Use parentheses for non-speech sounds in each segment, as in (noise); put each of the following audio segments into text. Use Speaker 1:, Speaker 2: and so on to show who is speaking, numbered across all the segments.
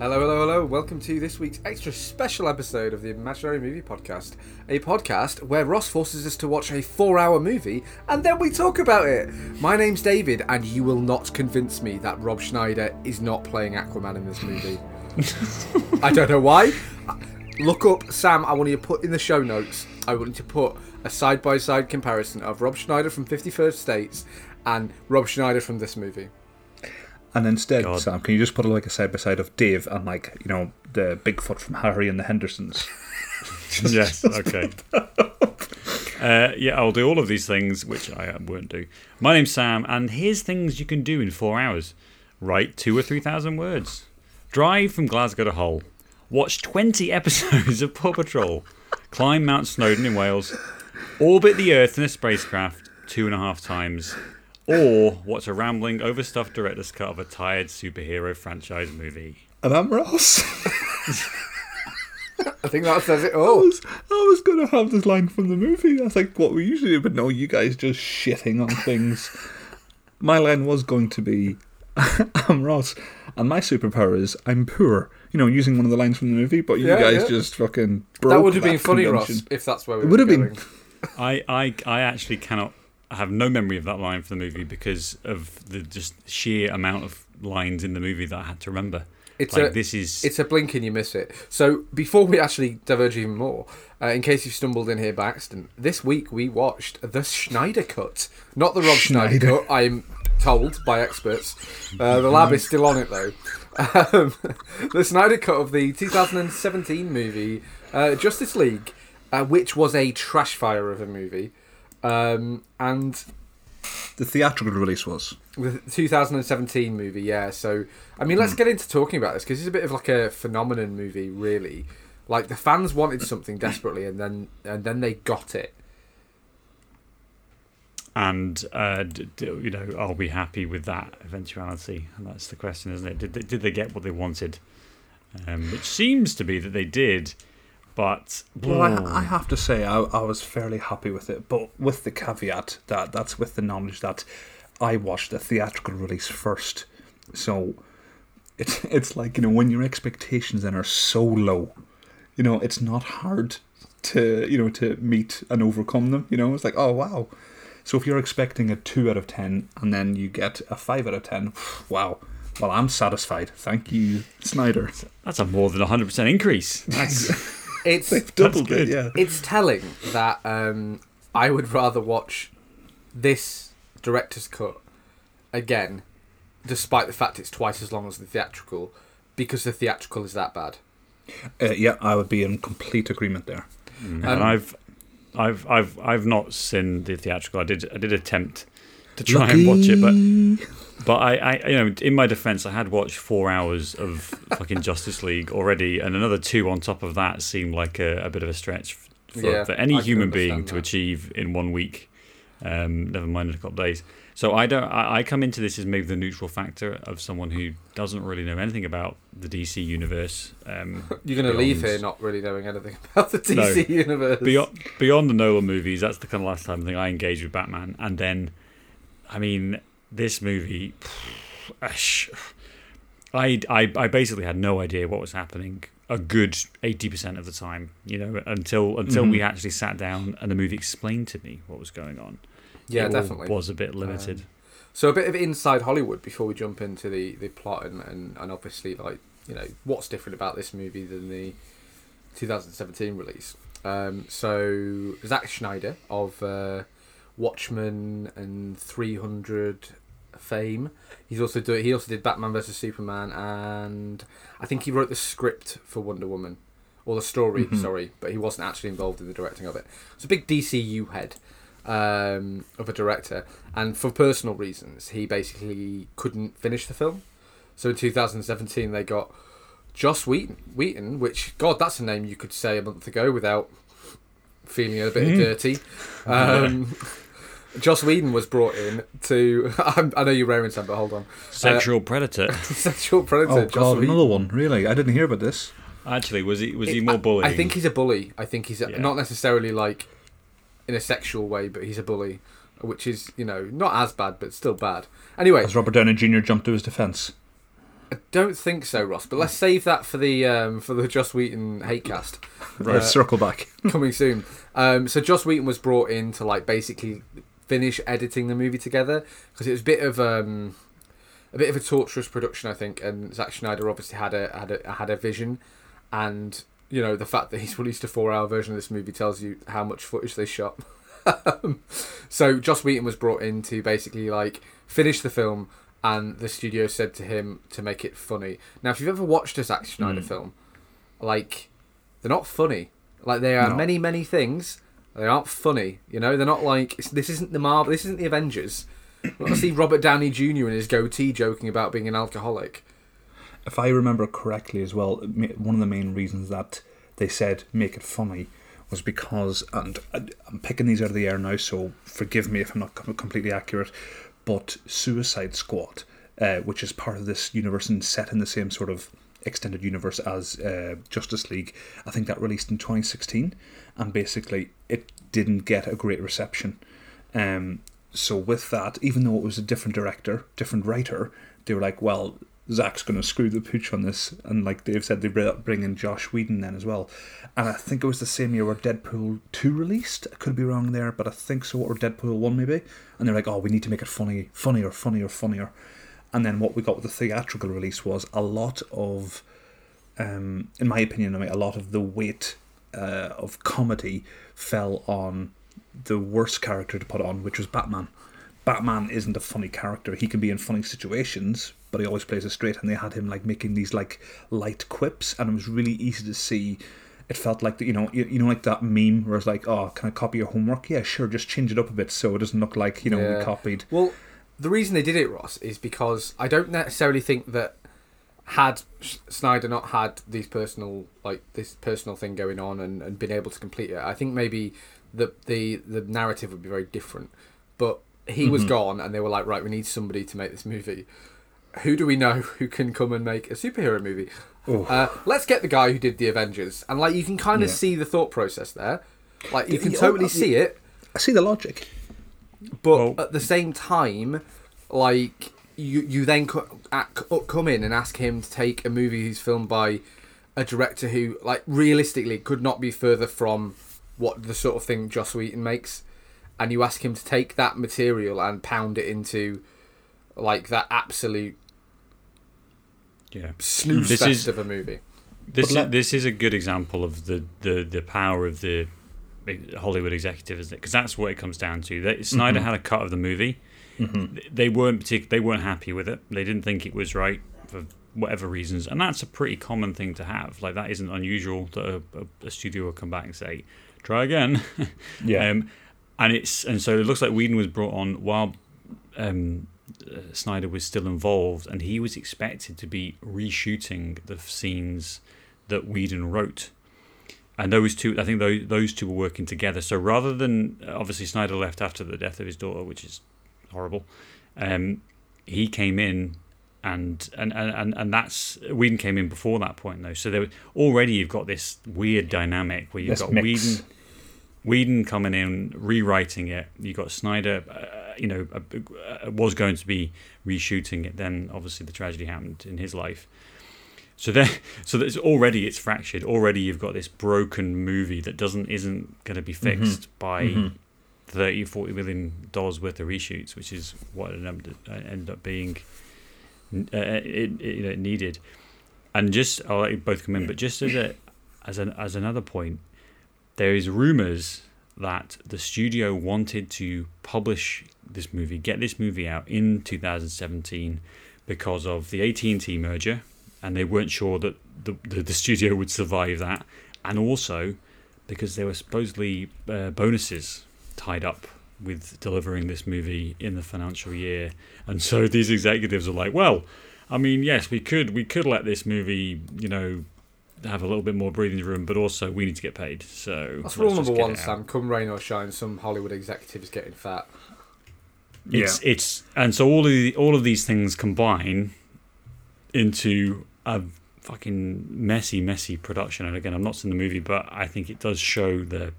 Speaker 1: Hello, hello, hello. Welcome to this week's extra special episode of the Imaginary Movie Podcast. A podcast where Ross forces us to watch a four hour movie and then we talk about it. My name's David, and you will not convince me that Rob Schneider is not playing Aquaman in this movie. (laughs) I don't know why. Look up Sam, I want you to put in the show notes, I want you to put a side by side comparison of Rob Schneider from 51st States and Rob Schneider from this movie.
Speaker 2: And instead,
Speaker 3: God.
Speaker 2: Sam, can you just put like a side by side of Dave and like you know the Bigfoot from Harry and the Hendersons? (laughs)
Speaker 3: yes, okay. Uh, yeah, I'll do all of these things, which I uh, won't do. My name's Sam, and here's things you can do in four hours write two or three thousand words, drive from Glasgow to Hull, watch 20 (laughs) episodes of Paw Patrol, climb Mount Snowdon in Wales, orbit the Earth in a spacecraft two and a half times, or (laughs) watch a rambling, overstuffed director's cut of a tired superhero franchise movie.
Speaker 2: And I'm Ross. (laughs)
Speaker 1: I think that says it
Speaker 2: I
Speaker 1: all.
Speaker 2: was, I was gonna have this line from the movie. That's like what we usually do, but no, you guys just shitting on things. (laughs) my line was going to be, I'm Ross, and my superpower is I'm poor. You know, using one of the lines from the movie, but you
Speaker 1: Yeah,
Speaker 2: guys
Speaker 1: yeah.
Speaker 2: just fucking broke
Speaker 1: That would have been funny,
Speaker 2: convention.
Speaker 1: Ross, if that's where we
Speaker 2: It
Speaker 1: were
Speaker 2: would have been.
Speaker 3: I, I, I actually cannot I have no memory of that line for the movie because of the just sheer amount of lines in the movie that I had to remember.
Speaker 1: It's
Speaker 3: like
Speaker 1: a-
Speaker 3: this is
Speaker 1: It's a blink and you miss it. So before we actually diverge even more, uh, in case you've stumbled in here by accident, this week we watched the Schneider cut, not the Rob Schneider,
Speaker 2: Schneider.
Speaker 1: cut. I'm told by experts. Uh, the lab is still on it though. Um, (laughs) the Snyder cut of the 2017 movie uh, Justice League, uh, which was a trash fire of a movie, um, and
Speaker 2: The theatrical release was.
Speaker 1: the 2017 movie, yeah. So, I mean, let's get into talking about this because it's a bit of like a phenomenon movie, really. Like the fans wanted something desperately, and then and then they got it.
Speaker 3: and uh, d- d- you know I'll be happy with that eventuality, and that's the question, isn't it? Did they, did they get what they wanted? Um, which seems to be that they did, but
Speaker 2: Well, I, I have to say, I, I was fairly happy with it, but with the caveat that that's with the knowledge that I watched the theatrical release first. So it's (laughs) it's like you know when your expectations then are so low, you know it's not hard to you know to meet and overcome them. You know it's like oh wow. So if you're expecting a two out of ten and then you get a five out of ten, (sighs) wow. Well, I'm satisfied. Thank you, Snyder.
Speaker 3: that's a more than hundred percent increase. That's (laughs)
Speaker 1: It's (laughs)
Speaker 2: They've doubled
Speaker 3: good.
Speaker 2: it. Yeah.
Speaker 1: it's telling that um, I would rather watch this director's cut again, despite the fact it's twice as long as the theatrical, because the theatrical is that bad.
Speaker 2: Uh, yeah, I would be in complete agreement there.
Speaker 3: and
Speaker 1: Um,
Speaker 3: I've, I've, I've, I've not seen the theatrical. I did, I did attempt to try and watch it, but But I, I, you know, in my defense, I had watched four hours of fucking Justice League already, and another two on top of that seemed like a, a bit of a stretch for,
Speaker 1: Yeah,
Speaker 3: for any
Speaker 1: I
Speaker 3: human being to
Speaker 1: that.
Speaker 3: achieve in one week. Um, never mind in a couple of days. So I don't. I, I come into this as maybe the neutral factor of someone who doesn't really know anything about the DC universe. Um, (laughs)
Speaker 1: You're going to leave here not really knowing anything (laughs) about the DC universe.
Speaker 3: beyond beyond the Nolan movies, that's the kind of last time I think I engaged with Batman. And then, I mean, this movie, ash, I, I I basically had no idea what was happening a good eighty percent of the time. You know, until until we actually sat down and the movie explained to me what was going on.
Speaker 1: yeah,
Speaker 3: It
Speaker 1: definitely.
Speaker 3: was a bit limited.
Speaker 1: So a bit of inside Hollywood before we jump into the, the plot and, and, and obviously like you know what's different about this movie than the 2017 release. Um, so Zack Schneider of uh, Watchmen and 300 fame. He's also do he also did Batman vs Superman and I think he wrote the script for Wonder Woman or the story. Sorry, but he wasn't actually involved in the directing of it. It's a big DCU head um, of a director, and for personal reasons, he basically couldn't finish the film. So in 2017, they got Joss Whedon, Whedon, which God, that's a name you could say a month ago without feeling a bit dirty. (laughs) Um, Joss Whedon was brought in to. (laughs) I'm, I know you're raring, Sam, but hold on.
Speaker 3: Sexual predator. (laughs)
Speaker 1: Sexual predator.
Speaker 2: Oh
Speaker 1: Joss
Speaker 2: god,
Speaker 1: Whedon.
Speaker 2: another one. Really, I didn't hear about this.
Speaker 3: Actually, was he was he
Speaker 1: It-
Speaker 3: more
Speaker 1: I-
Speaker 3: bullying?
Speaker 1: I think he's a bully. I think he's a,
Speaker 3: Yeah.
Speaker 1: not necessarily like in a sexual way, but he's a bully, which is you know not as bad, but still bad. Anyway,
Speaker 2: As Robert Downey Jr. jumped to his defense.
Speaker 1: I don't think so, Ross. But let's save that for the um, for the Joss Whedon hate cast
Speaker 2: Right,
Speaker 1: Uh,
Speaker 2: circle back. (laughs)
Speaker 1: coming soon. Um, so Joss Whedon was brought in to like basically finish editing the movie together because it was a bit of um, a bit of a torturous production, I think. And Zack Schneider obviously had a had a had a vision, and you know the fact that he's released a four-hour version of this movie tells you how much footage they shot. (laughs) so Joss Whedon was brought in to basically like finish the film, and the studio said to him to make it funny. Now, if you've ever watched a Zack Schneider
Speaker 2: Mm.
Speaker 1: film, like they're not funny. Like they are
Speaker 2: No.
Speaker 1: many many things. They aren't funny. You know, they're not like this isn't the Marvel. This isn't the Avengers. I see Robert Downey Jr. and his goatee joking about being an alcoholic.
Speaker 2: If I remember correctly as well, one of the main reasons that they said make it funny was because, and I'm picking these out of the air now, so forgive me if I'm not completely accurate, but Suicide Squad, uh, which is part of this universe and set in the same sort of extended universe as uh, Justice League, I think that released in 2016, and basically it didn't get a great reception. Um, so with that, even though it was a different director, different writer, they were like, well, Zack's going to screw the pooch on this, and like they've said, they br- bring in Josh Whedon then as well. And I think it was the same year where Deadpool two released. I could be wrong there, but I think so, or Deadpool one maybe. And they're like, oh, we need to make it funny, funnier, funnier, funnier. And then what we got with the theatrical release was a lot of, um, in my opinion, I mean, a lot of the weight uh, of comedy fell on the worst character to put on, which was Batman. Batman isn't a funny character. He can be in funny situations, but he always plays it straight. And they had him like making these like light quips, and it was really easy to see. It felt like the, you know you, you know like that meme where it's like, oh, can I copy your homework? Yeah, sure. Just change it up a bit so it doesn't look like you know
Speaker 1: Yeah.
Speaker 2: we copied.
Speaker 1: Well, the reason they did it, Ross, is because I don't necessarily think that had Snyder not had these personal like this personal thing going on and, and been able to complete it, I think maybe the the the narrative would be very different. But he was
Speaker 2: Mhm.
Speaker 1: gone, and they were like, right, we need somebody to make this movie. Who do we know (laughs) who can come and make a superhero movie? Uh, let's get the guy who did the Avengers, and like you can kind of
Speaker 2: Yeah.
Speaker 1: see the thought process there. Like you can totally
Speaker 2: oh,
Speaker 1: see it,
Speaker 2: I see the logic.
Speaker 1: But
Speaker 3: Well-
Speaker 1: at the same time, like you you then co- come in and ask him to take a movie who's filmed by a director who, like, realistically could not be further from what the sort of thing Joss Whedon makes, and you ask him to take that material and pound it into like that absolute
Speaker 3: Yeah.
Speaker 1: snooze
Speaker 3: This
Speaker 1: fest
Speaker 3: is-
Speaker 1: of a movie.
Speaker 3: This is,
Speaker 2: let-
Speaker 3: this is a good example of the, the, the power of the Hollywood executive, isn't it? Because that's what it comes down to. That Snyder
Speaker 2: Mhm.
Speaker 3: had a cut of the movie.
Speaker 2: Mm-hmm.
Speaker 3: They weren't partic- They weren't happy with it. They didn't think it was right for whatever reasons, and that's a pretty common thing to have. Like that isn't unusual that a, a, a studio will come back and say, "Try again." (laughs)
Speaker 2: Yeah.
Speaker 3: Um, and it's and so it looks like Whedon was brought on while um, uh, Snyder was still involved, and he was expected to be reshooting the scenes that Whedon wrote. And those two, I think those those two were working together. So rather than obviously Snyder left after the death of his daughter, which is horrible, um, he came in. And, and and and that's Whedon came in before that point though, so there already you've got this weird dynamic where you've
Speaker 2: This
Speaker 3: got
Speaker 2: mix.
Speaker 3: Whedon Whedon coming in, rewriting it. You got Snyder, uh, you know, uh, uh, was going to be reshooting it. Then obviously the tragedy happened in his life. So there, so there's already it's fractured. Already you've got this broken movie that doesn't isn't going to be fixed by
Speaker 2: Mhm.
Speaker 3: 30, 40 million dollars worth of reshoots, which is what it ended, uh, ended up being. Uh, it, it, you know, it needed, and just I'll let you both come in, but just as a as an as another point, there is rumors that the studio wanted to publish this movie, get this movie out in 2017 because of the AT&T merger, and they weren't sure that the the, the studio would survive that, and also because there were supposedly uh, bonuses tied up with delivering this movie in the financial year, and so (laughs) these executives are like, well, I mean, yes, we could we could let this movie, you know, have a little bit more breathing room, but also we need to get paid. So
Speaker 1: That's rule number one. Sam. Come rain or shine, some Hollywood executives getting fat.
Speaker 3: It's it's and so all of the, all of these things combine into a fucking messy, messy production. And again, I'm not seeing the movie, but I think it does show the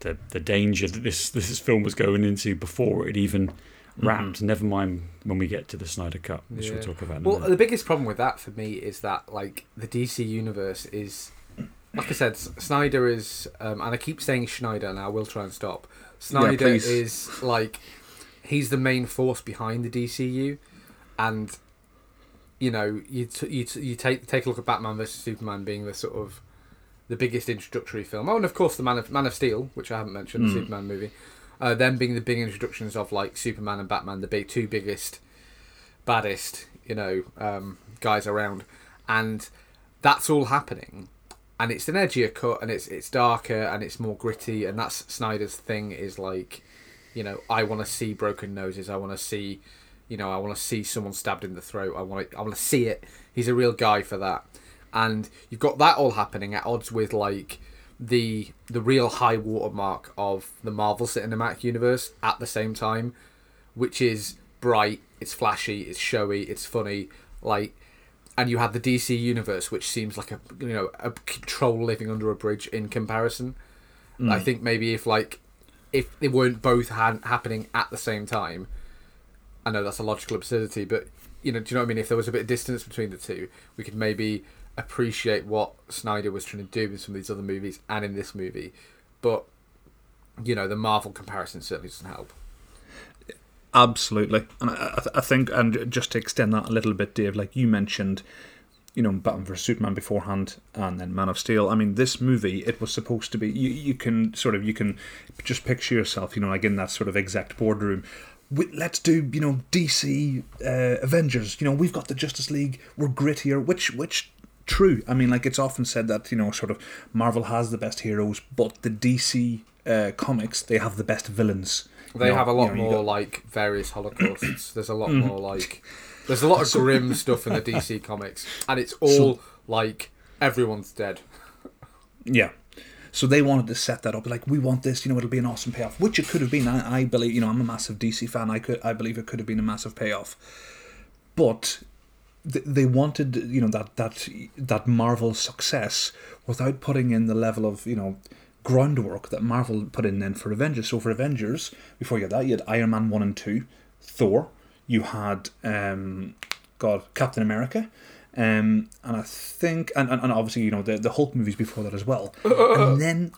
Speaker 3: the the danger that this this film was going into before it even wrapped. Never mind when we get to the Snyder Cut, which we'll talk about.
Speaker 1: Well, the biggest problem with that for me is that like the DC universe is, like I said, Snyder is, um, and I keep saying Schneider, and I will try and stop. Snyder
Speaker 2: please.
Speaker 1: is like he's the main force behind the DCU, and you know you t- you t- you take take a look at Batman versus Superman being the sort of the biggest introductory film. Oh, and of course the Man of Man of Steel, which I haven't mentioned, the
Speaker 2: Mm.
Speaker 1: Superman movie. Uh, them being the big introductions of like Superman and Batman, the big two biggest, baddest, you know, um, guys around, and that's all happening, and it's an edgier cut, and it's it's darker, and it's more gritty, and that's Snyder's thing is like, you know, I want to see broken noses, I want to see, you know, I want to see someone stabbed in the throat, I want to, I want to see it. He's a real guy for that, and you've got that all happening at odds with like the the real high watermark of the Marvel Cinematic Universe at the same time, which is bright, it's flashy, it's showy, it's funny, like and you have the DC universe which seems like a you know a troll living under a bridge in comparison. I mm. think maybe if like if they weren't both ha- happening at the same time, I know that's a logical absurdity, but you know, do you know what I mean? If there was a bit of distance between the two, we could maybe appreciate what Snyder was trying to do in some of these other movies and in this movie. But you know, the Marvel comparison certainly doesn't help.
Speaker 2: Absolutely, and I, I- think, and just to extend that a little bit, Dave, like you mentioned, you know, Batman vs Superman beforehand, and then Man of Steel. I mean, this movie, it was supposed to be. You, you can sort of, you can just picture yourself, you know, like in that sort of exact boardroom. We, let's do, you know, DC uh, Avengers. You know, we've got the Justice League. We're grittier. Which, which, true. I mean, like it's often said that you know, sort of, Marvel has the best heroes, but the DC uh, comics they have the best villains.
Speaker 1: They
Speaker 2: You know,
Speaker 1: have a
Speaker 2: you
Speaker 1: lot
Speaker 2: know,
Speaker 1: more
Speaker 2: got-
Speaker 1: like various holocausts. There's a lot more like there's a lot of grim stuff in the DC (laughs) comics, and it's all like everyone's dead.
Speaker 2: Yeah. So they wanted to set that up like we want this, you know, it'll be an awesome payoff, which it could have been. I, I believe, you know, I'm a massive DC fan. I could, I believe it could have been a massive payoff, but th- they wanted, you know, that that that Marvel success without putting in the level of, you know, groundwork that Marvel put in then for Avengers. So for Avengers, before you had that, you had Iron Man one and two, Thor. You had, um, God, Captain America. Um, and I think, and, and, and obviously, you know, the, the Hulk movies before that as well. Uh, uh, and uh. then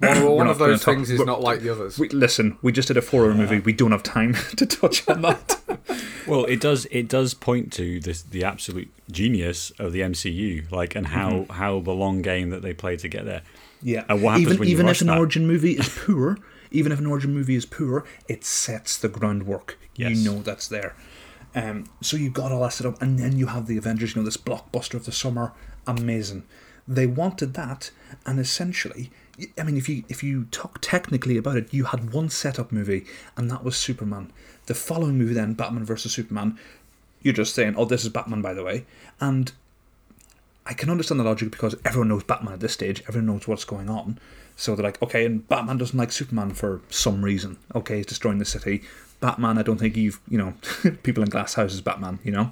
Speaker 1: Well, (coughs) one of those
Speaker 2: gonna talk-
Speaker 1: things is not like the others.
Speaker 2: we, listen, we just did a four-hour movie. We don't have time (laughs) to touch on that. (laughs)
Speaker 3: Well, it does. It does point to this the absolute genius of the MCU, like and how mm-hmm. how the long game that they play to get there.
Speaker 2: Yeah,
Speaker 3: And what happens
Speaker 2: even even
Speaker 3: rush
Speaker 2: if an
Speaker 3: that?
Speaker 2: origin movie is poor, even if an origin movie is poor, it sets the groundwork.
Speaker 3: Yes.
Speaker 2: You know that's there. Um, so you've got all that set up, and then you have the Avengers. You know this blockbuster of the summer, amazing. They wanted that, and essentially, I mean, if you if you talk technically about it, you had one setup movie, and that was Superman. The following movie, then Batman versus Superman. You're just saying, "Oh, this is Batman," by the way, and I can understand the logic because everyone knows Batman at this stage. Everyone knows what's going on. So they're like, okay, and Batman doesn't like Superman for some reason. Okay, he's destroying the city. Batman, I don't think you've, you know, (laughs) people in glass houses, Batman, you know.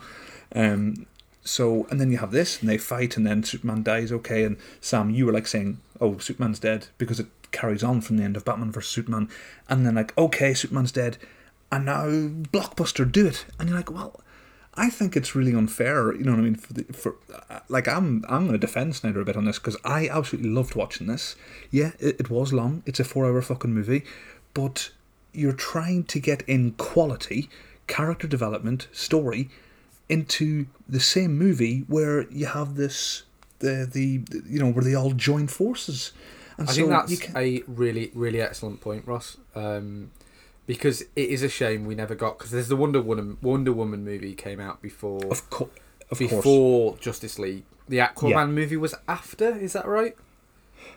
Speaker 2: Um, so, and then you have this, and they fight, and then Superman dies. Okay, and Sam, you were like saying, oh, Superman's dead because it carries on from the end of Batman versus Superman. And then, like, okay, Superman's dead, and now Blockbuster, do it. And you're like, well, I think it's really unfair. You know what I mean? For the, for uh, like, I'm I'm going to defend Snyder a bit on this because I absolutely loved watching this. Yeah, it, it was long. It's a four-hour fucking movie, but you're trying to get in quality, character development, story into the same movie where you have this the the you know where they all join forces. And
Speaker 1: I
Speaker 2: so
Speaker 1: think that's
Speaker 2: can,
Speaker 1: a really, really excellent point, Ross. Um, because it is a shame we never got because there's the Wonder Woman Wonder Woman movie came out before
Speaker 2: of, co- of
Speaker 1: before
Speaker 2: course.
Speaker 1: Justice League. The Aquaman
Speaker 2: Yeah.
Speaker 1: movie was after. Is that right?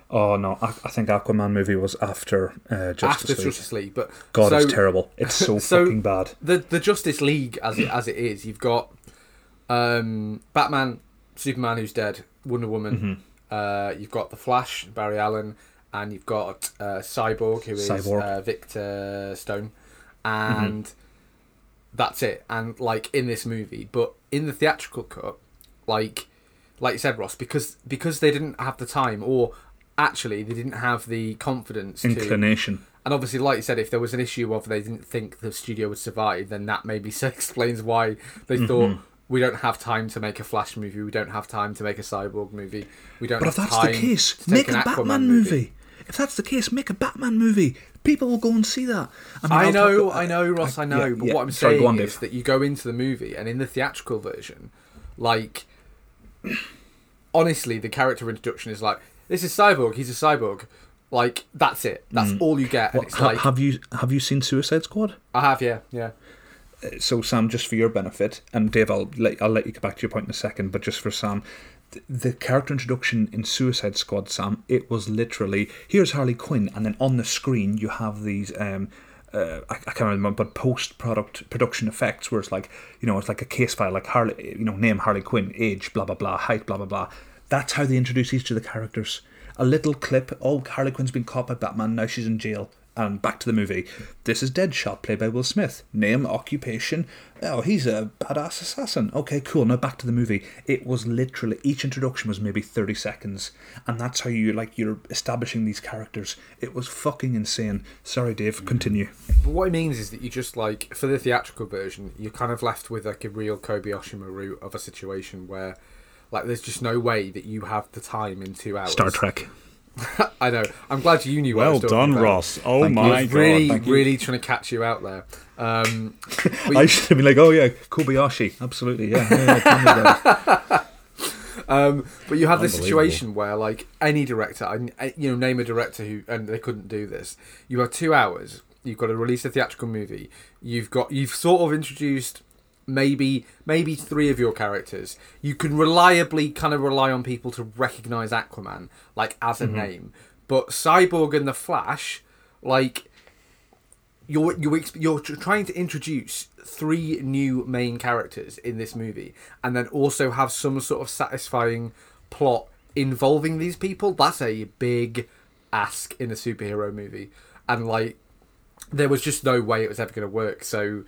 Speaker 2: Oh no, I, I think Aquaman movie was after uh, Justice
Speaker 1: after
Speaker 2: League.
Speaker 1: Justice League, but
Speaker 2: God,
Speaker 1: so,
Speaker 2: it's terrible. It's so, (laughs)
Speaker 1: so-
Speaker 2: fucking bad.
Speaker 1: the the Justice League as it as it is, you've got um, Batman, Superman who's dead, Wonder Woman.
Speaker 2: Mm-hmm.
Speaker 1: Uh, you've got the Flash, Barry Allen, and you've got uh, Cyborg, who is
Speaker 2: Cyborg.
Speaker 1: Uh, Victor Stone, and that's it. And like in this movie, but in the theatrical cut, like like you said, Ross, because because they didn't have the time, or actually they didn't have the confidence to
Speaker 2: Inclination.
Speaker 1: and obviously, like you said, if there was an issue of they didn't think the studio would survive, then that maybe (laughs) explains why they
Speaker 2: Mm-hmm.
Speaker 1: thought we don't have time to make a Flash movie, we don't have time to make a Cyborg movie, we don't.
Speaker 2: But if
Speaker 1: have
Speaker 2: that's the case,
Speaker 1: to
Speaker 2: make a
Speaker 1: an
Speaker 2: Batman
Speaker 1: Aquaman
Speaker 2: movie. If that's the case, make a Batman movie. People will go and see that. mean,
Speaker 1: I know, I know, Ross, I know.
Speaker 2: yeah,
Speaker 1: but
Speaker 2: yeah.
Speaker 1: what I'm
Speaker 2: Sorry,
Speaker 1: saying
Speaker 2: on,
Speaker 1: is that you go into the movie, and in the theatrical version, like, honestly, the character introduction is like, "This is Cyborg. He's a cyborg." Like that's it. That's all you get.
Speaker 2: What,
Speaker 1: it's
Speaker 2: ha-
Speaker 1: like
Speaker 2: have you have you seen Suicide Squad?
Speaker 1: I have, yeah, yeah.
Speaker 2: so Sam, just for your benefit, and Dave, I'll let I'll let you get back to your point in a second, but just for Sam, the character introduction in Suicide Squad, Sam, it was literally here's Harley Quinn, and then on the screen you have these. Um, uh, I, I can't remember, but post product production effects where it's like you know it's like a case file, like Harley, you know, name Harley Quinn, age, blah blah blah, height, blah blah blah. That's how they introduce each of the characters. A little clip. Oh, Harley Quinn's been caught by Batman. Now she's in jail. And back to the movie. This is Deadshot, played by Will Smith. Name, occupation. Oh, he's a badass assassin. Okay, cool. Now back to the movie. It was literally each introduction was maybe thirty seconds, and that's how you like you're establishing these characters. It was fucking insane. Sorry, Dave. Continue.
Speaker 1: But what it means is that you just like for the theatrical version, you're kind of left with like a real Kobayashi Maru of a situation where, like, there's just no way that you have the time in two hours.
Speaker 2: Star Trek. (laughs)
Speaker 1: I know. I'm glad you knew. what I
Speaker 3: Well
Speaker 1: was
Speaker 3: done,
Speaker 1: about.
Speaker 3: Ross. Oh
Speaker 2: Thank
Speaker 3: my
Speaker 1: was
Speaker 3: god.
Speaker 1: really,
Speaker 2: thank you.
Speaker 1: really trying to catch you out there. Um, (laughs)
Speaker 2: I
Speaker 1: you-
Speaker 2: should have been like, oh yeah, Kobayashi. Absolutely, yeah. yeah, yeah tell me about it. (laughs)
Speaker 1: Um, but you have this situation where, like, any director, I, I- you know, name a director who, and they couldn't do this. You have two hours. You've got to release a theatrical movie. You've got, you've sort of introduced maybe, maybe three of your characters. You can reliably kind of rely on people to recognize Aquaman, like as a mm-hmm. name. But Cyborg and the Flash, like, you're you're you're trying to introduce three new main characters in this movie, and then also have some sort of satisfying plot involving these people. That's a big ask in a superhero movie, and like there was just no way it was ever going to work. So,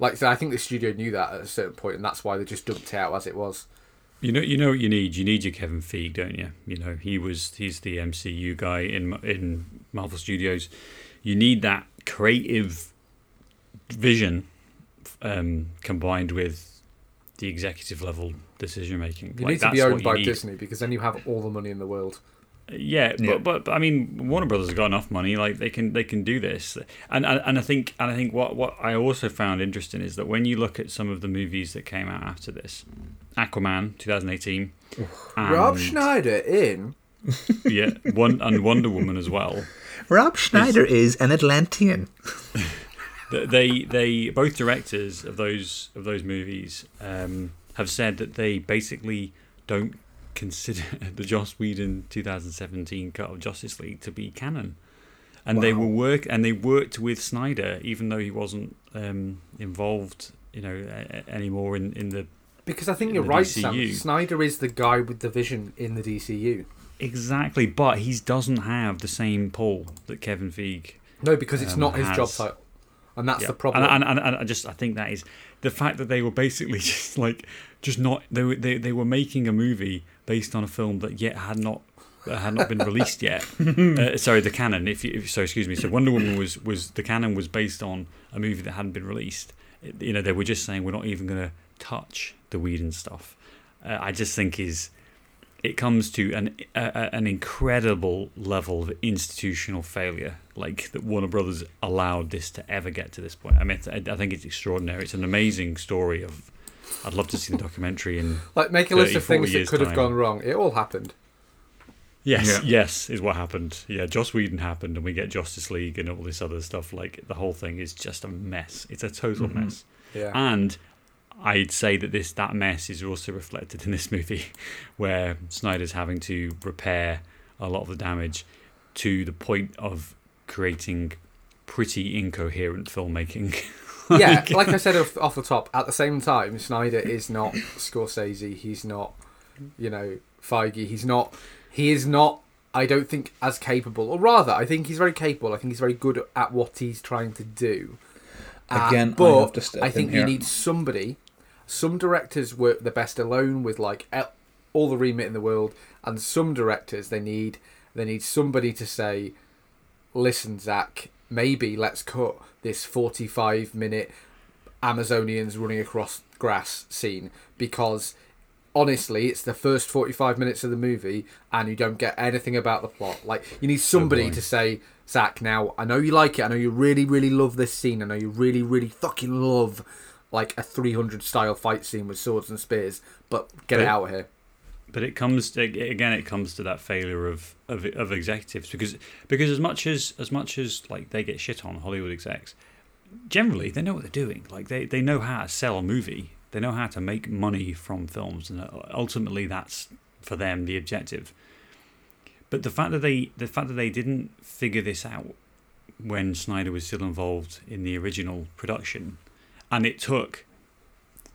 Speaker 1: like, so I think the studio knew that at a certain point, and that's why they just dumped it out as it was.
Speaker 3: You know, you know what you need. You need your Kevin Feige, don't you? You know, he was he's the MCU guy in in Marvel Studios. You need that creative vision um, combined with the executive level decision making.
Speaker 1: You need to be owned by Disney because then you have all the money in the world.
Speaker 3: Yeah,
Speaker 2: Yeah.
Speaker 3: But, but but I mean, Warner Brothers has got enough money. Like they can they can do this, and and, and I think and I think what what I also found interesting is that when you look at some of the movies that came out after this, Aquaman 2018,
Speaker 1: Rob Schneider in. (laughs)
Speaker 3: yeah, one and Wonder Woman as well.
Speaker 2: Rob Schneider is an Atlantean. (laughs)
Speaker 3: They they both directors of those of those movies um, have said that they basically don't consider (laughs) the Joss Whedon 2017 cut of Justice League to be canon, and they
Speaker 2: Wow.
Speaker 3: will work and they worked with Snyder even though he wasn't um, involved, you know, a- anymore in in the
Speaker 1: Because I think you're right, Sam. Snyder is the guy with the vision in the DCU.
Speaker 3: exactly, but he doesn't have the same pull that Kevin Feige
Speaker 1: No, because it's
Speaker 3: Um,
Speaker 1: not his job title, and that's
Speaker 3: Yeah.
Speaker 1: the problem.
Speaker 3: And, and, and, and I just I think that is the fact that they were basically (laughs) just like just not they were they, they were making a movie based on a film that yet had not that had not been released (laughs) yet. uh, sorry, the canon. If you if, so, excuse me. So Wonder Woman was was the canon was based on a movie that hadn't been released. It- you know, they were just saying we're not even going to touch the Whedon stuff. Uh, I just think is it comes to an an incredible level of institutional failure, like that Warner Brothers allowed this to ever get to this point. I mean, I think it's extraordinary. It's an amazing story of. I'd love to see the documentary and (laughs)
Speaker 1: like make a list of things that could have
Speaker 3: time.
Speaker 1: gone wrong. It all happened.
Speaker 3: yes,
Speaker 2: Yeah.
Speaker 3: yes, is what happened. Yeah, Joss Whedon happened, and we get Justice League and all this other stuff. Like the whole thing is just a mess. It's a total
Speaker 2: Mhm.
Speaker 3: mess.
Speaker 1: Yeah.
Speaker 3: And I'd say that this that mess is also reflected in this movie, (laughs) where Snyder's having to repair a lot of the damage to the point of creating pretty incoherent filmmaking. (laughs) (laughs)
Speaker 1: yeah, like I said off, off the top, at the same time, Snyder is not Scorsese. He's not, you know, Feige. He's not. He is not. I don't think as capable, or rather, I think he's very capable. I think he's very good at what he's trying to do. Uh,
Speaker 2: Again, I
Speaker 1: but
Speaker 2: have to step
Speaker 1: I think
Speaker 2: in
Speaker 1: you need somebody. Some directors work the best alone with like all the remit in the world, and some directors they need they need somebody to say, "Listen, Zack, maybe let's cut this 45 minute Amazonians running across grass scene because honestly, it's the first 45 minutes of the movie and you don't get anything about the plot. Like, you need somebody
Speaker 3: boy.
Speaker 1: to say, Zack, now, I know you like it. I know you really, really love this scene. I know you really, really fucking love, like, a 300 style fight scene with swords and spears, but get it out of here.
Speaker 3: But it comes to, again it comes to that failure of, of of executives because because as much as as much as like they get shit on Hollywood execs generally they know what they're doing. Like they they know how to sell a movie. They know how to make money from films and uh, ultimately that's for them the objective. But the fact that they the fact that they didn't figure this out when Snyder was still involved in the original production and it took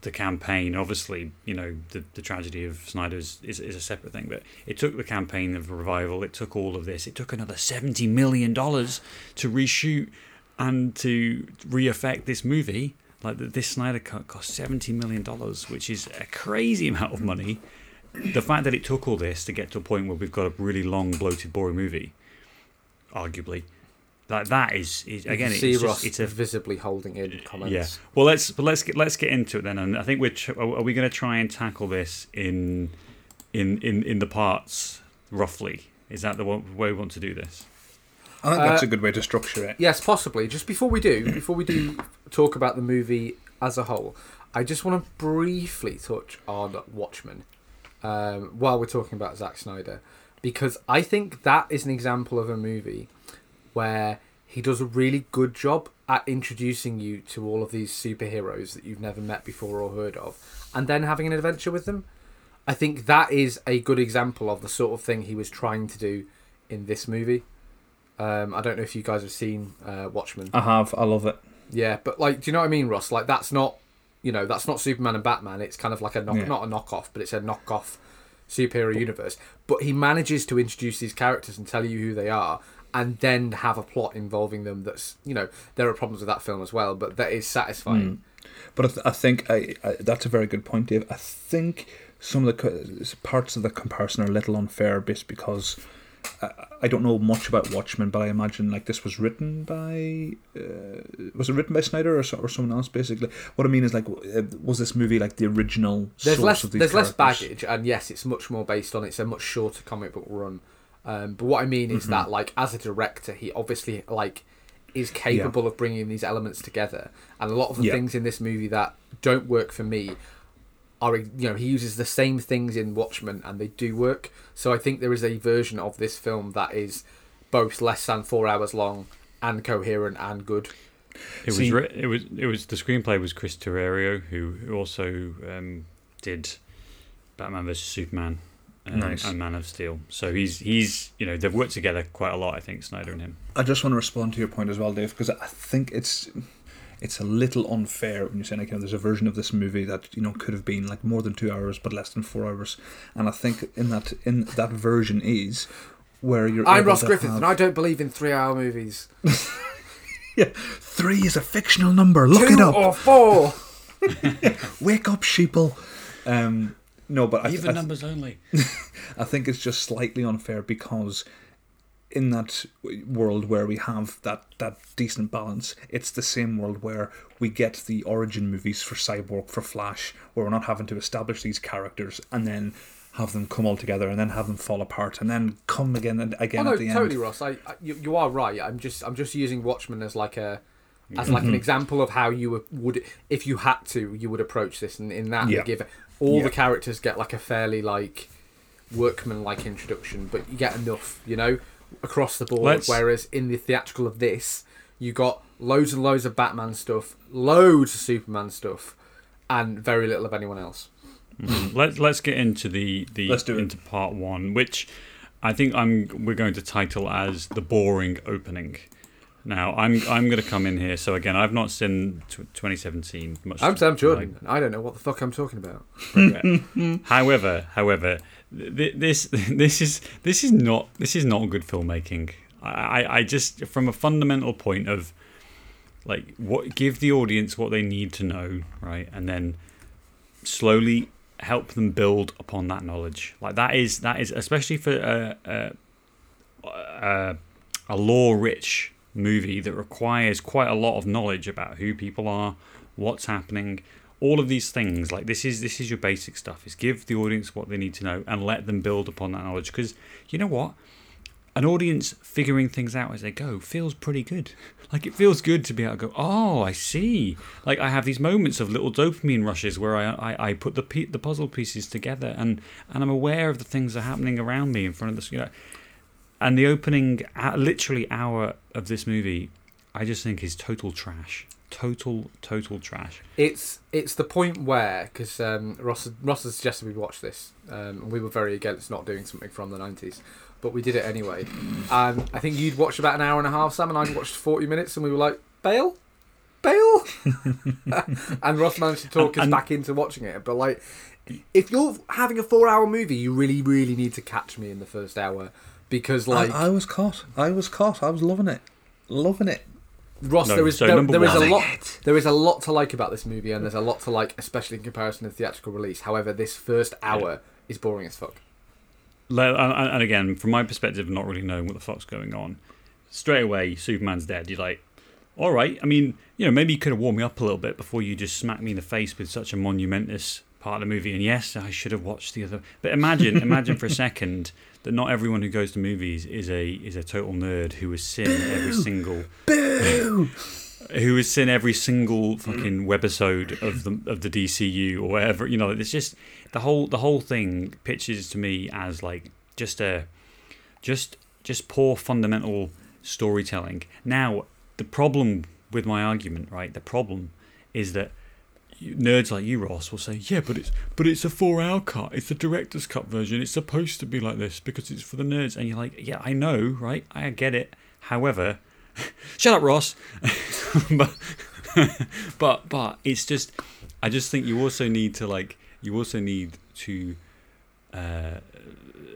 Speaker 3: the campaign. Obviously, you know the, the tragedy of Snyder is, is, a separate thing, but it took the campaign of revival. It took all of this. It took another seventy million dollars to reshoot and to re-effect this movie. Like th- this Snyder cut cost seventy million dollars, which is a crazy amount of money. The fact that it took all this to get to a point where we've got a really long, bloated, boring movie, arguably, like that is, is
Speaker 1: You
Speaker 3: again,
Speaker 1: can
Speaker 3: it's
Speaker 1: see
Speaker 3: just,
Speaker 1: Ross
Speaker 3: it's a
Speaker 1: visibly holding in comments.
Speaker 3: yeah. Well, let's but let's get let's get into it then. And I think we're tr- are we going to try and tackle this in in in in the parts roughly? Is that the way we want to do this?
Speaker 2: I think that's
Speaker 1: Uh,
Speaker 2: a good way to structure it.
Speaker 1: Yes, possibly. Just before we do, before we do talk about the movie as a whole, I just want to briefly touch on Watchmen um, while we're talking about Zack Snyder, because I think that is an example of a movie where he does a really good job at introducing you to all of these superheroes that you've never met before or heard of, and then having an adventure with them. I think that is a good example of the sort of thing he was trying to do in this movie. Um, I don't know if you guys have seen uh, Watchmen.
Speaker 2: I have. I love it.
Speaker 1: Yeah, but like, do you know what I mean, Ross? Like, that's not, you know, that's not Superman and Batman. It's kind of like a knock,
Speaker 2: Yeah.
Speaker 1: not a knockoff, but it's a knockoff superhero universe. But he manages to introduce these characters and tell you who they are, and then have a plot involving them. That's, you know, there are problems with that film as well, but that is satisfying.
Speaker 2: But I, th- I think I, I, that's a very good point, Dave. I think some of the co- parts of the comparison are a little unfair, just because I, I don't know much about Watchmen, but I imagine like this was written by uh, was it written by Snyder or, or someone else? Basically, what I mean is like, uh, was this movie like the original
Speaker 1: There's
Speaker 2: source
Speaker 1: less,
Speaker 2: of these
Speaker 1: there's less baggage, and yes, it's much more based on. It's a much shorter comic book run. Um, but what I mean
Speaker 2: Mm-hmm.
Speaker 1: is that, like, as a director, he obviously like is capable of bringing these elements together. And a lot of the
Speaker 2: Yeah.
Speaker 1: things in this movie that don't work for me are, you know, he uses the same things in Watchmen, and they do work. So I think there is a version of this film that is both less than four hours long and coherent and good.
Speaker 3: It
Speaker 2: See-
Speaker 3: was writ- it was it was the screenplay was Chris Terrio who, who also um, did Batman vs Superman and,
Speaker 2: Nice.
Speaker 3: and Man of Steel. So he's he's you know they've worked together quite a lot. I think Snyder and him.
Speaker 2: I just want to respond to your point as well, Dave, because I think it's it's a little unfair when you're saying like, you know, there's a version of this movie that you know could have been like more than two hours but less than four hours, and I think in that in that version is where you're.
Speaker 1: I'm Ross
Speaker 2: to
Speaker 1: Griffith,
Speaker 2: have-
Speaker 1: and I don't believe in three-hour movies. (laughs)
Speaker 2: three is a fictional number. Look
Speaker 1: Two
Speaker 2: it up.
Speaker 1: or four. (laughs)
Speaker 2: Wake up, sheeple. Um, no, but I,
Speaker 3: Even
Speaker 2: I,
Speaker 3: numbers only. (laughs)
Speaker 2: I think it's just slightly unfair because in that world where we have that, that decent balance, it's the same world where we get the origin movies for Cyborg, for Flash, where we're not having to establish these characters and then have them come all together and then have them fall apart and then come again and again
Speaker 1: Oh
Speaker 2: again
Speaker 1: no,
Speaker 2: at the
Speaker 1: totally,
Speaker 2: end.
Speaker 1: Ross. I, I you, you are right. I'm just I'm just using Watchmen as like a as like an mm-hmm. example of how you would- would if you had to you would approach this, and in that
Speaker 2: Yeah.
Speaker 1: they give all
Speaker 2: Yeah.
Speaker 1: the characters get like a fairly like workman like introduction, but you get enough, you know, across the board.
Speaker 3: Let's-
Speaker 1: Whereas in the theatrical of this, you got loads and loads of Batman stuff, loads of Superman stuff, and very little of anyone else. Mm-hmm.
Speaker 3: let's let's get into the the
Speaker 2: Let's do it.
Speaker 3: into part one, which I think I'm we're going to title as the boring opening. Now I'm I'm going to come in here. So again, I've not seen tw 2017 much.
Speaker 1: I'm Sam
Speaker 3: like
Speaker 1: Jordan. I don't know what the fuck I'm talking about. (laughs)
Speaker 3: however, however, th- this (laughs) this is this is not this is not good filmmaking. I, I I just from a fundamental point of like what give the audience what they need to know, right, and then slowly help them build upon that knowledge. Like that is that is especially for a a, a, a law rich movie that requires quite a lot of knowledge about who people are, what's happening, all of these things. Like this is this is your basic stuff. Is give the audience what they need to know and let them build upon that knowledge. Because you know what, an audience figuring things out as they go feels pretty good. (laughs) Like it feels good to be able to go, oh, I see. Like I have these moments of little dopamine rushes where I I, I put the pe- the puzzle pieces together and and I'm aware of the things that are happening around me in front of this. You know, and the opening, uh, literally hour of this movie, I just think is total trash. Total, total trash.
Speaker 1: It's it's the point where because um, Ross Ross has suggested we watch this, um, and we were very against not doing something from the nineties, but we did it anyway. And I think you'd watched about an hour and a half, Sam, and I'd watched forty minutes, and we were like, bail, bail. (laughs) and Ross managed to talk
Speaker 3: And-
Speaker 1: us
Speaker 3: and-
Speaker 1: back into watching it. But like, if you're having a four-hour movie, you really, really need to catch me in the first hour because like
Speaker 2: I, I was caught. I was caught. I was loving it, loving it.
Speaker 1: Ross,
Speaker 3: No,
Speaker 1: there is
Speaker 3: so
Speaker 1: there, there is a
Speaker 3: one-
Speaker 1: lot there is a lot to like about this movie, and there's a lot to like, especially in comparison to the theatrical release. However, this first hour is boring as fuck.
Speaker 3: And and again, from my perspective, not really knowing what the fuck's going on, straight away, Superman's dead. You're like, all right. I mean, you know, maybe you could have warmed me up a little bit before you just smacked me in the face with such a monumentous part of the movie. And yes, I should have watched the other. But imagine, imagine for a (laughs) second that not everyone who goes to movies is a is a total nerd who has seen every single
Speaker 2: Boo! (laughs)
Speaker 3: who has seen every single fucking webisode of the of the DCU or whatever. You know, it's just the whole the whole thing pitches to me as like just a just just poor fundamental storytelling. Now, the problem with my argument, right? The problem is that nerds like you, Ross, will say, "Yeah, but it's but it's a four-hour cut. It's the director's cut version. It's supposed to be like this because it's for the nerds." And you're like, "Yeah, I know, right? I get it. However, (laughs) shut up, Ross." (laughs) but (laughs) but but it's just, I just think you also need to like you also need to. Uh,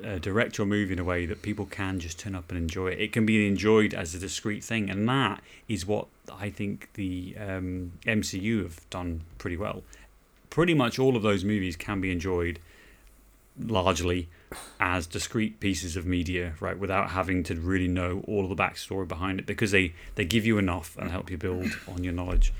Speaker 3: uh, direct your movie in a way that people can just turn up and enjoy it. It can be enjoyed as a discrete thing, and that is what I think the um, MCU have done pretty well. Pretty much all of those movies can be enjoyed largely as discrete pieces of media, right, without having to really know all of the backstory behind it, because they they give you enough and help you build on your knowledge.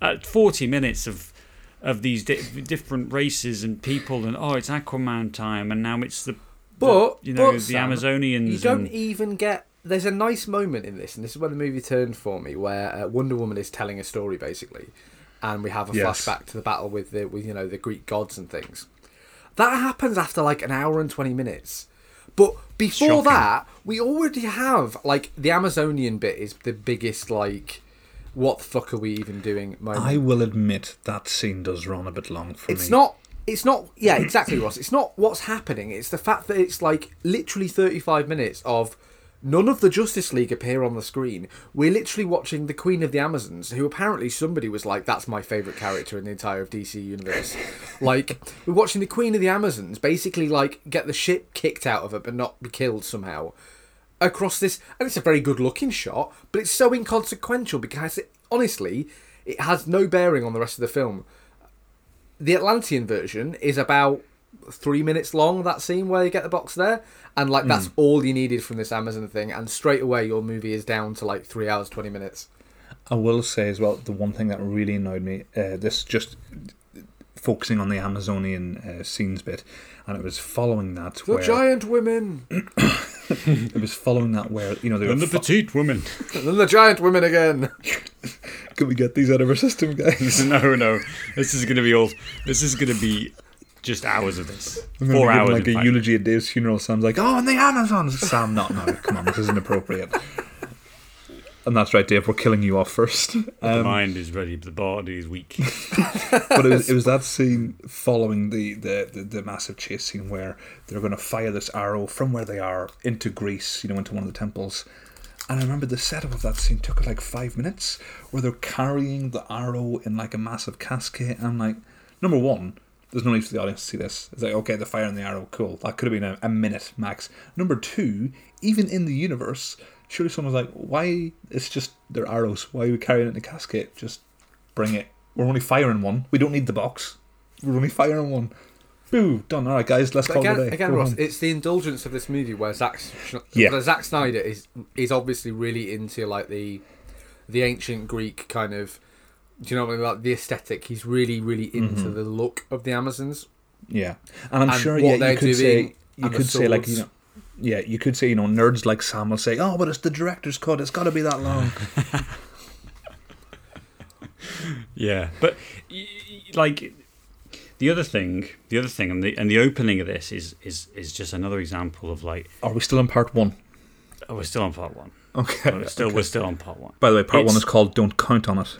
Speaker 3: At forty minutes of of these di- different races and people, and oh, it's Aquaman time, and now it's the
Speaker 1: But
Speaker 3: the, you know
Speaker 1: but,
Speaker 3: the
Speaker 1: Sam,
Speaker 3: Amazonians.
Speaker 1: You don't
Speaker 3: and,
Speaker 1: even get. There's a nice moment in this, and this is where the movie turned for me, where uh, Wonder Woman is telling a story basically, and we have a
Speaker 2: Yes.
Speaker 1: flashback to the battle with the with you know the Greek gods and things. That happens after like an hour and twenty minutes, but before
Speaker 3: Shocking.
Speaker 1: that, we already have like the Amazonian bit is the biggest like. What the fuck are we even doing? Moment.
Speaker 2: I will admit that scene does run a bit long for
Speaker 1: It's
Speaker 2: me.
Speaker 1: It's not. It's not. Yeah, exactly, Ross. It's not what's happening. It's the fact that it's like literally thirty-five minutes of none of the Justice League appear on the screen. We're literally watching the Queen of the Amazons, who apparently somebody was like, "That's my favorite character in the entire DC universe." (laughs) like we're watching the Queen of the Amazons basically like get the shit kicked out of her, but not be killed somehow across this and it's a very good looking shot but it's so inconsequential because it, honestly it has no bearing on the rest of the film. The atlantean version is about three minutes long that scene where you get the box there and like that's all you needed from this amazon thing and straight away your movie is down to like three hours 20 minutes.
Speaker 2: I will say as well, the one thing that really annoyed me, uh, this just focusing on the Amazonian uh, scenes bit, and it was following that
Speaker 1: the
Speaker 2: where
Speaker 1: giant women (coughs)
Speaker 2: it was following that where you know they were.
Speaker 3: and the
Speaker 2: fo-
Speaker 3: petite women,
Speaker 1: and then the giant women again (laughs)
Speaker 2: Can we get these out of our system, guys? (laughs)
Speaker 3: no, no, this is gonna be all. This is gonna be just hours of this.
Speaker 2: I'm
Speaker 3: Four
Speaker 2: be giving,
Speaker 3: hours.
Speaker 2: like a
Speaker 3: fact.
Speaker 2: eulogy at Dave's funeral. Sam's like, "Oh, and the Amazons." Sam, not now. Come on, this is inappropriate. And that's right, Dave. We're killing you off first. (laughs)
Speaker 3: the
Speaker 2: Um,
Speaker 3: mind is ready, but the body is weak. (laughs) (laughs)
Speaker 2: but it was, it was that scene following the, the, the, the massive chase scene where they're going to fire this arrow from where they are into Greece, you know, into one of the temples. And I remember the setup of that scene took like five minutes, where they're carrying the arrow in like a massive casket. And I'm like, number one, there's no need for the audience to see this. It's like, okay, the fire and the arrow, cool. That could have been a, a minute max. Number two, even in the universe, surely someone's like, why? It's just their arrows. Why are we carrying it in a casket? Just bring it. We're only firing one. We don't need the box. We're only firing one. boo, done. All right, guys, let's
Speaker 1: But
Speaker 2: call
Speaker 1: again,
Speaker 2: it a day.
Speaker 1: again,
Speaker 2: Go
Speaker 1: Ross,
Speaker 2: home.
Speaker 1: it's the indulgence of this movie where Zack,
Speaker 2: Yeah.
Speaker 1: where Zack Snyder is is obviously really into like the the ancient Greek kind of. Do you know what I mean? Like the aesthetic. He's really, really into
Speaker 2: Mm-hmm.
Speaker 1: the look of the Amazons.
Speaker 2: Yeah, and I'm
Speaker 1: and
Speaker 2: sure. Yeah, you could
Speaker 1: doing
Speaker 2: say you could say like you know. Yeah, you could say you know nerds like Sam will say, "Oh, but it's the director's cut. It's got to be that long." (laughs)
Speaker 3: Yeah, but y- y- like the other thing, the other thing, and the and the opening of this is is is just another example of like,
Speaker 2: Are we still in part one?
Speaker 3: oh, we're still on part one.
Speaker 2: Okay.
Speaker 3: We're still we're still on part one.
Speaker 2: By the way, part one is called "Don't Count on It."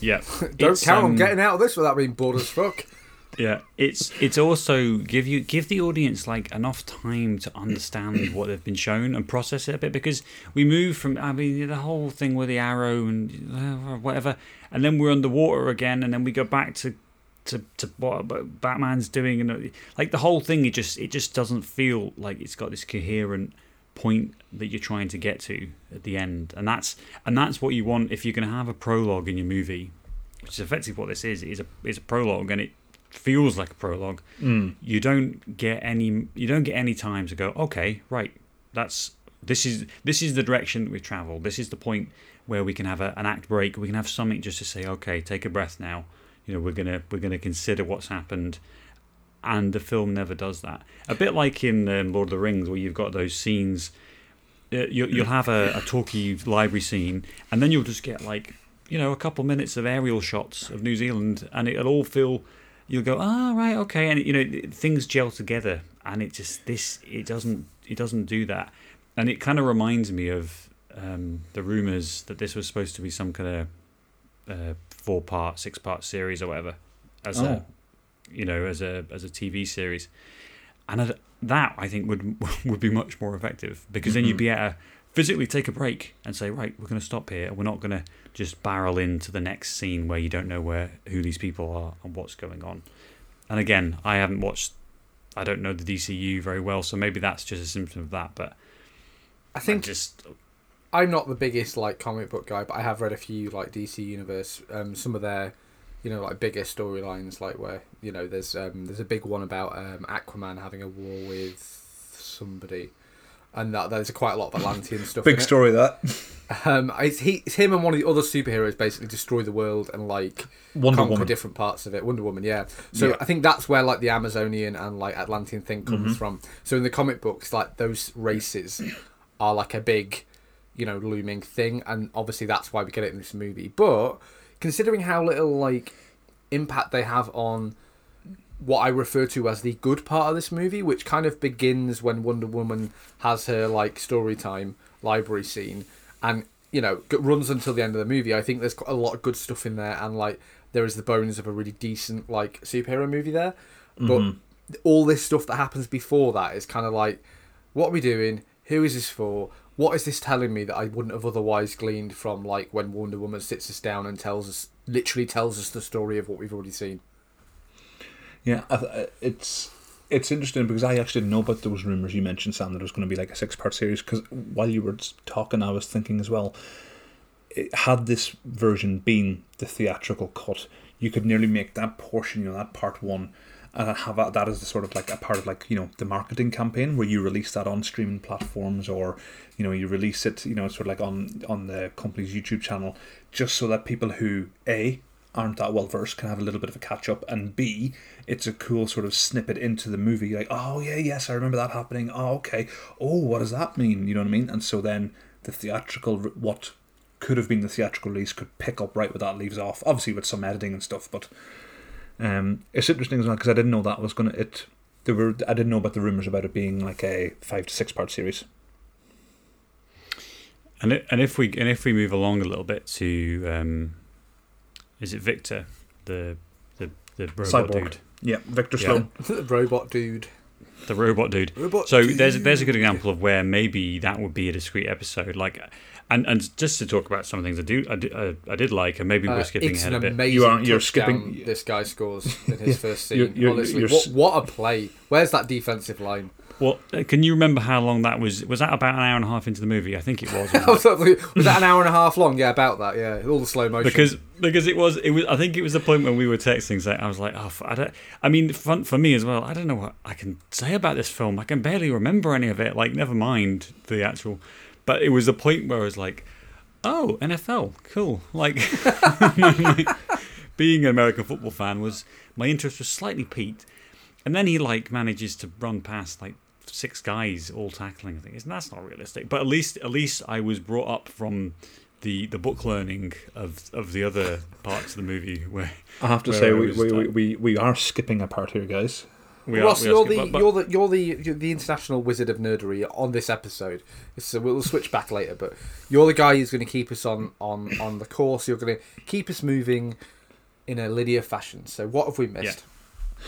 Speaker 3: Yeah, (laughs)
Speaker 1: Don't
Speaker 3: It's,
Speaker 1: count on
Speaker 3: um,
Speaker 1: getting out of this without being bored as fuck. (laughs)
Speaker 3: Yeah, it's it's also give you give the audience like enough time to understand what they've been shown and process it a bit because we move from I mean the whole thing with the arrow and uh, whatever, and then we're underwater again, and then we go back to to, to what Batman's doing, and uh, like the whole thing, it just it just doesn't feel like it's got this coherent point that you're trying to get to at the end, and that's and that's what you want if you're going to have a prologue in your movie, which is effectively what this is. Is a is a prologue, and it feels like a prologue.
Speaker 2: Mm.
Speaker 3: You don't get any you don't get any time to go. Okay, right, that's this is this is the direction that we've travelled. This is the point where we can have a, an act break. We can have something just to say, okay, take a breath now. You know, we're gonna we're gonna consider what's happened and the film never does that. A bit like in um, Lord of the Rings, where you've got those scenes. Uh, you, you'll have a, a talky library scene, and then you'll just get like you know a couple minutes of aerial shots of New Zealand, and it'll all feel. You'll go, ah, right, okay, and you know things gel together, and it just this it doesn't it doesn't do that, and it kind of reminds me of um, the rumors that this was supposed to be some kind of uh, four part, six part series or whatever, as a
Speaker 2: Oh.
Speaker 3: you know as a as a TV series, and that I think would (laughs) would be much more effective because then you'd
Speaker 2: Mhm.
Speaker 3: be at to physically take a break and say right we're going to stop here and we're not going to just barrel into the next scene where you don't know where who these people are and what's going on. And again, I haven't watched. I don't know the DCU very well, so maybe that's just a symptom of that. But
Speaker 1: I
Speaker 3: I
Speaker 1: think
Speaker 3: just
Speaker 1: I'm not the biggest like comic book guy, but I have read a few like DC Universe. Um, some of their, you know, like bigger storylines, like where you know there's um, there's a big one about um, Aquaman having a war with somebody, and that there's quite a lot of Atlantean stuff.
Speaker 2: Big story that
Speaker 1: Um, it's he, it's him and one of the other superheroes basically destroy the world and like
Speaker 2: Wonder
Speaker 1: conquer
Speaker 2: Woman.
Speaker 1: different parts of it. Wonder Woman, yeah. So
Speaker 2: Yeah.
Speaker 1: I think that's where like the Amazonian and like Atlantean thing comes
Speaker 2: Mhm.
Speaker 1: from. So in the comic books, like those races are like a big, you know, looming thing, and obviously that's why we get it in this movie. But considering how little like impact they have on what I refer to as the good part of this movie, which kind of begins when Wonder Woman has her like story time library scene, and you know runs until the end of the movie. I think there's quite a lot of good stuff in there, and like there is the bones of a really decent like superhero movie there. But
Speaker 2: Mhm.
Speaker 1: all this stuff that happens before that is kind of like, what are we doing? Who is this for? What is this telling me that I wouldn't have otherwise gleaned from like when Wonder Woman sits us down and tells us, literally tells us the story of what we've already seen.
Speaker 2: Yeah, uh, it's it's interesting because I actually didn't know about those rumors you mentioned, Sam, that it was going to be like a six part series. Because while you were talking, I was thinking as well. It, had this version been the theatrical cut, you could nearly make that portion, you know, that part one, and have that, that as a sort of like a part of like you know the marketing campaign where you release that on streaming platforms or you know you release it you know sort of like on on the company's YouTube channel, just so that people who a aren't that well versed can have a little bit of a catch up, and b it's a cool sort of snippet into the movie. Like, oh yeah, yes, I remember that happening. Oh okay. Oh, what does that mean? You know what I mean? And so then the theatrical, what could have been the theatrical release could pick up right where that leaves off. Obviously with some editing and stuff, but um, it's interesting as well because I didn't know that was gonna it. There were I didn't know about the rumors about it being like a five to six part series.
Speaker 3: and it, and if we and if we move along a little bit to um, is it Victor the the the robot
Speaker 2: Cyborg.
Speaker 3: dude
Speaker 2: Yeah, Victor
Speaker 3: Yeah.
Speaker 2: Sloan. (laughs)
Speaker 1: the robot dude.
Speaker 3: the robot dude
Speaker 1: Robot
Speaker 3: So
Speaker 1: dude.
Speaker 3: there's there's a good example of where maybe that would be a discrete episode, like, and and just to talk about some things I do I did, uh, I did like, and maybe
Speaker 1: Uh,
Speaker 3: we're skipping ahead a bit.
Speaker 1: amazing
Speaker 2: You aren't- you're skipping-
Speaker 1: This guy scores in his (laughs)
Speaker 2: Yeah.
Speaker 1: first scene.
Speaker 2: You're- you're-
Speaker 1: Honestly,
Speaker 2: you're
Speaker 1: what, what a play! Where's that defensive line?
Speaker 3: Well, uh, can you remember how long that was? Was that about an hour and a half into the movie? I think it was. (laughs) it?
Speaker 1: was that an hour and a half long? Yeah, about that. Yeah, all the slow motion.
Speaker 3: because because it was it was I think it was the point when we were texting saying I was like oh I don't I mean fun for me as well I don't know what I can say about this film I can barely remember any of it like never mind the actual but it was the point where I was like oh NFL cool like (laughs) being an American football fan was my interest was slightly piqued and then he like manages to run past like six guys all tackling things and that's not realistic but at least at least I was brought up from the the book learning of of the other parts of the movie where
Speaker 2: I have to say we, we, we, we, we are skipping a part here, guys.
Speaker 3: we
Speaker 1: Ross,
Speaker 3: are
Speaker 1: you're the
Speaker 3: but- but-
Speaker 1: you're the you're the you're the international wizard of nerdery on this episode. So we'll switch back later, but you're the guy who's going to keep us on on on the course. You're going to keep us moving in a linear fashion. So what have we missed?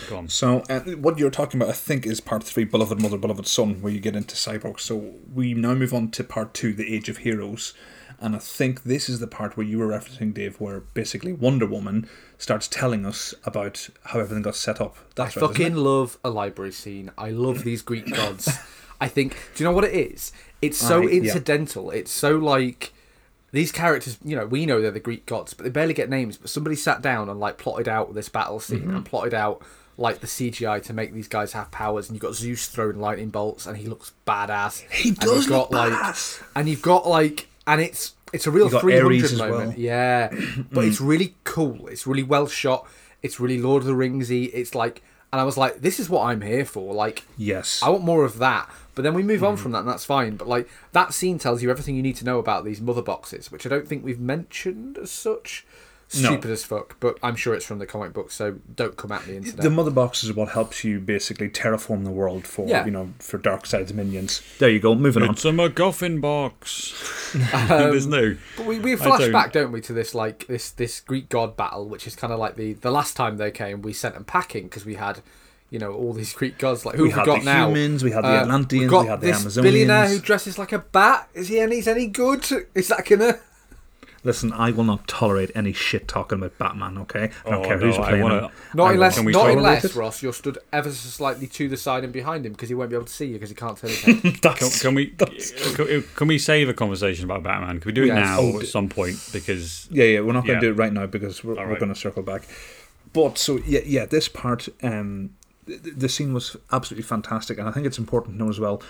Speaker 3: Go on.
Speaker 2: So, uh, what you're talking about, I think, is part three, Beloved Mother, Beloved Son, where you get into cyborgs. So, we now move on to part two, The Age of Heroes. And I think this is the part where you were referencing, Dave, where basically Wonder Woman starts telling us about how everything got set up. That's
Speaker 1: I
Speaker 2: right.
Speaker 1: fucking love a library scene. I love (clears throat) these Greek gods. I think. Do you know what it is? It's so
Speaker 2: Aye, yeah.
Speaker 1: incidental. It's so like these characters. You know, we know they're the Greek gods, but they barely get names. But somebody sat down and like plotted out this battle scene
Speaker 2: Mm-hmm.
Speaker 1: and plotted out like the CGI to make these guys have powers. And you've got Zeus throwing lightning bolts, and he looks badass.
Speaker 2: He
Speaker 1: And
Speaker 2: does
Speaker 1: you've got,
Speaker 2: look
Speaker 1: like,
Speaker 2: badass.
Speaker 1: and you've got like, and it's it's a real
Speaker 2: You
Speaker 1: three hundred moment.
Speaker 2: well.
Speaker 1: Yeah, (clears throat) but it's really cool. It's really well shot. It's really Lord of the Ringsy. It's like, and I was like, this is what I'm here for. Like,
Speaker 2: Yes.
Speaker 1: I want more of that. But then we move
Speaker 2: Mm.
Speaker 1: on from that, and that's fine. But like that scene tells you everything you need to know about these mother boxes, which I don't think we've mentioned as such.
Speaker 2: No.
Speaker 1: Stupid as fuck, but I'm sure it's from the comic book, so don't come at me into that.
Speaker 2: the mother box is what helps you basically terraform the world for
Speaker 1: Yeah.
Speaker 2: you know for Darkseid's minions. There you go. Moving on.
Speaker 3: It's a MacGuffin box. (laughs) (laughs) There's no.
Speaker 1: But we, we flash
Speaker 3: don't-
Speaker 1: back, don't we, to this like this this Greek god battle, which is kind of like the the last time they came, we sent them packing because we had, you know, all these Greek gods. Like who
Speaker 2: We
Speaker 1: have
Speaker 2: had
Speaker 1: got
Speaker 2: the
Speaker 1: now?
Speaker 2: humans, we had the
Speaker 1: Uh,
Speaker 2: Atlanteans,
Speaker 1: we've got
Speaker 2: we had the
Speaker 1: this billionaire who dresses like a bat. Is he any? Is any good? Is that gonna?
Speaker 2: Listen, I will not tolerate any shit talking about Batman. Okay, I don't
Speaker 3: Oh,
Speaker 2: care
Speaker 3: no,
Speaker 2: who's
Speaker 3: I
Speaker 2: playing
Speaker 3: wanna-
Speaker 2: him.
Speaker 1: Not
Speaker 2: I
Speaker 1: unless,
Speaker 3: Can we
Speaker 1: not unless
Speaker 2: it?
Speaker 1: Ross, you're stood ever so slightly to the side and behind him because he won't be able to see you because he can't turn his head. (laughs)
Speaker 3: Can,
Speaker 2: That's-
Speaker 3: can we can, can we save a conversation about Batman? Can we do it
Speaker 1: Yes.
Speaker 3: now
Speaker 2: Oh,
Speaker 3: at some point? Because
Speaker 2: Yeah, yeah, we're not going
Speaker 3: Yeah.
Speaker 2: to do it right now because we're,
Speaker 3: All
Speaker 2: we're going to circle back. But so yeah, yeah, this part, um, th- the scene was absolutely fantastic, and I think it's important to know as well.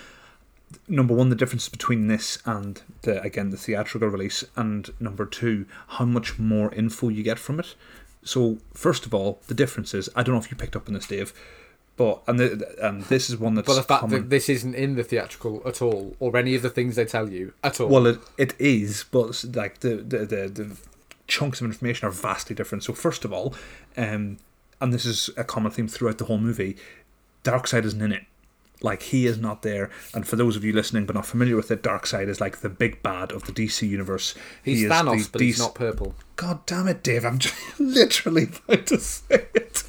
Speaker 2: Number one, the difference between this and the again the theatrical release, and number two, how much more info you get from it. So first of all, the difference is I don't know if you picked up on this, Dave, but and the, and this is one that's
Speaker 1: but the fact
Speaker 2: common.
Speaker 1: that this isn't in the theatrical at all, or any of the things they tell you at all.
Speaker 2: Well, it, it is, but like the, the, the, the chunks of information are vastly different. So first of all, um, and this is a common theme throughout the whole movie, Darkseid isn't in it. Like he is not there. And for those of you listening but not familiar with it, Darkseid is like the big bad of the DC universe.
Speaker 1: he's
Speaker 2: he is
Speaker 1: Thanos,
Speaker 2: the
Speaker 1: but he's not purple.
Speaker 2: God damn it, Dave! I'm (laughs) literally about to say it.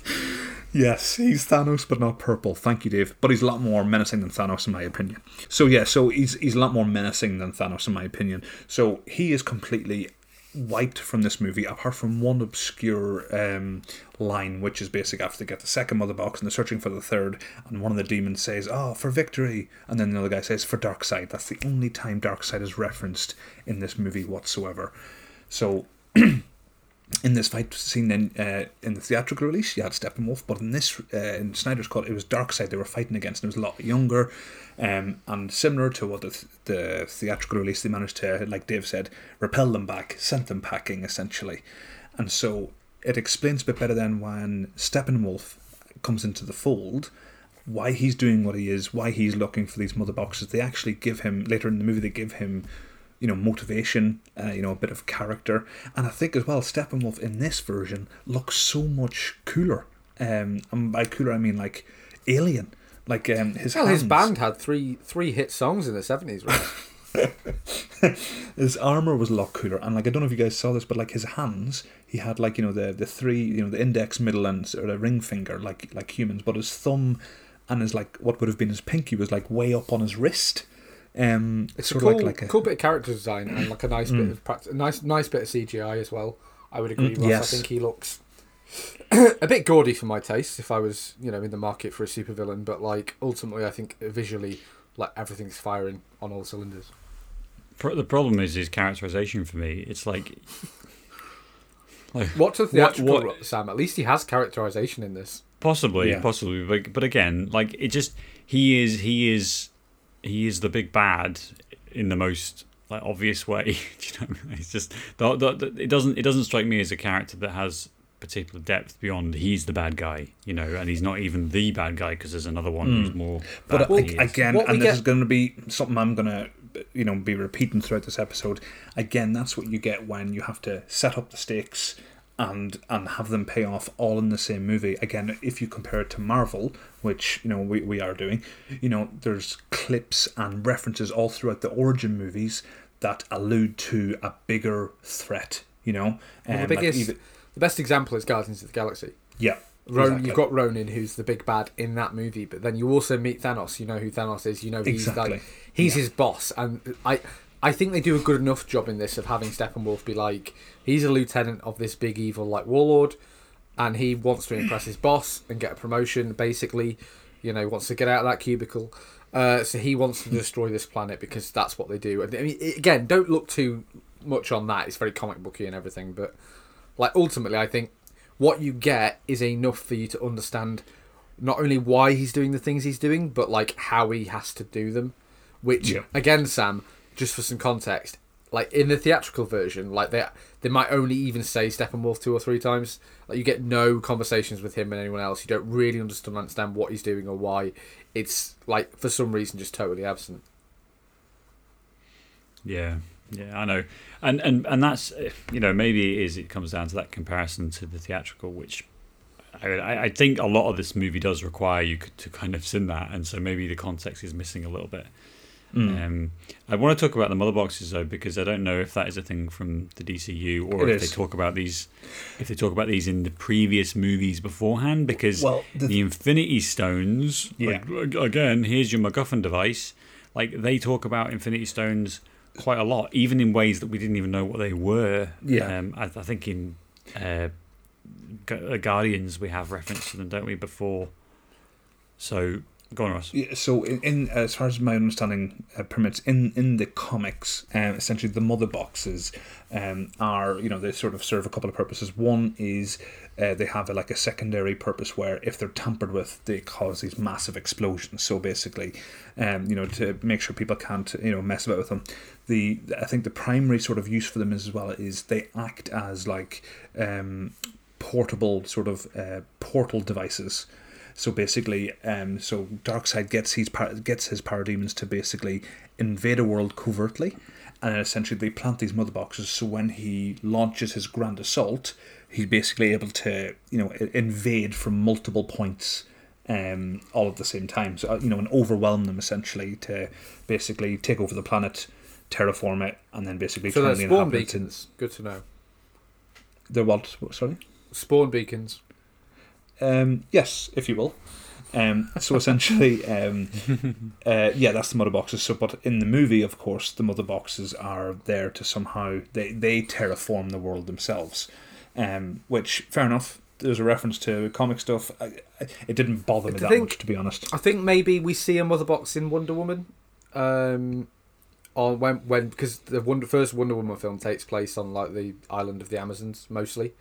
Speaker 2: Yes, he's Thanos, but not purple. Thank you, Dave. But he's a lot more menacing than Thanos, in my opinion. So yeah, so he's he's a lot more menacing than Thanos, in my opinion. So he is completely wiped from this movie, apart from one obscure um, line, which is basically after they get the second mother box and they're searching for the third, and one of the demons says, "Oh, for victory," and then the other guy says, "For Darkseid." That's the only time Darkseid is referenced in this movie whatsoever. So (clears throat) in this fight scene in, uh, in the theatrical release, you had Steppenwolf, but in this, uh, in Snyder's Cut, it was Darkseid they were fighting against, and it was a lot younger, um, and similar to what the, th- the theatrical release, they managed to, like Dave said, repel them back, sent them packing, essentially. And so it explains a bit better then when Steppenwolf comes into the fold, why he's doing what he is, why he's looking for these mother boxes. They actually give him, later in the movie, they give him you know, motivation, uh, you know, a bit of character. And I think as well, Steppenwolf in this version looks so much cooler. Um, and by cooler, I mean like alien. Like um, his
Speaker 1: Well, his band had three three hit songs in the seventies, right? (laughs) (laughs)
Speaker 2: his armor was a lot cooler. And like I don't know if you guys saw this, but like his hands, he had like you know the the three, you know, the index, middle, and or the ring finger, like like humans. But his thumb and his like what would have been his pinky was like way up on his wrist. Um,
Speaker 1: It's a
Speaker 2: sort
Speaker 1: cool,
Speaker 2: of like, like a,
Speaker 1: cool bit of character design and like a nice bit of practice, nice nice bit of CGI as well. I would agree,
Speaker 2: Mm,
Speaker 1: Ross.
Speaker 2: yes.
Speaker 1: I think he looks (coughs) a bit gaudy for my taste if I was, you know, in the market for a supervillain, but like ultimately I think visually like everything's firing on all cylinders.
Speaker 3: The problem is his characterization for me. It's like, (laughs) like
Speaker 1: Watch the theatrical
Speaker 3: what-
Speaker 1: ro- Sam. At least he has characterization in this.
Speaker 3: possibly,
Speaker 2: Yeah.
Speaker 3: possibly, but but again, like it just he is he is he is the big bad in the most like obvious way. (laughs) Do you know? What I mean? It's just the, the, the, it doesn't it doesn't strike me as a character that has particular depth beyond he's the bad guy, you know, and he's not even the bad guy because there's another one who's more.
Speaker 2: Hmm. But
Speaker 3: bad than he
Speaker 2: again,
Speaker 1: What we
Speaker 2: and this
Speaker 1: get-
Speaker 2: is going to be something I'm going to, you know, be repeating throughout this episode. Again, that's what you get when you have to set up the stakes and and have them pay off all in the same movie. Again, if you compare it to Marvel, which you know we, we are doing, you know, there's clips and references all throughout the origin movies that allude to a bigger threat. You know,
Speaker 1: Well, the
Speaker 2: Um, like
Speaker 1: biggest,
Speaker 2: even-
Speaker 1: the best example is Guardians of the Galaxy.
Speaker 2: yeah.
Speaker 1: Ron,
Speaker 2: exactly.
Speaker 1: You've got Ronan, who's the big bad in that movie, but then you also meet Thanos. You know who Thanos is. You know he's
Speaker 2: Exactly.
Speaker 1: like he's
Speaker 2: Yeah.
Speaker 1: his boss, and I I think they do a good enough job in this of having Steppenwolf be like he's a lieutenant of this big evil like warlord, and he wants to impress his boss and get a promotion. Basically, you know, wants to get out of that cubicle. Uh, so he wants to destroy this planet because that's what they do. I mean, again, don't look too much on that. It's very comic booky and everything, but like ultimately, I think what you get is enough for you to understand not only why he's doing the things he's doing, but like how he has to do them. Which
Speaker 2: Yeah.
Speaker 1: again, Sam, just for some context, like in the theatrical version, like they they might only even say Steppenwolf two or three times. Like you get no conversations with him and anyone else. You don't really understand understand what he's doing or why. It's like for some reason just totally absent.
Speaker 3: Yeah, yeah, I know, and and and that's uh, you know maybe it is it comes down to that comparison to the theatrical, which I I I think a lot of this movie does require you to kind of sin that, and so maybe the context is missing a little bit.
Speaker 2: Mm.
Speaker 3: Um, I want to talk about the mother boxes though, because I don't know if that is a thing from the DCU or
Speaker 2: It
Speaker 3: if
Speaker 2: is.
Speaker 3: they talk about these, if they talk about these in the previous movies beforehand. Because
Speaker 2: Well, the-
Speaker 3: the, Infinity Stones,
Speaker 2: Yeah.
Speaker 3: like, again, here's your MacGuffin device. Like they talk about Infinity Stones quite a lot, even in ways that we didn't even know what they were.
Speaker 2: Yeah.
Speaker 3: Um, I, I think in uh, uh, Guardians we have reference to them, don't we? Before. So go on, Ross.
Speaker 2: Yeah, so in, in as far as my understanding uh, permits, in in the comics, um, essentially the mother boxes um, are you know they sort of serve a couple of purposes. One is uh, they have a, like a secondary purpose where if they're tampered with, they cause these massive explosions. So basically, um, you know to make sure people can't you know mess about with them. The I think the primary sort of use for them is as well is they act as like um, portable sort of uh, portal devices. So basically, um, so Darkseid gets his par- gets his parademons to basically invade a world covertly, and then essentially they plant these mother boxes. So when he launches his grand assault, he's basically able to you know invade from multiple points, um, all at the same time. So uh, you know, and overwhelm them essentially to basically take over the planet, terraform it, and then basically
Speaker 1: So
Speaker 2: turn
Speaker 1: they're
Speaker 2: the
Speaker 1: spawn beacons. Good to know.
Speaker 2: They're what- Sorry.
Speaker 1: Spawn beacons.
Speaker 2: Um, yes, if you will. Um, so essentially, um, (laughs) uh, yeah, that's the mother boxes. So, but in the movie, of course, the mother boxes are there to somehow they they terraform the world themselves. Um, which fair enough. There's a reference to comic stuff. I, I, it didn't bother me
Speaker 1: I
Speaker 2: that
Speaker 1: think-
Speaker 2: much, to be honest.
Speaker 1: I think maybe we see a mother box in Wonder Woman. Um, on when when because the Wonder, first Wonder Woman film takes place on like the island of the Amazons mostly,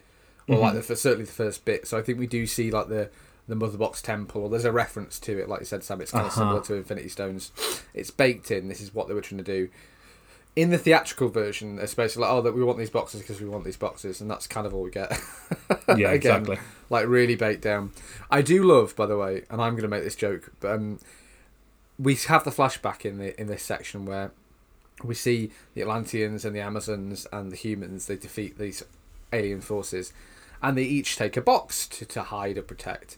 Speaker 1: or like
Speaker 2: Mhm.
Speaker 1: the, certainly the first bit. So I think we do see like the the mother box temple. There's a reference to it, like you said, Sam. It's kind of
Speaker 2: Uh-huh.
Speaker 1: similar to Infinity Stones. It's baked in. This is what they were trying to do. In the theatrical version, it's basically like, oh, that we want these boxes because we want these boxes, and that's kind of all we get. (laughs)
Speaker 2: Yeah,
Speaker 1: Again,
Speaker 2: exactly.
Speaker 1: like really baked down. I do love, by the way, and I'm going to make this joke, but um, we have the flashback in the in this section where we see the Atlanteans and the Amazons and the humans. They defeat these alien forces, and they each take a box to, to hide or protect.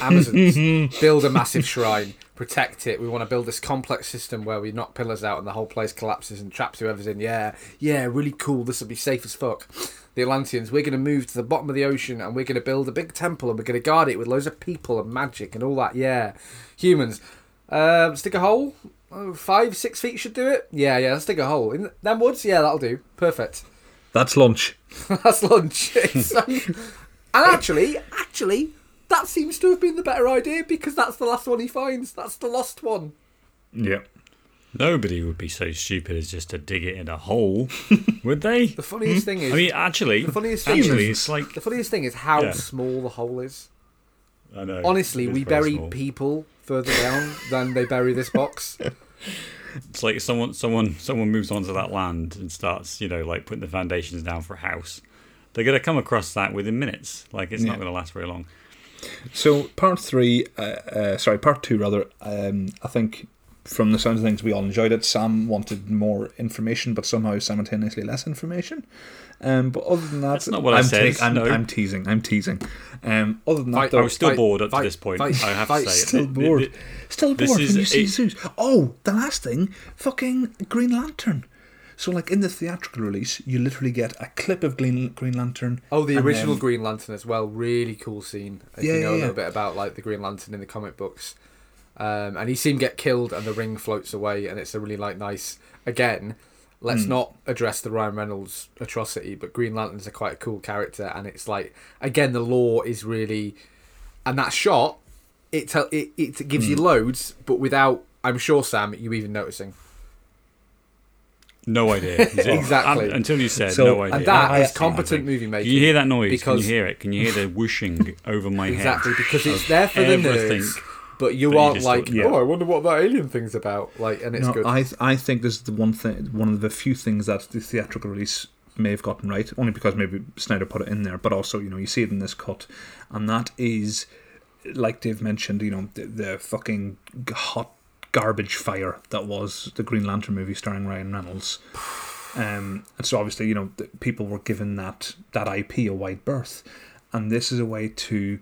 Speaker 1: Amazons (laughs) build a massive shrine, protect it. We want to build this complex system where we knock pillars out and the whole place collapses and traps whoever's in. Yeah, yeah, really cool. This will be safe as fuck. The Atlanteans, we're going to move to the bottom of the ocean and we're going to build a big temple and we're going to guard it with loads of people and magic and all that. Yeah, humans, um, stick a hole. Oh, five, six feet should do it. Yeah, yeah, let's dig a hole in them woods. Yeah, that'll do. Perfect.
Speaker 2: That's lunch. (laughs)
Speaker 1: That's lunch. It's um, And actually, actually, that seems to have been the better idea because that's the last one he finds. That's the lost one.
Speaker 2: Yeah.
Speaker 3: Nobody would be so stupid as just to dig it in a hole, (laughs) would they?
Speaker 1: The funniest thing hmm? is,
Speaker 3: I mean, actually,
Speaker 1: the funniest thing
Speaker 3: actually,
Speaker 1: is,
Speaker 3: it's like
Speaker 1: the funniest thing is how
Speaker 3: Yeah.
Speaker 1: small the hole is.
Speaker 3: I know.
Speaker 1: Honestly, we bury
Speaker 3: small.
Speaker 1: people further down than they bury this box. (laughs)
Speaker 3: It's like someone, someone, someone moves onto that land and starts, you know, like putting the foundations down for a house. They're going to come across that within minutes. Like it's not going to last very long.
Speaker 2: So part three, uh, uh, sorry, part two rather. Um, I think from the sound of things, we all enjoyed it. Sam wanted more information, but somehow simultaneously less information. Um, but other than that,
Speaker 3: That's not what I
Speaker 2: I'm
Speaker 3: said,
Speaker 2: I'm,
Speaker 3: no.
Speaker 2: I'm teasing. I'm teasing. Um, other than that,
Speaker 1: Fight-
Speaker 2: though,
Speaker 3: I was still
Speaker 1: Fight-
Speaker 3: bored up
Speaker 1: fight-
Speaker 3: to this point.
Speaker 1: fight-
Speaker 3: I have
Speaker 1: fight-
Speaker 3: to say,
Speaker 2: still
Speaker 3: It- it-
Speaker 2: bored.
Speaker 3: it-
Speaker 2: Still bored
Speaker 3: is
Speaker 2: when you see
Speaker 3: a-
Speaker 2: Zeus. Oh, the last thing, fucking Green Lantern. So, like in the theatrical release, you literally get a clip of Green Green Lantern.
Speaker 1: Oh, the original
Speaker 2: then-
Speaker 1: Green Lantern as well. Really cool scene. If
Speaker 2: Yeah,
Speaker 1: you know
Speaker 2: yeah,
Speaker 1: a little
Speaker 2: yeah.
Speaker 1: bit about like the Green Lantern in the comic books. Um, and he seen him get killed, and the ring floats away, and it's a really like nice. Again, let's
Speaker 2: Hmm.
Speaker 1: not address the Ryan Reynolds atrocity, but Green Lantern's a quite a cool character, and it's like again the lore is really, and that shot, it tell it, it gives
Speaker 2: Hmm.
Speaker 1: you loads, but without I'm sure Sam you even noticing.
Speaker 3: No idea. (laughs)
Speaker 1: Exactly.
Speaker 3: Un- Until you said
Speaker 2: So-
Speaker 3: no
Speaker 1: And
Speaker 3: idea.
Speaker 1: that
Speaker 2: I-
Speaker 1: is competent movie
Speaker 3: Can
Speaker 1: making.
Speaker 3: you hear that noise? Can you hear it? Can you hear the whooshing over my
Speaker 1: Exactly,
Speaker 3: head?
Speaker 1: Exactly, because it's there for the
Speaker 3: everything
Speaker 1: nerds, but you
Speaker 3: that you
Speaker 1: aren't
Speaker 3: just
Speaker 1: like,
Speaker 3: talked
Speaker 2: about.
Speaker 1: oh, I wonder what that alien thing's about. Like, and it's
Speaker 2: no,
Speaker 1: good.
Speaker 2: I I think this is the one thing, one of the few things that the theatrical release may have gotten right, only because maybe Snyder put it in there, but also you know you see it in this cut, and that is, like Dave mentioned, you know the, the fucking hot garbage fire that was the Green Lantern movie starring Ryan Reynolds. (sighs) Um, and so obviously, you know, the people were given that that IP a wide berth, and this is a way to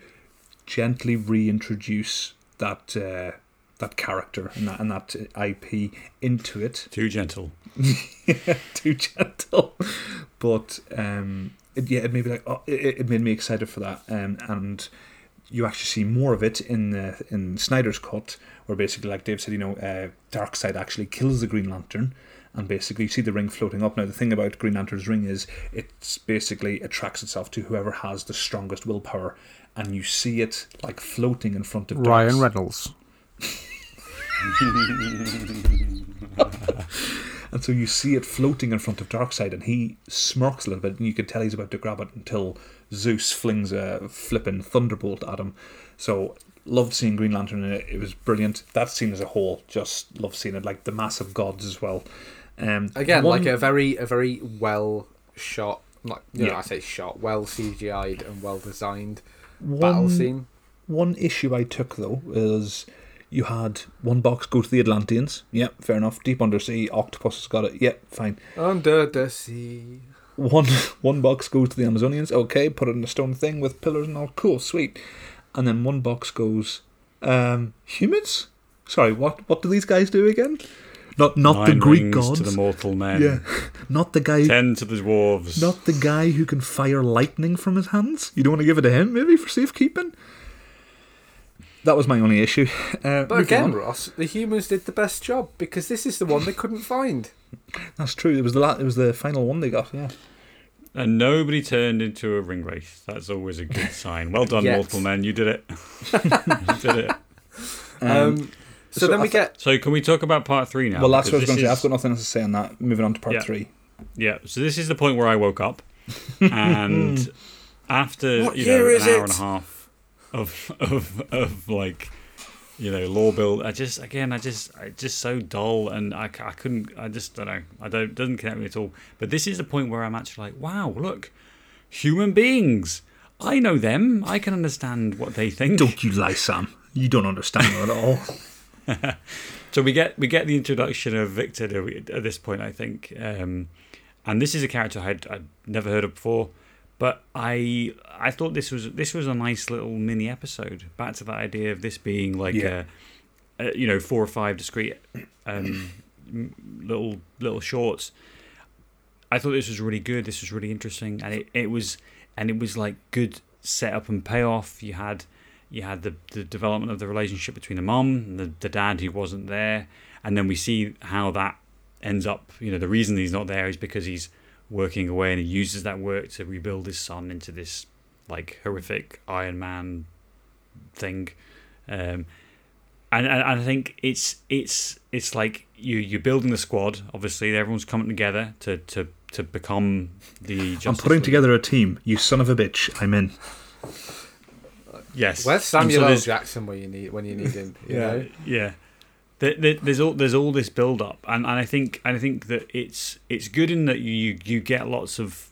Speaker 2: gently reintroduce that uh, that character and that and that IP into it.
Speaker 3: Too gentle. (laughs)
Speaker 2: Too gentle, but um, it, yeah, it made me like oh, it, it made me excited for that, um, and you actually see more of it in the in Snyder's cut, where basically, like Dave said, you know, uh, Darkseid actually kills the Green Lantern, and basically you see the ring floating up. Now, the thing about Green Lantern's ring is it's basically attracts itself to whoever has the strongest willpower, and you see it like floating in front of Darkseid.
Speaker 1: Reynolds. (laughs)
Speaker 2: And so you see it floating in front of Darkseid, and he smirks a little bit, and you can tell he's about to grab it until Zeus flings a flipping thunderbolt at him. So loved seeing Green Lantern in it. It was brilliant. That scene as a whole, just love seeing it. Like the massive gods as well. Um,
Speaker 1: Again,
Speaker 2: one-
Speaker 1: like a very, a very well shot. Like, you know,
Speaker 2: Yeah.
Speaker 1: I say shot, well CGI'd and well designed battle
Speaker 2: one,
Speaker 1: scene.
Speaker 2: One issue I took though is you had one box go to the Atlanteans. Yep, fair enough. Deep undersea, octopus has got it. Yep, fine.
Speaker 1: Under the sea.
Speaker 2: One (laughs) one box goes to the Amazonians. Okay, put it in a stone thing with pillars and all. Cool, sweet. And then one box goes um, humans. Sorry, what what do these guys do again? Not not the Greek
Speaker 3: rings
Speaker 2: gods.
Speaker 3: to the mortal men.
Speaker 2: yeah, (laughs) not the guy.
Speaker 3: Ten to the dwarves.
Speaker 2: Not the guy who can fire lightning from his hands. You don't want to give it to him, maybe for safekeeping. That was my only issue. Uh,
Speaker 1: But again,
Speaker 2: on.
Speaker 1: Ross, the humans did the best job because this is the one they couldn't find. (laughs)
Speaker 2: that's true. It was the la- it was the final one they got. Yeah.
Speaker 3: And nobody turned into a ring wraith. That's always a good sign. Well done, (laughs)
Speaker 1: Yet.
Speaker 3: mortal men. You did it. you did it.
Speaker 1: Um, so,
Speaker 2: so
Speaker 1: then
Speaker 2: I
Speaker 1: we get
Speaker 3: So can we talk about part three now?
Speaker 2: well, that's what I was
Speaker 3: Because
Speaker 2: going to say.
Speaker 3: this
Speaker 2: I've got nothing else to say on that. Moving on to part
Speaker 3: Yeah.
Speaker 2: three.
Speaker 3: Yeah, so this is the point where I woke up, (laughs) and after
Speaker 1: What
Speaker 3: you know an hour
Speaker 1: it?
Speaker 3: and a half of of of like you know lore build, I just again I just I just so dull, and I, I couldn't I just don't know I don't doesn't connect with me at all. But this is the point where I'm actually like, wow, look, human beings. I know them. I can understand what they think.
Speaker 2: Don't you lie, Sam. You don't understand her at all. (laughs) (laughs)
Speaker 3: So we get we get the introduction of Victor at this point, I think, um, and this is a character I'd, I'd never heard of before, but I I thought this was this was a nice little mini episode. Back to that idea of this being like
Speaker 2: Yeah.
Speaker 3: a, a, you know four or five discrete um, little little shorts. I thought this was really good. This was really interesting, and it, it was and it was like good setup and payoff. You had you had the, the development of the relationship between the mum and the, the dad who wasn't there, and then we see how that ends up. You know, the reason he's not there is because he's working away and he uses that work to rebuild his son into this like horrific Iron Man thing. Um, and, and and I think it's it's it's like you you're building the squad. Obviously, everyone's coming together to to to become the. Justice
Speaker 2: I'm putting
Speaker 3: League.
Speaker 2: together a team. You son of a bitch. I'm in.
Speaker 3: Yes,
Speaker 1: Where's
Speaker 3: And so
Speaker 1: Samuel L. Jackson when you need when you need him? You know?
Speaker 3: yeah. There, there, there's all there's all this build up, and, and I think and I think that it's it's good in that you you get lots of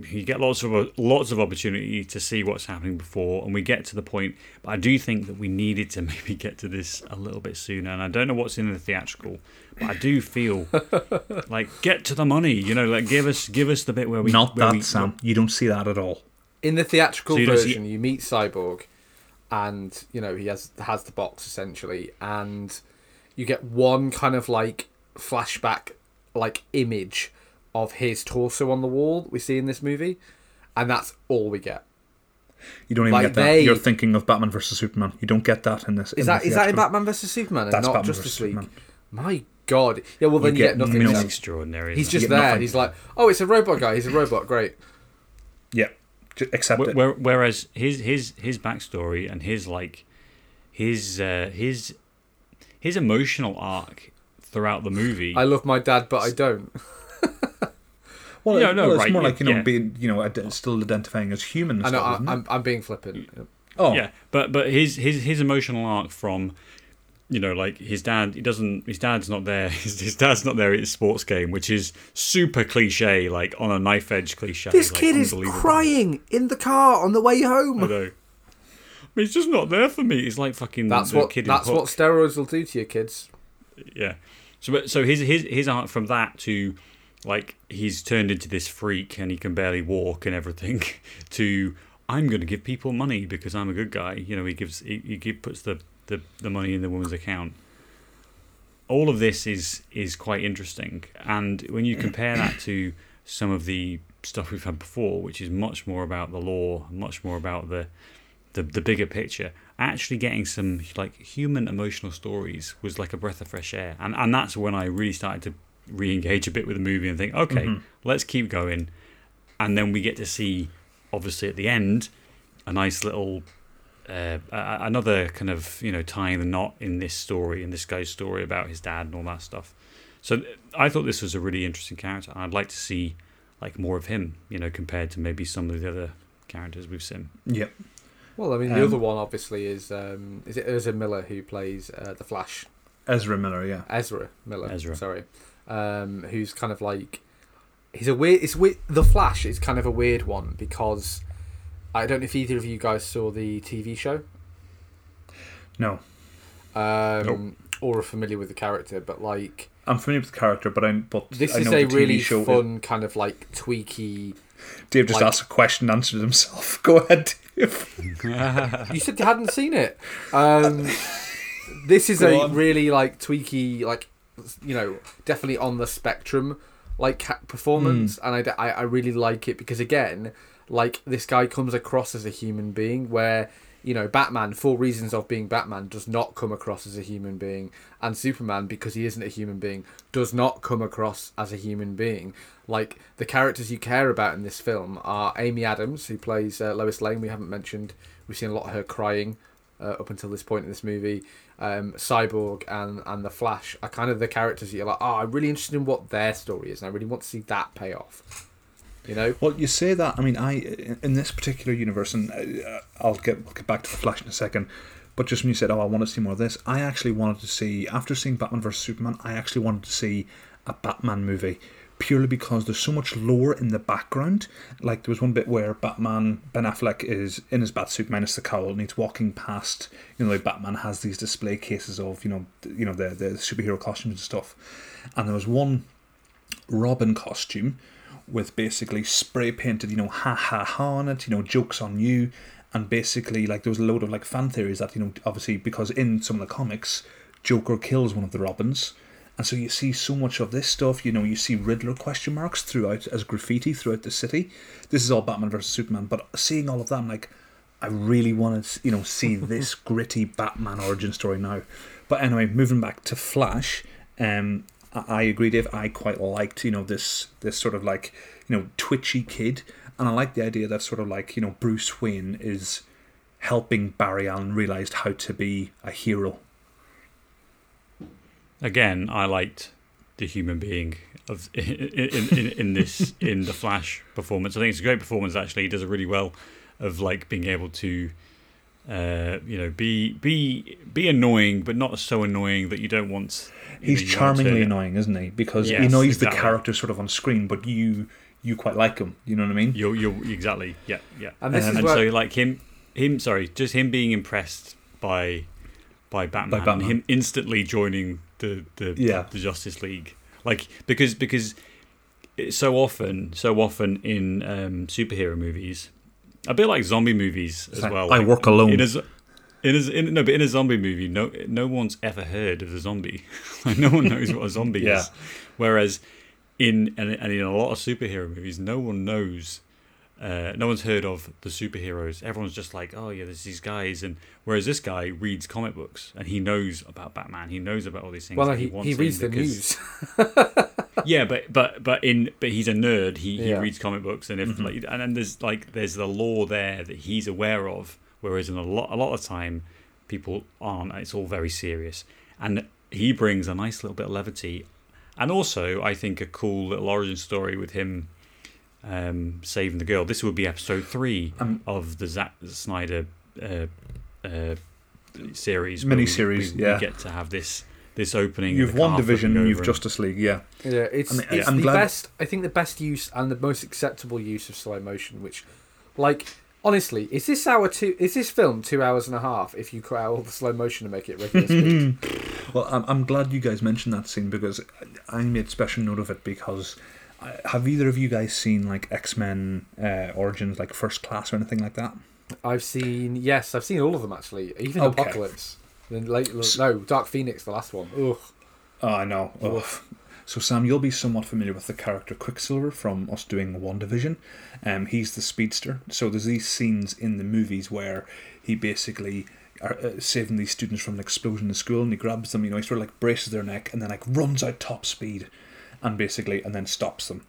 Speaker 3: you get lots of lots of opportunity to see what's happening before, and we get to the point. But I do think that we needed to (laughs) maybe get to this a little bit sooner, and I don't know what's in the theatrical, but I do feel (laughs) like get to the money. You know, like give us give us the bit where we
Speaker 2: Not
Speaker 3: where
Speaker 2: that,
Speaker 3: we,
Speaker 2: Sam. You don't see that at all.
Speaker 1: In the theatrical
Speaker 3: So you don't see-
Speaker 1: version, you meet Cyborg, and you know he has has the box essentially, and you get one kind of like flashback, like image of his torso on the wall we see in this movie, and that's all we get.
Speaker 2: You don't even
Speaker 1: Like
Speaker 2: get that.
Speaker 1: they-
Speaker 2: You're thinking of Batman versus Superman. You don't get that in this.
Speaker 1: Is
Speaker 2: in
Speaker 1: that
Speaker 2: the
Speaker 1: is that in. Batman versus Superman and
Speaker 2: That's
Speaker 1: not
Speaker 2: Batman
Speaker 1: Justice
Speaker 2: versus
Speaker 1: League?
Speaker 2: Superman.
Speaker 1: My God! Yeah, well then
Speaker 2: You
Speaker 1: you,
Speaker 2: get
Speaker 1: get nothing.
Speaker 2: no-
Speaker 3: It's extraordinary.
Speaker 1: He's
Speaker 3: isn't
Speaker 1: just there.
Speaker 2: nothing.
Speaker 1: and He's like, oh, it's a robot guy. He's a robot. Great.
Speaker 2: Yeah, accept
Speaker 3: Wh-
Speaker 2: it.
Speaker 3: where- Whereas his his his backstory and his like his uh, his his emotional arc throughout the movie.
Speaker 1: I love my dad, but I don't. (laughs)
Speaker 2: well,
Speaker 3: Yeah,
Speaker 2: it-
Speaker 3: no,
Speaker 2: well, it's
Speaker 3: right,
Speaker 2: more like you know
Speaker 3: yeah.
Speaker 2: being you know ad- still identifying as human. And
Speaker 1: I know.
Speaker 2: stuff,
Speaker 1: I. I'm I'm being flippant.
Speaker 2: oh,
Speaker 3: yeah, but but his his his emotional arc from you know like his dad he doesn't his dad's not there (laughs) his, his dad's not there at his sports game which is super cliche like on a knife edge cliche
Speaker 1: This
Speaker 3: like,
Speaker 1: kid is crying in the car on the way
Speaker 3: I
Speaker 1: home.
Speaker 3: know. But he's just not there for me. He's like fucking
Speaker 1: That's
Speaker 3: the
Speaker 1: what
Speaker 3: kid in
Speaker 1: that's what steroids will do to your kids.
Speaker 3: yeah. So but- so his his his arc from that to like he's turned into this freak and he can barely walk and everything (laughs) to I'm going to give people money because I'm a good guy. You know he gives he, he puts the, the the money in the woman's account. All of this is is quite interesting. And when you compare that to some of the stuff we've had before which is much more about the lore much more about the the, the bigger picture actually getting some like human emotional stories was like a breath of fresh air. And and that's when i really started to re-engage a bit with the movie and think okay mm-hmm. let's keep going. And then we get to see obviously at the end a nice little uh, another kind of you know tying the knot in this story in this guy's story about his dad and all that stuff so i thought this was a really interesting character i'd like to see like more of him you know compared to maybe some of the other characters we've seen
Speaker 2: yeah.
Speaker 1: Well, I mean, the
Speaker 2: Um,
Speaker 1: other one obviously is um, is it Ezra Miller who plays uh, the Flash?
Speaker 2: Ezra Miller. Yeah.
Speaker 1: Ezra Miller.
Speaker 3: Ezra.
Speaker 1: Sorry. Um, who's kind of like he's a weird. It's weird. The Flash is kind of a weird one because I don't know if either of you guys saw the TV show
Speaker 2: No,
Speaker 1: um,
Speaker 3: Nope.
Speaker 1: or are familiar with the character, but like
Speaker 2: I'm familiar with the character, but I'm. but
Speaker 1: this
Speaker 2: I
Speaker 1: is a really
Speaker 2: show.
Speaker 1: fun kind of like tweaky.
Speaker 2: Dave just
Speaker 1: like-
Speaker 2: asked a question, answered himself. (laughs) Go ahead, Dave. (laughs)
Speaker 1: You said you hadn't seen it. Um, this is
Speaker 2: Go
Speaker 1: a
Speaker 2: on.
Speaker 1: really like tweaky, like you know, definitely on the spectrum, like ca- performance, and I I really like it because again, like this guy comes across as a human being, where you know Batman, for reasons of being Batman, does not come across as a human being, and Superman, because he isn't a human being, does not come across as a human being. Like the characters you care about in this film are Amy Adams, who plays uh, Lois Lane. We haven't mentioned. We've seen a lot of her crying uh, up until this point in this movie. Um, Cyborg and and the Flash are kind of the characters you're like, oh, I'm really interested in what their story is, and I really want to see that pay off. You know,
Speaker 2: Well, you say that. I mean, I in this particular universe, and uh, I'll get I'll get back to the Flash in a second. But just when you said, "Oh, I want to see more of this," I actually wanted to see. After seeing Batman vs Superman, I actually wanted to see a Batman movie purely because there's so much lore in the background. Like there was one bit where Batman Ben Affleck is in his batsuit minus the cowl, and he's walking past. You know, like Batman has these display cases of you know you know the the superhero costumes and stuff. And there was one Robin costume with basically spray painted, you know, ha ha ha on it, you know, jokes on you, and basically like there was a load of like fan theories that you know obviously because in some of the comics, Joker kills one of the Robins, and so you see so much of this stuff. You know, you see Riddler question marks throughout as graffiti throughout the city. This is all Batman versus Superman, but seeing all of that, I'm like, I really want to you know see (laughs) this gritty Batman origin story now. But anyway, moving back to Flash, um, I agree, Dave. I quite liked, you know, this this sort of like, you know, twitchy kid. and I like the idea that sort of like you know Bruce Wayne is helping Barry Allen realize how to be a hero.
Speaker 3: Again, I liked the human being of (laughs) in, in, in, in this in the Flash performance. I think it's a great performance. Actually, he does it really well of like being able to, uh, you know, be be be annoying, but not so annoying that you don't want. You
Speaker 2: He's
Speaker 3: know, you want
Speaker 2: charmingly annoying, isn't he? Because he
Speaker 3: Yes,
Speaker 2: knows
Speaker 3: exactly.
Speaker 2: the character sort of on screen, but you you quite like him. You know what I mean?
Speaker 3: You're you're exactly yeah yeah.
Speaker 1: And this
Speaker 2: Um,
Speaker 1: is
Speaker 3: and
Speaker 1: where
Speaker 3: so like him him sorry just him being impressed by by Batman, by
Speaker 2: Batman.
Speaker 3: and him instantly joining the the,
Speaker 2: Yeah.
Speaker 3: the Justice League like because because so often so often in um, superhero movies a bit like zombie movies as
Speaker 2: like,
Speaker 3: well
Speaker 2: I
Speaker 3: like,
Speaker 2: work alone.
Speaker 3: in a, z- in a, in, no but in a zombie movie no no one's ever heard of the zombie (laughs) like no one knows what a zombie
Speaker 2: Yeah.
Speaker 3: is whereas in and, and in a lot of superhero movies no one knows uh, no one's heard of the superheroes. Everyone's just like, oh yeah, there's these guys, and whereas this guy reads comic books and he knows about Batman, he knows about all these things.
Speaker 1: well, he,
Speaker 3: wants
Speaker 1: he
Speaker 3: in
Speaker 1: reads the
Speaker 3: because-
Speaker 1: news. (laughs) (laughs)
Speaker 3: Yeah, but but but in but he's a nerd. He, he reads comic books, and if like and then there's like there's the lore there that he's aware of, whereas in a lot a lot of time people aren't. It's all very serious, and he brings a nice little bit of levity, and also I think a cool little origin story with him um, saving the girl. This would be episode three
Speaker 2: Um,
Speaker 3: of the Zack Snyder uh, uh, series, where we-
Speaker 2: Miniseries, yeah.
Speaker 3: We get to have this this opening.
Speaker 2: You've
Speaker 3: the WandaVision,
Speaker 2: you've
Speaker 3: over and-
Speaker 2: Justice League, yeah.
Speaker 1: Yeah, it's
Speaker 2: I mean,
Speaker 1: it's
Speaker 2: I'm
Speaker 1: the
Speaker 2: glad-
Speaker 1: best. I think the best use and the most acceptable use of slow motion. Which, like, honestly, is this hour two? Is this film two hours and a half? If you cut out all the slow motion and make it regular (laughs) speed.
Speaker 2: Well, I'm, I'm glad you guys mentioned that scene because I made special note of it because I, have either of you guys seen like X Men uh, Origins, like First Class or anything like that?
Speaker 1: I've seen yes, I've seen all of them actually. Even
Speaker 2: Okay.
Speaker 1: Apocalypse. Then late, no, Dark Phoenix, the last one. Ugh.
Speaker 2: Oh, I know. Ugh. So, Sam, you'll be somewhat familiar with the character Quicksilver from us doing WandaVision. Um, he's the speedster. So, there's these scenes in the movies where he basically are uh, saving these students from an explosion in school, and he grabs them. You know, he sort of like braces their neck, and then like runs out top speed, and basically, and then stops them.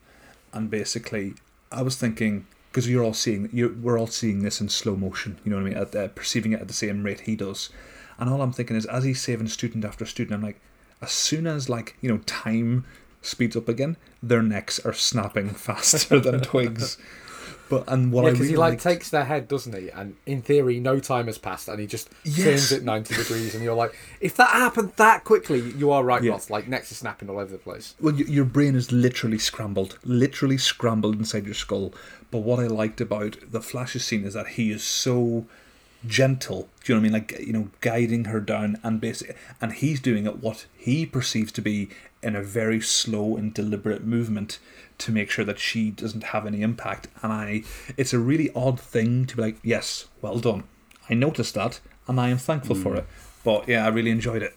Speaker 2: And basically, I was thinking because you're all seeing, you're, we're all seeing this in slow motion. You know what I mean? At, uh, perceiving it at the same rate he does. And all I'm thinking is, as he's saving student after student, I'm like, as soon as like you know time speeds up again, their necks are snapping faster than (laughs) twigs. But and what
Speaker 1: Yeah,
Speaker 2: I
Speaker 1: because
Speaker 2: really
Speaker 1: he like
Speaker 2: liked-
Speaker 1: takes their head, doesn't he? And in theory, no time has passed, and he just
Speaker 2: Yes.
Speaker 1: turns it ninety degrees, and you're like, if that happened that quickly, you are right,
Speaker 2: Yeah.
Speaker 1: Ross. Like necks are snapping all over the place.
Speaker 2: well, y- your brain is literally scrambled, literally scrambled inside your skull. But what I liked about the Flash's scene is that he is so gentle. Do you know what I mean? Like you know, guiding her down, and basic, and he's doing it what he perceives to be in a very slow and deliberate movement to make sure that she doesn't have any impact. And I, it's a really odd thing to be like, yes, well done. I noticed that, and I am thankful for hmm. it. But yeah, I really enjoyed it.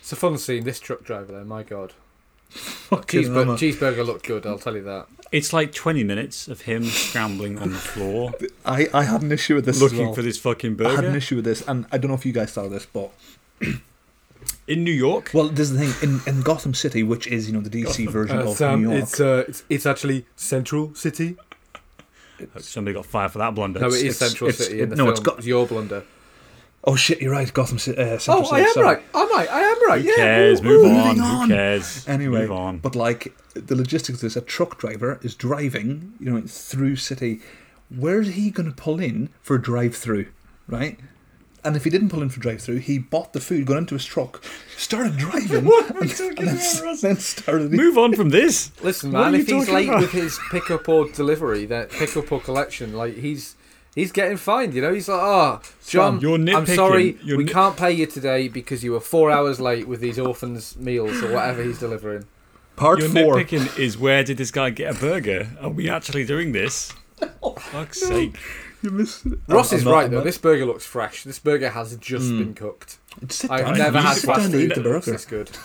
Speaker 1: It's a fun scene. This truck driver, there, my god, (laughs)
Speaker 2: Fucking
Speaker 1: cheeseburger, cheeseburger looked good. I'll tell you that.
Speaker 3: It's like 20 minutes of him scrambling on the floor
Speaker 2: I, I had an issue with this. as
Speaker 3: looking
Speaker 2: well.
Speaker 3: for this fucking burger.
Speaker 2: I had an issue with this, and I don't know if you guys saw this, but
Speaker 3: In New York?
Speaker 2: well, there's the thing in, in Gotham City, which is you know the DC version of New York.
Speaker 1: it's uh, it's it's actually Central City.
Speaker 3: Somebody got fired for that blunder.
Speaker 1: No, it is
Speaker 2: it's-
Speaker 1: Central
Speaker 2: it's-
Speaker 1: City in the
Speaker 2: no,
Speaker 1: film.
Speaker 2: it's got-
Speaker 1: It's your blunder.
Speaker 2: Oh shit, you're right, Gotham City. Uh, Central
Speaker 1: Oh, I am
Speaker 2: sorry.
Speaker 1: right. Am I? I am right.
Speaker 3: Who
Speaker 1: yeah.
Speaker 3: cares?
Speaker 1: woo,
Speaker 3: Move
Speaker 1: woo.
Speaker 3: on.
Speaker 2: moving
Speaker 3: Who
Speaker 2: on.
Speaker 3: cares?
Speaker 2: Anyway,
Speaker 3: Move on.
Speaker 2: but like the logistics of this, a truck driver is driving, you know, through city. Where's he going to pull in for a drive-through, right? And if he didn't pull in for drive-through, he bought the food, got into his truck, started driving, (laughs)
Speaker 3: What are we
Speaker 2: and,
Speaker 3: talking
Speaker 2: and then,
Speaker 3: about,
Speaker 2: then started.
Speaker 3: Move on from this.
Speaker 1: Listen,
Speaker 3: What
Speaker 1: man, if he's late
Speaker 3: about?
Speaker 1: with his pickup or delivery, that pickup or collection, like he's he's getting fined. You know, he's like, oh, John,
Speaker 3: you're
Speaker 1: I'm sorry,
Speaker 3: You're
Speaker 1: we
Speaker 3: nit-
Speaker 1: can't pay you today because you were four hours late with these orphans' meals or whatever he's delivering.
Speaker 2: Part
Speaker 3: Your
Speaker 2: four.
Speaker 3: nitpicking is where did this guy get a burger? Are we actually doing this? Fuck's (laughs) sake.
Speaker 2: You missed it.
Speaker 1: Ross
Speaker 2: I'm
Speaker 1: is
Speaker 2: not-
Speaker 1: right
Speaker 2: I'm
Speaker 1: though.
Speaker 2: not-
Speaker 1: This burger looks fresh. This burger has just hmm. been cooked. I've never
Speaker 3: you
Speaker 1: had
Speaker 3: sit
Speaker 1: fast food
Speaker 2: eat
Speaker 1: that
Speaker 2: the
Speaker 1: looks
Speaker 2: burger.
Speaker 1: this good. (laughs)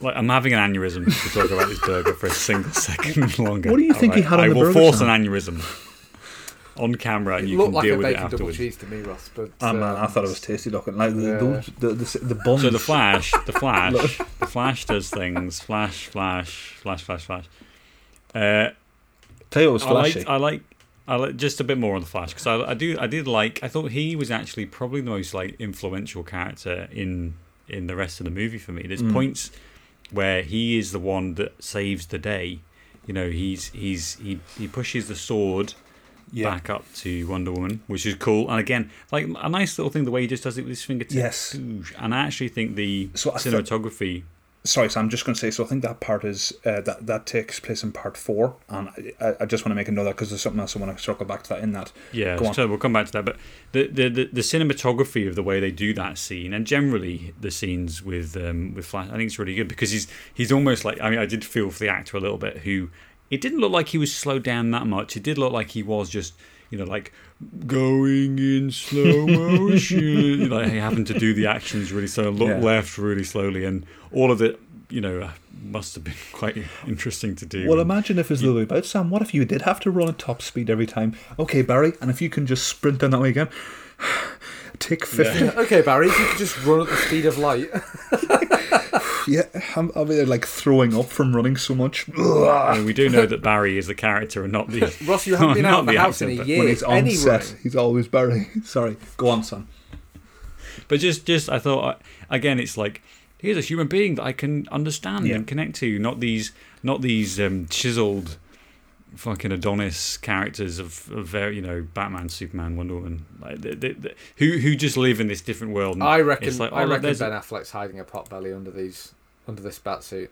Speaker 3: Like I'm having an aneurysm to talk about this burger for a single (laughs) second longer.
Speaker 2: What do you think he had on
Speaker 3: I
Speaker 2: the burger?
Speaker 3: I will force
Speaker 2: Sam?
Speaker 3: an aneurysm on camera, and
Speaker 1: It
Speaker 3: you
Speaker 1: looked
Speaker 3: can
Speaker 1: like
Speaker 3: deal
Speaker 1: a
Speaker 3: with it
Speaker 1: bacon double
Speaker 3: afterwards.
Speaker 1: cheese to me, Ross. But
Speaker 2: Oh man, I
Speaker 1: um,
Speaker 2: thought it was tasty looking. Like the,
Speaker 1: Yeah.
Speaker 2: those, the, the the buns.
Speaker 3: So the Flash, the (laughs) Flash, the Flash does things. Flash, Flash, Flash, Flash, Flash. Uh,
Speaker 2: Tell you what
Speaker 3: I like. I like, I li- just a bit more on the Flash because I, I do I did like I thought he was actually probably the most like influential character in in the rest of the movie for me. There's
Speaker 2: Mm.
Speaker 3: points where he is the one that saves the day. You know, he's he's he he pushes the sword
Speaker 2: Yeah.
Speaker 3: back up to Wonder Woman, which is cool. And again, like a nice little thing the way he just does it with his fingertips.
Speaker 2: Yes.
Speaker 3: And I actually think the
Speaker 2: So
Speaker 3: cinematography.
Speaker 2: Sorry, so I'm just going to say. So I think that part is uh, that that takes place in part four, and I, I just want to make a note of that because there's something else I want to circle back to that in that.
Speaker 3: Yeah,
Speaker 2: Go on.
Speaker 3: so we'll come back to that. But the, the, the, the cinematography of the way they do that scene, and generally the scenes with um, with Flash, I think it's really good because he's he's almost like I mean I did feel for the actor a little bit who it didn't look like he was slowed down that much. It did look like he was just you know like going in slow (laughs) motion. like he happened to do the actions really slow, look
Speaker 2: Yeah.
Speaker 3: left really slowly, and all of it you know must have been (laughs) quite interesting to do.
Speaker 2: Well, imagine if it's the other way about Sam. What if you did have to run at top speed every time? Okay, Barry, and if you can just sprint down that way again, (sighs) take fifty.
Speaker 1: okay, Barry, if you could just run at the speed of light. (laughs)
Speaker 2: Yeah, I'm, I'll like throwing up from running so much.
Speaker 3: I mean, we do know (laughs) that Barry is the character and not the (laughs)
Speaker 1: Ross, you haven't (laughs) been out of the
Speaker 3: the
Speaker 1: house
Speaker 3: actor,
Speaker 1: in a year.
Speaker 2: when he's on
Speaker 1: anyway.
Speaker 2: set, he's always Barry. Sorry, go on, son.
Speaker 3: But just, just I thought again, it's like here's a human being that I can understand
Speaker 2: Yeah.
Speaker 3: and connect to, not these, not these um, chiseled, fucking Adonis characters of, of very, you know, Batman, Superman, Wonder Woman, like they, they, they- who who just live in this different world.
Speaker 1: I reckon.
Speaker 3: like,
Speaker 1: I
Speaker 3: oh, look,
Speaker 1: reckon
Speaker 3: there's
Speaker 1: Ben
Speaker 3: a-
Speaker 1: Affleck's hiding a pot belly under these, under this bat suit.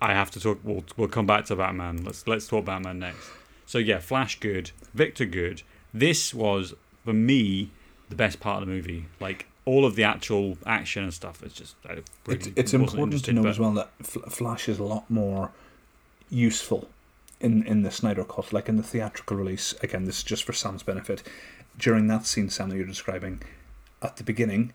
Speaker 3: I have to talk. We'll we'll come back to Batman. Let's let's talk Batman next. So yeah, Flash good, Victor good. This was for me the best part of the movie. Like all of the actual action and stuff. It's just uh, really
Speaker 2: It's, it's important to know
Speaker 3: but-
Speaker 2: as well that Flash is a lot more useful in in the Snyder cut, like in the theatrical release. Again, this is just for Sam's benefit. During that scene, Sam, that you're describing, at the beginning,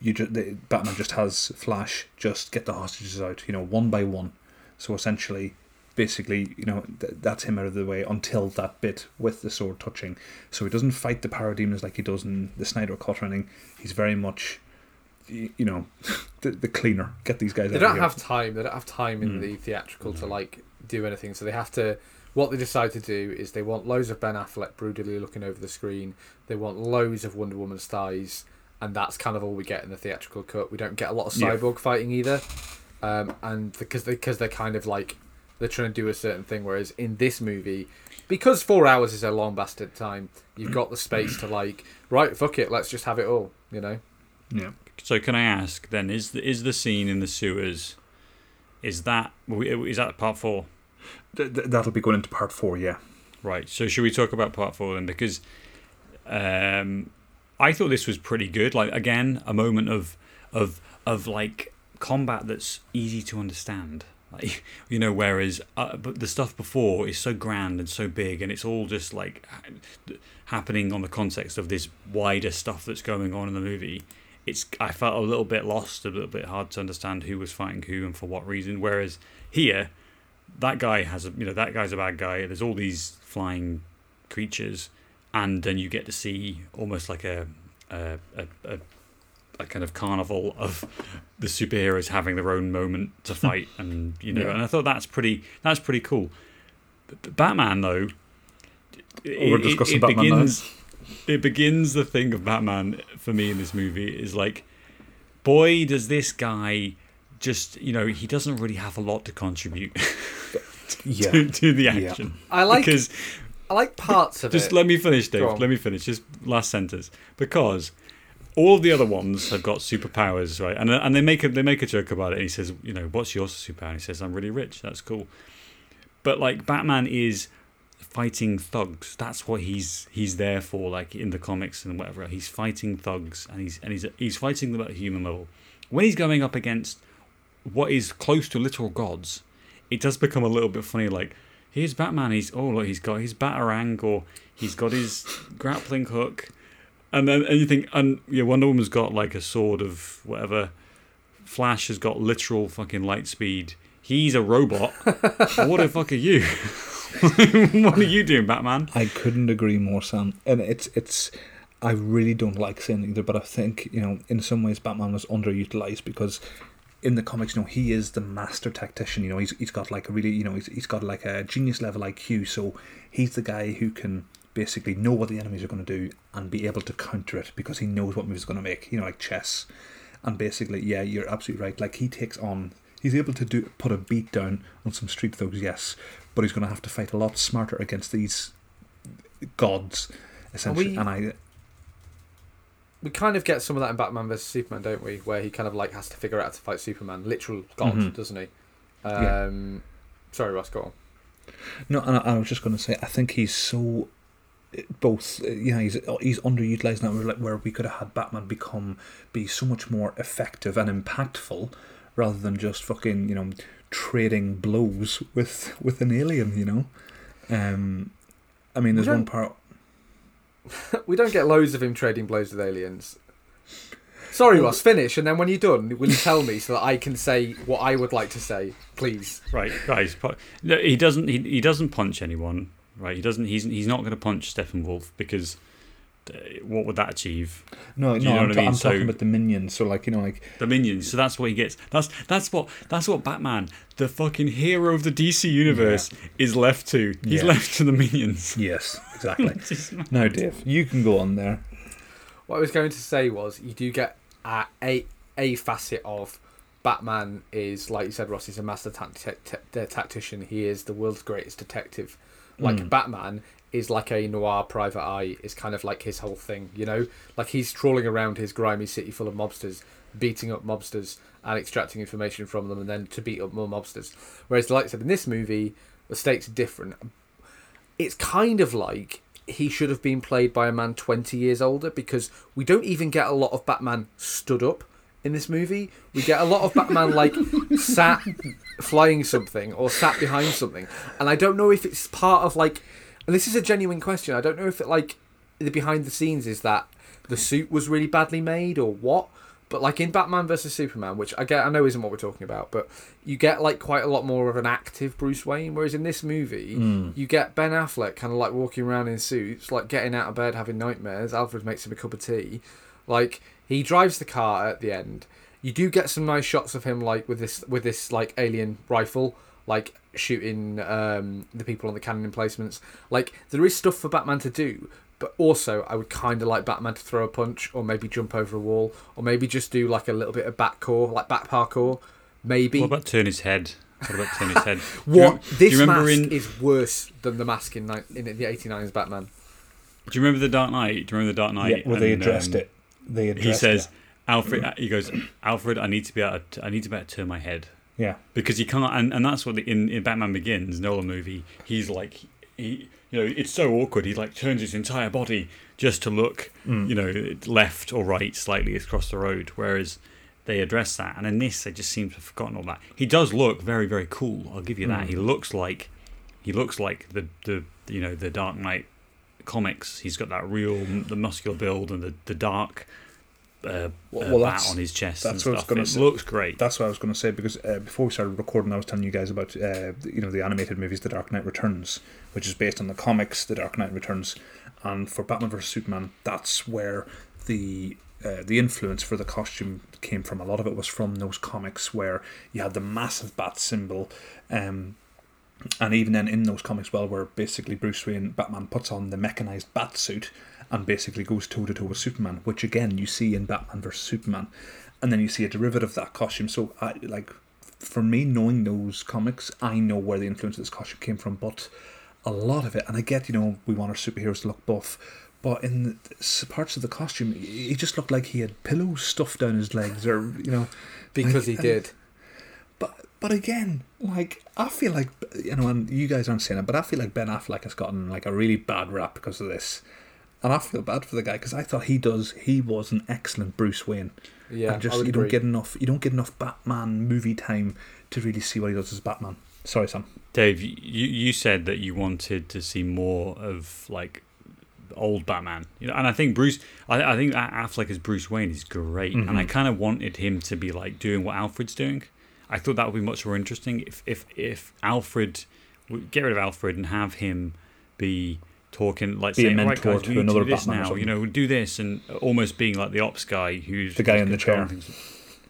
Speaker 2: you just the, Batman just has Flash just get the hostages out, you know, one by one. So essentially, basically, you know, th- that's him out of the way until that bit with the sword touching. So he doesn't fight the parademons like he does in the Snyder cut running. He's very much, you know, (laughs) the, the cleaner. Get these guys out. They don't
Speaker 1: have time. They don't have time in
Speaker 2: Mm.
Speaker 1: the theatrical to like do anything. So they have to. What they decide to do is they want loads of Ben Affleck brutally looking over the screen. They want loads of Wonder Woman's thighs, and that's kind of all we get in the theatrical cut. We don't get a lot of
Speaker 2: Yeah.
Speaker 1: cyborg fighting either, um, and because they because they're kind of like they're trying to do a certain thing. Whereas in this movie, because four hours is a long bastard time, you've got the space to like right, fuck it, let's just have it all. You know.
Speaker 2: Yeah.
Speaker 3: So can I ask then? Is the, is the scene in the sewers? Is that is that part four?
Speaker 2: Th- th- that'll be going into part four, yeah.
Speaker 3: Right. So should we talk about part four then? Because um, I thought this was pretty good. Like again, a moment of of of like combat that's easy to understand. Like, (laughs) you know, whereas uh, but the stuff before is so grand and so big, and it's all just like happening on the context of this wider stuff that's going on in the movie. It's I felt a little bit lost, a little bit hard to understand who was fighting who and for what reason. Whereas here, that guy has a you know that guy's a bad guy. There's all these flying creatures, and then you get to see almost like a a, a, a, a kind of carnival of the superheroes having their own moment to fight, and you know,
Speaker 2: Yeah.
Speaker 3: and I thought that's pretty that's pretty cool. B- B- Batman though, it,
Speaker 2: We're discussing
Speaker 3: it
Speaker 2: Batman now.
Speaker 3: begins. It begins the thing of Batman for me in this movie is like, boy, does this guy just you know he doesn't really have a lot to contribute (laughs)
Speaker 2: Yeah.
Speaker 3: to, to the
Speaker 2: Yeah.
Speaker 3: action
Speaker 1: I like
Speaker 3: because
Speaker 1: I like parts of
Speaker 3: just
Speaker 1: it.
Speaker 3: Just let me finish, Dave. Let me finish. Just last sentence. Because all the other ones have got superpowers, right? And and they make a they make a joke about it. And he says, you know, what's your superpower? And he says, I'm really rich. That's cool. But like Batman is fighting thugs. That's what he's he's there for. Like in the comics and whatever, he's fighting thugs, and he's and he's he's fighting them at a human level. When he's going up against what is close to literal gods, it does become a little bit funny. Like here's Batman. He's oh look, he's got his batarang or he's got his grappling hook, and then and you think and yeah, Wonder Woman's got like a sword of whatever. Flash has got literal fucking light speed. He's a robot. (laughs) what the fuck are you? (laughs) what are you doing, Batman?
Speaker 2: I couldn't agree more, Sam. And it's it's I really don't like saying either, but I think, you know, in some ways Batman was underutilized because in the comics, you know, he is the master tactician. You know, he's he's got like a really, you know, he's, he's got like a genius level IQ. So he's the guy who can basically know what the enemies are going to do and be able to counter it because he knows what moves he's going to make. You know, like chess. And basically, yeah, you're absolutely right. Like he takes on, he's able to do put a beat down on some street thugs, yes, but he's going to have to fight a lot smarter against these gods, essentially.
Speaker 1: we-
Speaker 2: and I,
Speaker 1: we kind of get some of that in Batman vs Superman, don't we? Where he kind of like has to figure out how to fight Superman, literal god,
Speaker 2: Mhm.
Speaker 1: doesn't he?
Speaker 2: Yeah.
Speaker 1: Um, Sorry, Ross, go on.
Speaker 2: No, and I, I was just going to say, I think he's so both. uh, Yeah, he's he's underutilized now. Where we could have had Batman become be so much more effective and impactful, rather than just fucking you know trading blows with with an alien. You know, um, I mean, there's one part. (laughs)
Speaker 1: we don't get loads of him trading blows with aliens. Sorry, Ross, finish, and then when you're done, will you tell me so that I can say what I would like to say, please?
Speaker 3: Right, guys. No, he doesn't. He, he doesn't punch anyone. Right. He doesn't. He's he's not going to punch Steppenwolf because what would that achieve?
Speaker 2: No, no, I'm,
Speaker 3: what I
Speaker 2: ta-
Speaker 3: mean?
Speaker 2: I'm
Speaker 3: So-
Speaker 2: talking about the minions. So like you know, like
Speaker 3: The minions. So that's what he gets. That's that's what that's what Batman, the fucking hero of the DC universe, is left to. He's
Speaker 2: Yeah.
Speaker 3: left to the minions.
Speaker 2: yes, (laughs) exactly.
Speaker 3: It's just-
Speaker 2: now, Dave, you can go on there.
Speaker 1: What I was going to say was you do get uh, a a facet of Batman is like you said, Ross. He's a master ta- ta- ta- tactician. He is the world's greatest detective. Like
Speaker 2: Mm.
Speaker 1: Batman is like a noir private eye. Is kind of like his whole thing. You know, like he's trawling around his grimy city full of mobsters, beating up mobsters and extracting information from them, and then to beat up more mobsters. Whereas, like I said, in this movie, the stakes are different. It's kind of like he should have been played by a man 20 years older because we don't even get a lot of Batman stood up in this movie. We get a lot of Batman like sat flying something or sat behind something. And I don't know if it's part of like and this is a genuine question. I don't know if it like the behind the scenes is that the suit was really badly made or what. But like in Batman versus Superman, which I get, I know isn't what we're talking about, but you get like quite a lot more of an active Bruce Wayne. Whereas in this movie, hmm. you get Ben Affleck kind of like walking around in suits, like getting out of bed, having nightmares. Alfred makes him a cup of tea, like he drives the car at the end. You do get some nice shots of him like with this with this like alien rifle, like shooting um, the people on the cannon emplacements. Like there is stuff for Batman to do, but also I would kind of like Batman to throw a punch or maybe jump over a wall or maybe just do like a little bit of back core, like back parkour. Maybe
Speaker 3: What about turn his head? What about turn his head? (laughs) Do
Speaker 1: what
Speaker 3: you,
Speaker 1: this
Speaker 3: do you
Speaker 1: mask
Speaker 3: in
Speaker 1: is worse than the mask in, in the 89's Batman.
Speaker 3: Do you remember the Dark Knight? Do you remember the Dark Knight?
Speaker 2: yeah, where they
Speaker 3: And,
Speaker 2: addressed
Speaker 3: um,
Speaker 2: it. They addressed
Speaker 3: He says,
Speaker 2: it.
Speaker 3: Alfred. He goes, Alfred. I need to be able. To, I need to be able to turn my head
Speaker 2: Yeah.
Speaker 3: because you can't. And, and that's what the, in in Batman Begins, Nolan movie. He's like he. You know, it's so awkward. He like turns his entire body just to look,
Speaker 2: Mm.
Speaker 3: you know, left or right slightly across the road. Whereas they address that, and in this, they just seem to have forgotten all that. He does look very, very cool. I'll give you that.
Speaker 2: Mm.
Speaker 3: He looks like he looks like the the you know the Dark Knight comics. He's got that real the muscular build and the the dark uh,
Speaker 2: Well,
Speaker 3: uh, bat on his chest
Speaker 2: that's what I was gonna
Speaker 3: It
Speaker 2: say.
Speaker 3: looks great.
Speaker 2: That's what I was going to say because uh, before we started recording, I was telling you guys about uh, you know the animated movies, The Dark Knight Returns, which is based on the comics, The Dark Knight Returns, and for Batman vs Superman, that's where the uh, the influence for the costume came from. A lot of it was from those comics where you had the massive bat symbol. Um, and even then, in those comics, well, where basically Bruce Wayne, Batman puts on the mechanized bat suit and basically goes toe to toe with Superman, which again you see in Batman vs Superman, and then you see a derivative of that costume. So, I like for me, knowing those comics, I know where the influence of this costume came from, but a lot of it, and I get, you know, we want our superheroes to look buff, but in the parts of the costume, he just looked like he had pillows stuffed down his legs, or you know,
Speaker 1: Because he
Speaker 2: Like,
Speaker 1: did.
Speaker 2: but but again, like I feel like you know, and you guys aren't saying it, but I feel like Ben Affleck has gotten like a really bad rap because of this, and I feel bad for the guy because I thought he does he was an excellent Bruce Wayne.
Speaker 1: Yeah,
Speaker 2: and just
Speaker 1: I would
Speaker 2: you
Speaker 1: agree.
Speaker 2: don't get enough you don't get enough Batman movie time to really see what he does as Batman. Sorry, Sam.
Speaker 3: Dave, you you said that you wanted to see more of like old Batman, you know, and I think Bruce, I, I think Affleck as Bruce Wayne is great, and I
Speaker 2: Mhm.
Speaker 3: kind of wanted him to be like doing what Alfred's doing. I thought that would be much more interesting if if if Alfred would get rid of Alfred and have him be talking like
Speaker 2: Be a
Speaker 3: saying, right
Speaker 2: mentor
Speaker 3: guys,
Speaker 2: to
Speaker 3: we need
Speaker 2: another
Speaker 3: do this
Speaker 2: Batman
Speaker 3: now, you know, do this, and almost being like the ops guy who's
Speaker 2: The guy in the chair.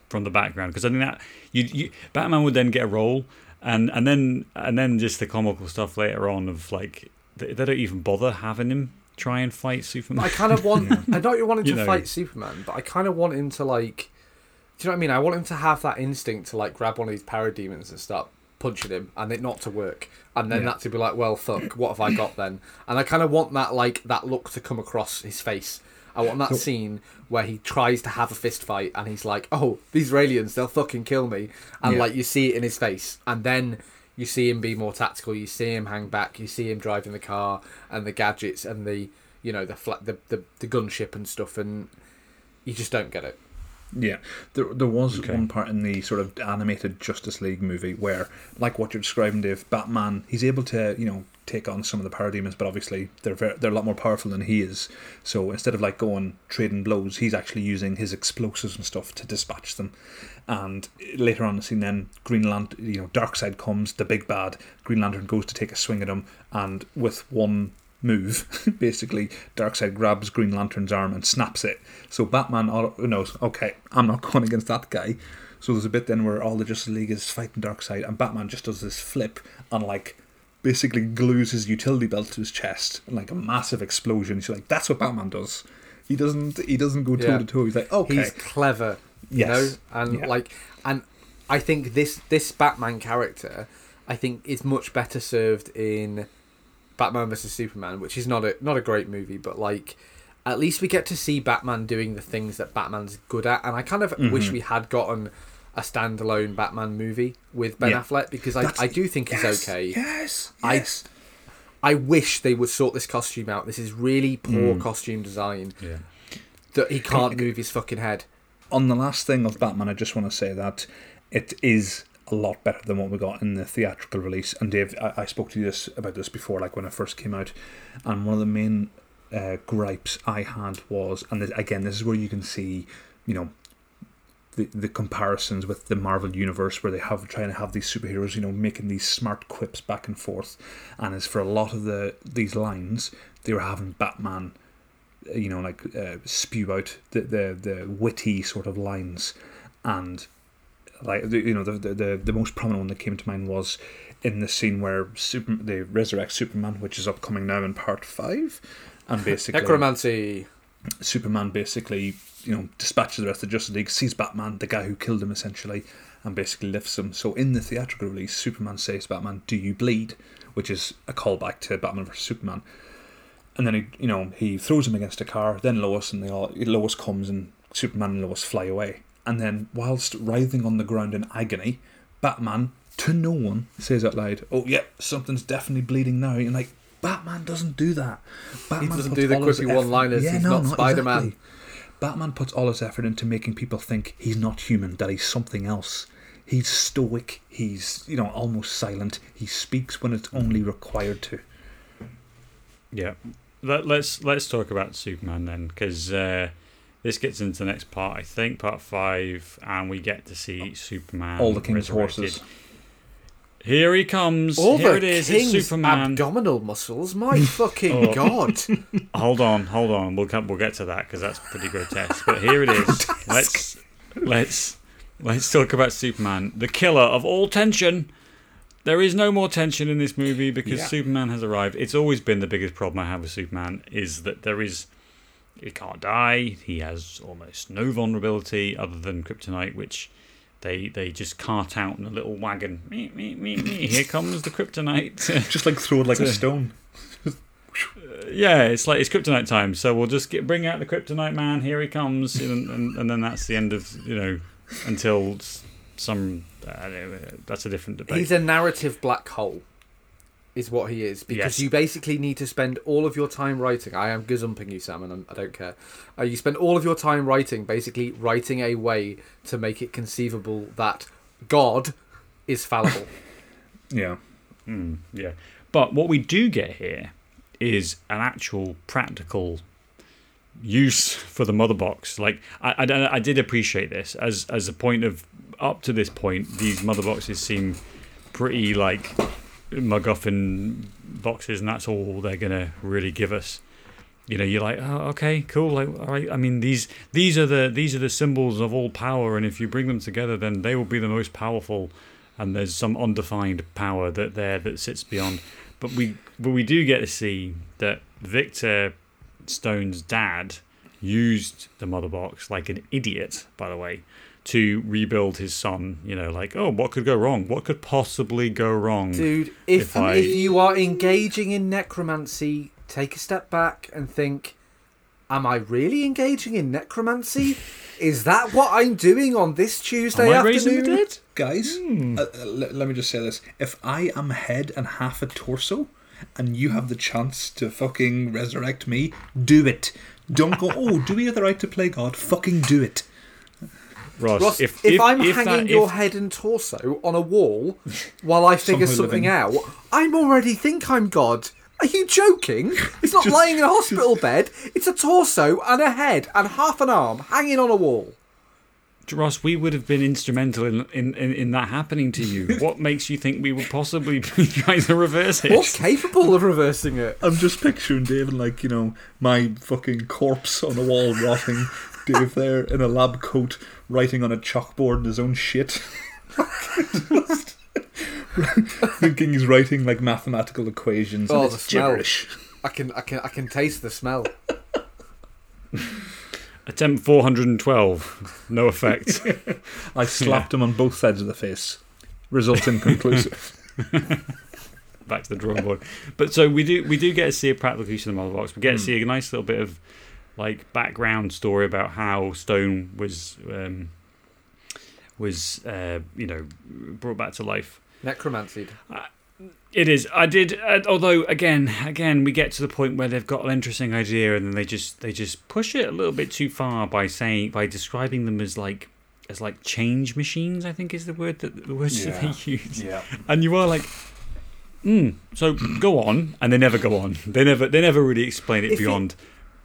Speaker 3: from the background because I think that you, you Batman would then get a role and and then and then just the comical stuff later on of like they, they don't even bother having him try and fight Superman.
Speaker 1: I kind of want. (laughs) I don't want him
Speaker 3: You
Speaker 1: to
Speaker 3: know.
Speaker 1: fight Superman, but I kind of want him to like. Do you know what I mean? I want him to have that instinct to like grab one of these parademons and start punching him, and it not to work, and then
Speaker 2: Yeah.
Speaker 1: that to be like, well, fuck, what have I got then? And I kind of want that like that look to come across his face. I want that
Speaker 2: So-
Speaker 1: scene where he tries to have a fist fight, and he's like, "Oh, these aliens, they'll fucking kill me," and
Speaker 2: Yeah.
Speaker 1: like you see it in his face, and then. You see him be more tactical. You see him hang back. You see him driving the car and the gadgets and the you know the flat the, the the gunship and stuff, and you just don't get it.
Speaker 2: Yeah, there there was
Speaker 3: Okay.
Speaker 2: one part in the sort of animated Justice League movie where, like what you're describing, Dave, Batman, he's able to you know take on some of the parademons, but obviously they're very, they're a lot more powerful than he is. So instead of like going trading blows, he's actually using his explosives and stuff to dispatch them. And later on in the scene, then Green Lantern, you know, Darkseid comes, the big bad. Green Lantern goes to take a swing at him, and with one move, (laughs) basically, Darkseid grabs Green Lantern's arm and snaps it. So Batman knows, okay, I'm not (laughs) going against that guy. So there's a bit then where all the Justice League is fighting Darkseid, and Batman just does this flip and like basically glues his utility belt to his chest, and like a massive explosion. He's like, that's what Batman does. He doesn't. He doesn't go toe to toe. He's like, okay,
Speaker 1: He's clever, you
Speaker 2: Yes.
Speaker 1: know, and
Speaker 2: Yeah.
Speaker 1: like, and I think this this Batman character, I think, is much better served in Batman vs Superman, which is not a not a great movie, but like. At least we get to see Batman doing the things that Batman's good at, and I kind of wish
Speaker 2: Mhm.
Speaker 1: we had gotten a standalone Batman movie with Ben
Speaker 2: Yeah.
Speaker 1: Affleck because I,
Speaker 2: That's-
Speaker 1: I do think he's okay.
Speaker 2: Yes,
Speaker 1: I-
Speaker 2: yes.
Speaker 1: I I wish they would sort this costume out. This is really poor
Speaker 2: Mm.
Speaker 1: costume design
Speaker 3: yeah.
Speaker 1: that he can't move his fucking head.
Speaker 2: on the last thing of Batman, I just want to say that it is a lot better than what we got in the theatrical release. And Dave, I, I spoke to you this about this before, like when it first came out. And one of the main uh, gripes I had was, and this, again, this is where you can see, you know, the the comparisons with the Marvel universe, where they have trying to have these superheroes, you know, making these smart quips back and forth. And as for a lot of the these lines, they were having Batman you know, like uh, spew out the, the the witty sort of lines, and like the, you know the, the the most prominent one that came to mind was in the scene where Super they resurrect Superman, which is upcoming now in part five, and basically
Speaker 1: Necromancy.
Speaker 2: Superman basically you know dispatches the rest of the Justice League, sees Batman, the guy who killed him essentially, and basically lifts him. So in the theatrical release, Superman says to Batman, "Do you bleed?" which is a callback to Batman vs Superman. And then he, you know, he throws him against a car. Then Lois and they all Lois comes and Superman and Lois fly away. And then, whilst writhing on the ground in agony, Batman, to no one, says out loud, "Oh yeah, something's definitely bleeding now." And like, Batman doesn't do that. Batman
Speaker 1: doesn't do the
Speaker 2: all his
Speaker 1: quippy
Speaker 2: effort-
Speaker 1: one-liners. He's not Spider-Man.
Speaker 2: Batman puts all his effort into making people think he's not human, that he's something else. He's stoic. He's you know almost silent. He speaks when it's only required to.
Speaker 3: Yeah, Let, let's let's talk about Superman then, because uh, this gets into the next part. I think part five, and we get to see Superman.
Speaker 2: all the king's horses.
Speaker 3: Here he comes.
Speaker 1: All
Speaker 3: Here
Speaker 1: the
Speaker 3: it is.
Speaker 1: king's
Speaker 3: It's Superman.
Speaker 1: abdominal muscles. My (laughs) fucking
Speaker 3: Oh.
Speaker 1: god! (laughs)
Speaker 3: hold on, hold on. We'll come, we'll get to that because that's pretty grotesque. But here it is. (laughs) let's let's let's talk about Superman, the killer of all tension. There is no more tension in this movie because
Speaker 2: Yeah.
Speaker 3: Superman has arrived. It's always been the biggest problem I have with Superman is that there is he can't die. He has almost no vulnerability other than kryptonite, which they they just cart out in a little wagon. Me, me, me, me. Here (laughs) comes the kryptonite. (laughs)
Speaker 2: Just like throw it like a
Speaker 3: So- (laughs)
Speaker 2: stone.
Speaker 3: Uh, yeah, it's like it's kryptonite time, so we'll just get bring out the kryptonite man. Here he comes, and, and, and then that's the end of you know until some. I know, that's a different debate.
Speaker 1: He's a narrative black hole, is what he is. Because
Speaker 3: Yes.
Speaker 1: you basically need to spend all of your time writing. I am gazumping you, Sam, and I'm, I don't care. Uh, you spend all of your time writing, basically writing a way to make it conceivable that God is fallible. (laughs)
Speaker 2: Yeah.
Speaker 3: Mm, yeah, but what we do get here is an actual practical use for the mother box. Like I, I, I did appreciate this as as a point of up to this point, these mother boxes seem pretty like MacGuffin boxes, and that's all they're gonna really give us. you know, you're like, oh, okay, cool. Like, all right. I mean, these these are the these are the symbols of all power, and if you bring them together, then they will be the most powerful. And there's some undefined power that there that sits beyond. But we but we do get to see that Victor Stone's dad used the mother box like an idiot, by the way, to rebuild his son. You know, like, oh, what could go wrong? What could possibly go wrong?
Speaker 1: Dude, if
Speaker 3: If I-
Speaker 1: if you are engaging in necromancy, take a step back and think, am I really engaging in necromancy? Is that what I'm doing on this Tuesday
Speaker 3: Am I the
Speaker 1: afternoon?
Speaker 3: dead?
Speaker 2: Guys, uh, uh, let, let me just say this. If I am head and half a torso, and you have the chance to fucking resurrect me, do it. Don't go, oh, do we have the right to play God? Fucking do it.
Speaker 3: Ross,
Speaker 1: Ross,
Speaker 3: if,
Speaker 1: if,
Speaker 3: if,
Speaker 1: I'm
Speaker 3: if
Speaker 1: hanging
Speaker 3: that,
Speaker 1: your
Speaker 3: if,
Speaker 1: head and torso on a wall (laughs) while I figure something
Speaker 2: living.
Speaker 1: out, I'm already think I'm God. Are you joking? It's not (laughs)
Speaker 2: Just-
Speaker 1: lying in a hospital (laughs) bed. It's a torso and a head and half an arm hanging on a wall.
Speaker 3: Ross, we would have been instrumental in, in, in, in that happening to you. what makes you think we would possibly be trying to reverse it?
Speaker 1: What's capable of reversing it?
Speaker 2: I'm just picturing Dave and like, you know, my fucking corpse on a wall rotting. Dave there in a lab coat writing on a chalkboard in his own shit. Just (laughs) thinking he's writing like mathematical equations
Speaker 1: Oh,
Speaker 2: and
Speaker 1: the smell.
Speaker 2: gibberish.
Speaker 1: I can, I can, I can taste the smell.
Speaker 3: Attempt 412. No effect. (laughs)
Speaker 2: I slapped him on both sides of the face. Result inconclusive. (laughs)
Speaker 3: Back to the drawing board. But so we do we do get to see a practical use of the mother box. We get to hmm. see a nice little bit of like background story about how Stone was um, was uh, you know brought back to life.
Speaker 1: Necromancy.
Speaker 3: It is. I did. Uh, although again, again, we get to the point where they've got an interesting idea, and then they just they just push it a little bit too far by saying by describing them as like as like change machines. I think is the word that the words that they use.
Speaker 2: yeah.
Speaker 3: And you are like, hmm. So go on, and they never go on. They never they never really explain it
Speaker 1: If it
Speaker 3: beyond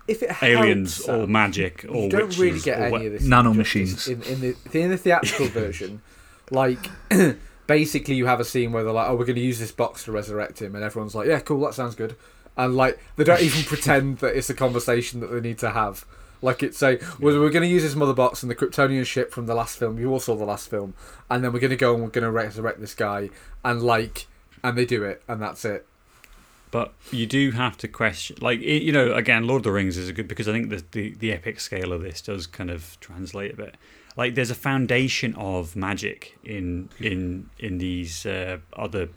Speaker 1: If it helps,
Speaker 3: aliens or magic or
Speaker 1: you don't
Speaker 3: witches
Speaker 1: really get
Speaker 3: or
Speaker 1: any of this
Speaker 2: Nanomachines.
Speaker 1: in, in the in the theatrical (laughs) version. Like, (clears throat) basically, you have a scene where they're like, "Oh, we're going to use this box to resurrect him," and everyone's like, "Yeah, cool, that sounds good." And like, they don't even (laughs) pretend that it's a conversation that they need to have. Like it's say, well, we're going to use this mother box and the Kryptonian ship from the last film. You all saw the last film, and then we're going to go and we're going to resurrect this guy, and like, and they do it, and that's it.
Speaker 3: But you do have to question, like it, you know, again, Lord of the Rings is a good because I think the, the the epic scale of this does kind of translate a bit. Like there's a foundation of magic in in in these uh, other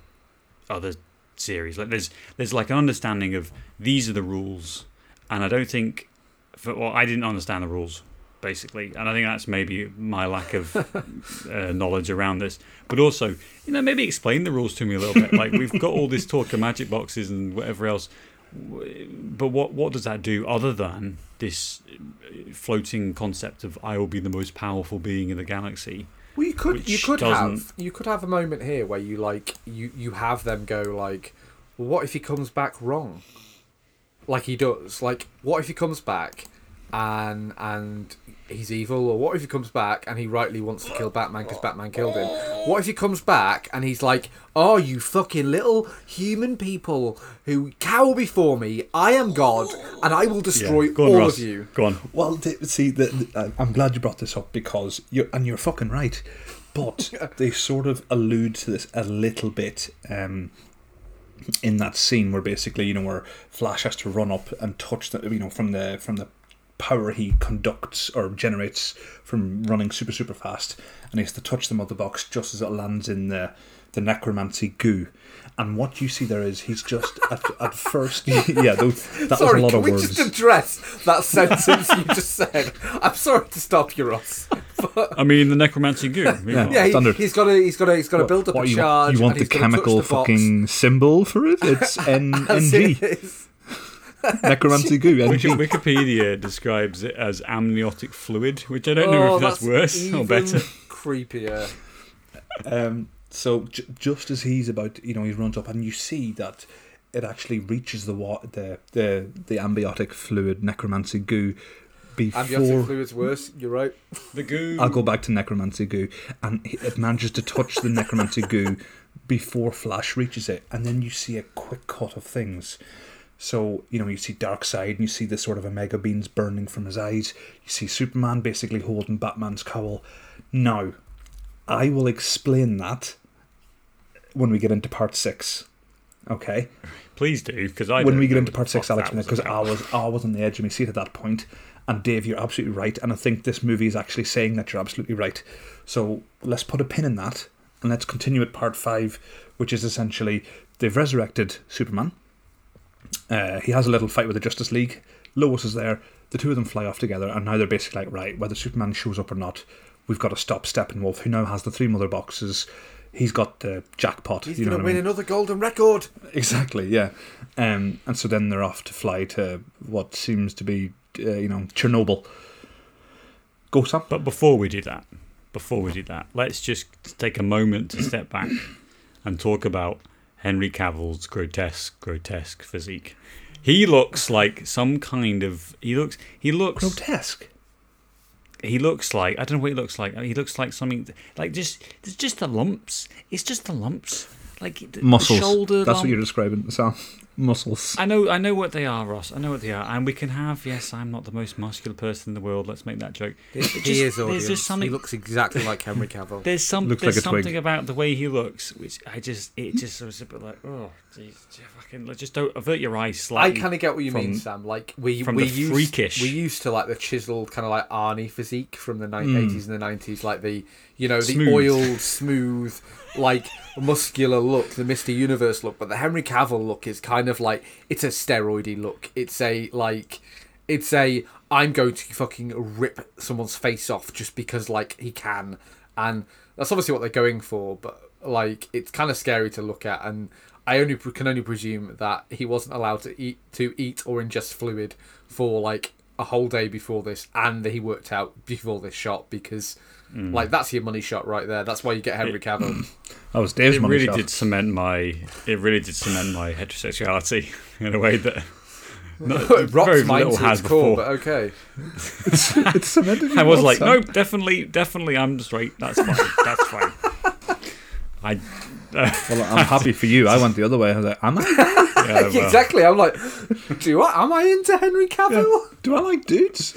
Speaker 3: other series. Like there's there's like an understanding of these are the rules, and I don't think, for, well, I didn't understand the rules basically, and I think that's maybe my lack of uh, knowledge around this. But also, you know, maybe explain the rules to me a little bit. Like we've got all this talk of magic boxes and whatever else, but what what does that do other than this uh, floating concept of I will be the most powerful being in the galaxy?
Speaker 1: Well, you could you could have you could have a moment here where you like you you have them go like, well, what if he comes back wrong? Like he does. Like, what if he comes back and and he's evil, or what if he comes back and he rightly wants to kill Batman because Batman killed him? What if he comes back and he's like, oh, you fucking little human people who cower before me, I am God, and I will destroy
Speaker 3: Go on,
Speaker 1: all
Speaker 3: Ross.
Speaker 1: of you.
Speaker 3: Go on.
Speaker 2: Well, th- see, the, the, uh, I'm glad you brought this up because you're and you're fucking right. But (laughs) they sort of allude to this a little bit um, in that scene where basically, you know, where Flash has to run up and touch the, you know, from the from the power he conducts or generates from running super super fast, and he has to touch the mother box just as it lands in the the necromancy goo. And what you see there is he's just at, at first, (laughs) yeah, those, that
Speaker 1: sorry,
Speaker 2: was a lot
Speaker 1: can
Speaker 2: of
Speaker 1: we
Speaker 2: words.
Speaker 1: just address that sentence you just said? I'm sorry to stop you, Ross.
Speaker 3: I mean, the necromancy goo. you know.
Speaker 1: Yeah, he,
Speaker 2: Standard.
Speaker 1: has got to, he's got to, he's got to build up
Speaker 2: What,
Speaker 1: a
Speaker 2: you,
Speaker 1: charge.
Speaker 2: You want
Speaker 1: and
Speaker 2: the
Speaker 1: he's gotta touch
Speaker 2: chemical
Speaker 1: the
Speaker 2: fucking symbol for it? It's (laughs) N
Speaker 1: As it
Speaker 2: G.
Speaker 1: is.
Speaker 2: Necromancy goo.
Speaker 3: Wiki-
Speaker 2: NG.
Speaker 3: Wikipedia describes it as amniotic fluid, which I don't know
Speaker 1: Oh,
Speaker 3: if that's, worse
Speaker 1: even
Speaker 3: or better.
Speaker 1: Creepier.
Speaker 2: Um, so j- just as he's about, you know, he runs up and you see that it actually reaches the wa- the the the ambiotic fluid necromancy goo before.
Speaker 1: Amniotic fluid's worse. You're right.
Speaker 3: The goo.
Speaker 2: I'll go back to necromancy goo, and it manages to touch the necromancy goo before Flash reaches it, and then you see a quick cut of things. So, you know, you see Darkseid and you see the sort of Omega beams burning from his eyes. You see Superman basically holding Batman's cowl. Now, I will explain that when we get into part six. Okay?
Speaker 3: Please do, because I
Speaker 2: when we get into part six,
Speaker 3: fuck
Speaker 2: I'll
Speaker 3: that
Speaker 2: explain it because I was I was on the edge of my seat at that point. And Dave, you're absolutely right, and I think this movie is actually saying that you're absolutely right. So let's put a pin in that, and let's continue at part five, which is essentially they've resurrected Superman. Uh, he has a little fight with the Justice League. Lois is there. The two of them fly off together, and now they're basically like, right, whether Superman shows up or not, we've got to stop Steppenwolf, who now has the three mother boxes. He's got the jackpot.
Speaker 1: He's
Speaker 2: you know
Speaker 1: gonna
Speaker 2: what I
Speaker 1: win
Speaker 2: mean?
Speaker 1: another golden record.
Speaker 2: Exactly, yeah. Um, and so then they're off to fly to what seems to be, uh, you know, Chernobyl. Go, Sam.
Speaker 3: But before we do that, before we do that, let's just take a moment to step back and talk about Henry Cavill's grotesque, grotesque physique. He looks like some kind of. He looks. He looks.
Speaker 2: Grotesque.
Speaker 3: He looks like. I don't know what he looks like. He looks like something. Like just. It's just the lumps. It's just the lumps. Like the- the
Speaker 2: Muscles.
Speaker 3: shoulder.
Speaker 2: That's
Speaker 3: lump.
Speaker 2: what you're describing, Sam. Muscles.
Speaker 3: I know, I know what they are, Ross. I know what they are, and we can have. Yes, I'm not the most muscular person in the world. Let's make that joke.
Speaker 1: He,
Speaker 3: It
Speaker 1: he
Speaker 3: just-
Speaker 1: is
Speaker 3: there's
Speaker 1: audience.
Speaker 3: just something-
Speaker 1: He looks exactly like Henry Cavill. (laughs)
Speaker 3: There's some.
Speaker 2: Looks
Speaker 3: there's
Speaker 2: like a twig.
Speaker 3: something about the way he looks, which I just. It just was a bit like, oh, jeez, fucking. Just don't avert your eyes
Speaker 1: I kind of get what you mean, Sam. Like we
Speaker 3: from
Speaker 1: we
Speaker 3: the
Speaker 1: used
Speaker 3: freakish-
Speaker 1: we used to like the chiseled kind of like Arnie physique from the
Speaker 2: Mm.
Speaker 1: eighties and the nineties, like the you know the
Speaker 3: Smooth.
Speaker 1: oiled, smooth, like muscular look, the Mister Universe look. But the Henry Cavill look is kind of like it's a steroidy look. It's a like it's a I'm going to fucking rip someone's face off just because like he can, and that's obviously what they're going for. But like it's kind of scary to look at, and I only can only presume that he wasn't allowed to eat to eat or ingest fluid for like a whole day before this, and that he worked out before this shot because Mm. like that's your money shot right there. That's why you get Henry Cavill. (clears throat)
Speaker 2: That was Dave's
Speaker 3: it
Speaker 2: money
Speaker 3: really
Speaker 2: shot.
Speaker 3: did cement my. It really did cement my heterosexuality (laughs) in a way that. (laughs) No,
Speaker 1: it rocks
Speaker 3: very
Speaker 1: mine
Speaker 3: little has
Speaker 1: core,
Speaker 3: before.
Speaker 1: but okay. (laughs)
Speaker 2: it's cemented
Speaker 3: I was like,
Speaker 2: Sam.
Speaker 3: no, definitely, definitely, I'm straight. That's fine. That's fine. I.
Speaker 2: Well, I'm happy for you. I went the other way. I was like, am I?
Speaker 3: Yeah, well,
Speaker 1: exactly. I'm like, do I? Am I into Henry Cavill?
Speaker 2: Do I like dudes?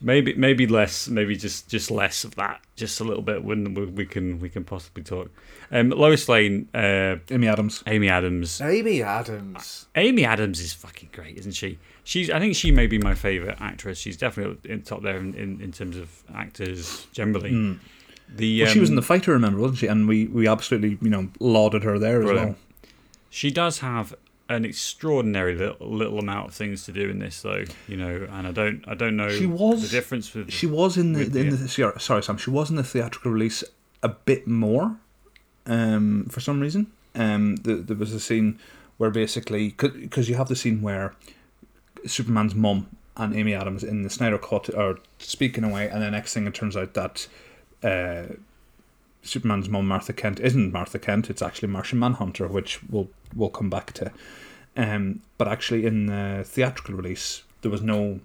Speaker 3: Maybe, maybe less. Maybe just, just less of that. Just a little bit. When we, we can, we can possibly talk. Um, Lois Lane, uh,
Speaker 2: Amy Adams.
Speaker 3: Amy Adams.
Speaker 1: Amy Adams.
Speaker 3: Amy Adams is fucking great, isn't she? She's. I think she may be my favorite actress. She's definitely in top there in, in, in terms of actors generally.
Speaker 2: Mm.
Speaker 3: The
Speaker 2: Well, she was in
Speaker 3: um,
Speaker 2: the fighter, remember, wasn't she? And we, we absolutely, you know, lauded her there as
Speaker 3: Brilliant.
Speaker 2: well.
Speaker 3: She does have an extraordinary little, little amount of things to do in this, though. You know, and I don't, I don't know
Speaker 2: She was-
Speaker 3: the difference with.
Speaker 2: She was in the, in
Speaker 3: the-
Speaker 2: sorry, sorry, Sam. She was in the theatrical release a bit more, um, for some reason. Um, the, there was a scene where basically because you have the scene where Superman's mum and Amy Adams in the Snyder Cut are speaking away, and the next thing it turns out that uh, Superman's mom Martha Kent isn't Martha Kent; it's actually Martian Manhunter, which we'll we'll come back to. Um, but actually, in the theatrical release, there was no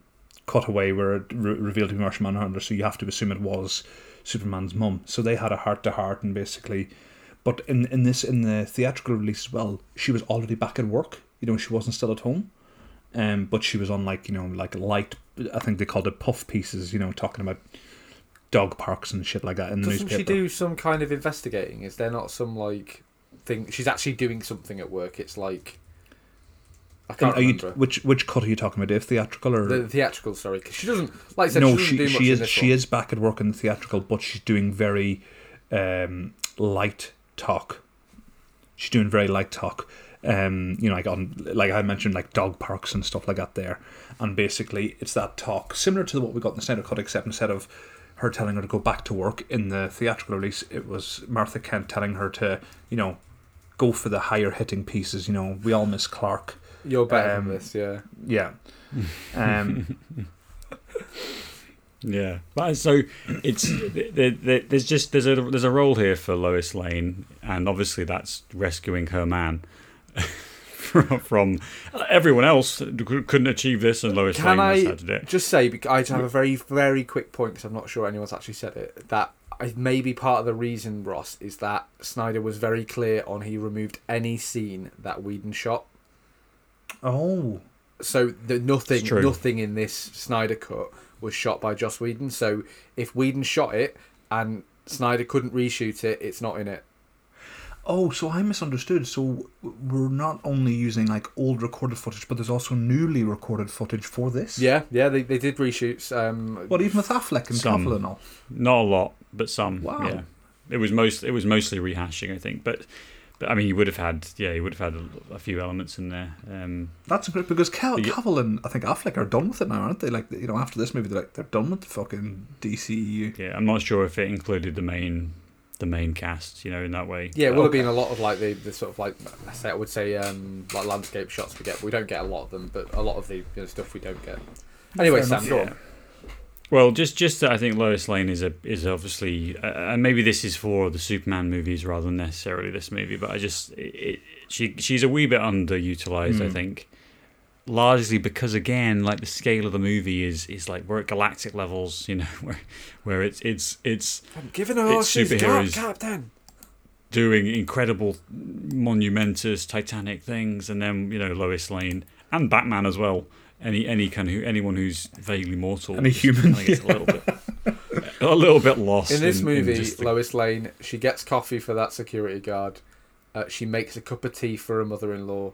Speaker 2: cutaway where it re- revealed to be Martian Manhunter, so you have to assume it was Superman's mom. So they had a heart to heart, and basically, but in in this in the theatrical release as well, she was already back at work. You know, she wasn't still at home, um, but she was on like you know like light. I think they called it puff pieces. You know, talking about dog parks and shit like that in the
Speaker 1: Doesn't
Speaker 2: newspaper.
Speaker 1: she do some kind of investigating? Is there not some like thing? She's actually doing something at work. It's like I can't
Speaker 2: are you, which which cut are you talking about? If Theatrical or
Speaker 1: the theatrical, sorry, because she doesn't like I said.
Speaker 2: no?
Speaker 1: she,
Speaker 2: She she is she
Speaker 1: one.
Speaker 2: is back at work in the theatrical, but she's doing very um, light talk. She's doing very light talk. Um, you know, like on like I mentioned, like dog parks and stuff like that there, and basically it's that talk similar to what we got in the Snyder Cut, except instead of her telling her to go back to work in the theatrical release, it was Martha Kent telling her to, you know, go for the higher hitting pieces. You know, we all miss Clark.
Speaker 1: You're better
Speaker 2: um,
Speaker 1: than this, yeah.
Speaker 2: Yeah. Um, (laughs)
Speaker 3: Yeah, but so it's there, there, there's just there's a there's a role here for Lois Lane, and obviously that's rescuing her man (laughs) from, (laughs) from everyone else couldn't achieve this, and Lois
Speaker 1: Can
Speaker 3: Lane
Speaker 1: I
Speaker 3: has had it.
Speaker 1: just say? I have a very very quick point because I'm not sure anyone's actually said it. That I, maybe part of the reason Ross is that Snyder was very clear on he removed any scene that Whedon shot.
Speaker 2: Oh,
Speaker 1: So the nothing, nothing in this Snyder cut was shot by Joss Whedon. So if Whedon shot it and Snyder couldn't reshoot it, it's not in it.
Speaker 2: Oh, so I misunderstood. So we're not only using like old recorded footage, but there's also newly recorded footage for this.
Speaker 1: Yeah, yeah, they, they did reshoots. Um,
Speaker 2: What even with Affleck and
Speaker 3: Some.
Speaker 2: Cavill and all?
Speaker 3: Not a lot, but some.
Speaker 2: Wow.
Speaker 3: Yeah, it was most. It was mostly rehashing, I think. But, but I mean, he would have had. Yeah, he would have had a, a few elements in there. Um,
Speaker 2: That's great because Cav-
Speaker 3: Yeah.
Speaker 2: Cavill and I think Affleck are done with it now, aren't they? Like you know, after this movie, they're like they're done with the fucking DCEU.
Speaker 3: yeah, I'm not sure if it included the main, the main cast. You know, in that way.
Speaker 1: yeah, it would have
Speaker 2: Okay.
Speaker 1: been a lot of like the, the sort of like I say I would say um, like landscape shots we get. We don't get a lot of them, but a lot of the you know, stuff we don't get. Anyway,
Speaker 2: Fair
Speaker 1: Sam,
Speaker 2: enough.
Speaker 1: go on.
Speaker 3: Well, just just that I think Lois Lane is a is obviously, uh, and maybe this is for the Superman movies rather than necessarily this movie. But I just it, it, she she's a wee bit underutilized, I
Speaker 2: Mm.
Speaker 3: think, largely because again, like the scale of the movie is is like we're at galactic levels, you know, (laughs) where where it's it's it's
Speaker 1: I'm giving a
Speaker 3: It's
Speaker 1: horse his job,
Speaker 3: superheroes.
Speaker 1: Captain.
Speaker 3: doing incredible, monumentous, titanic things, and then you know Lois Lane and Batman as well. Any any kind of anyone who's vaguely mortal,
Speaker 2: Any human,
Speaker 3: kinda gets a little bit (laughs) a little bit lost
Speaker 1: In this movie,
Speaker 3: just the-
Speaker 1: Lois Lane, she gets coffee for that security guard. Uh, she makes a cup of tea for her mother-in-law,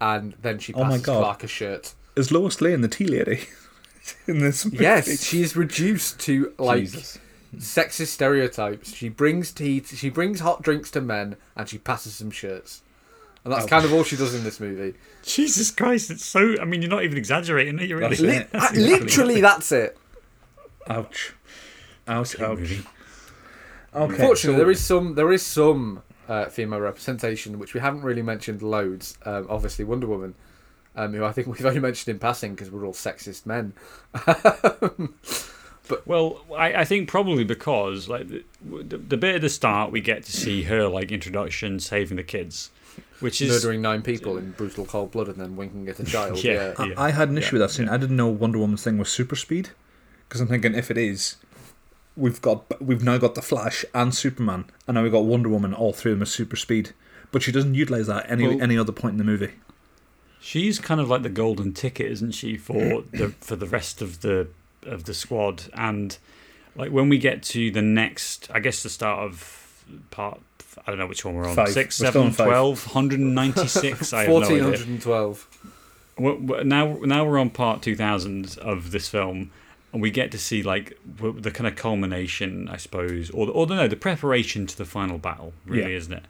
Speaker 1: and then she
Speaker 2: Oh my
Speaker 1: passes
Speaker 2: God.
Speaker 1: Clark a shirt.
Speaker 2: Is Lois Lane the tea lady (laughs) in this movie?
Speaker 1: Yes, she's reduced to like
Speaker 2: Jesus.
Speaker 1: sexist stereotypes. She brings tea. To, she brings hot drinks to men, and she passes some shirts. And that's
Speaker 2: Ouch.
Speaker 1: kind of all she does in this movie.
Speaker 3: Jesus Christ, it's so. I mean, you're not even exaggerating, are you? Really?
Speaker 2: That's
Speaker 1: Li-
Speaker 2: it. (laughs)
Speaker 1: uh, literally, that's it.
Speaker 2: Ouch. Ouch. Ouch.
Speaker 3: movie.
Speaker 2: Okay.
Speaker 1: Fortunately,
Speaker 2: so-
Speaker 1: there is some there is some uh, female representation which we haven't really mentioned loads. Um, obviously, Wonder Woman, um, who I think (laughs) we've only mentioned in passing because we're all sexist men. (laughs)
Speaker 3: but Well, I, I think probably because like the, the, the bit at the start, we get to see her like introduction, saving the kids, which is
Speaker 1: Murdering nine people in brutal cold blood and then winking at a (laughs) child.
Speaker 3: Yeah.
Speaker 1: yeah.
Speaker 2: I, I had an issue with that scene. I didn't know Wonder Woman's thing was super speed because I'm thinking if it is, we've got we've now got the Flash and Superman, and now we've got Wonder Woman. All three of them are super speed, but she doesn't utilize that any
Speaker 3: Well-
Speaker 2: any other point in the movie.
Speaker 3: she's kind of like the golden ticket, isn't she, for (clears throat) the for the rest of the of the squad? And like when we get to the next, I guess the start of part. I don't know which one we're on.
Speaker 2: Five.
Speaker 3: Six,
Speaker 2: We're still on
Speaker 3: seven, 12, 196. (laughs) I have no idea.
Speaker 1: 1412.
Speaker 3: We're- we're- now now we're on part 2000 of this film and we get to see like the kind of culmination i suppose or, or no the preparation to the final battle really
Speaker 2: Yeah.
Speaker 3: isn't it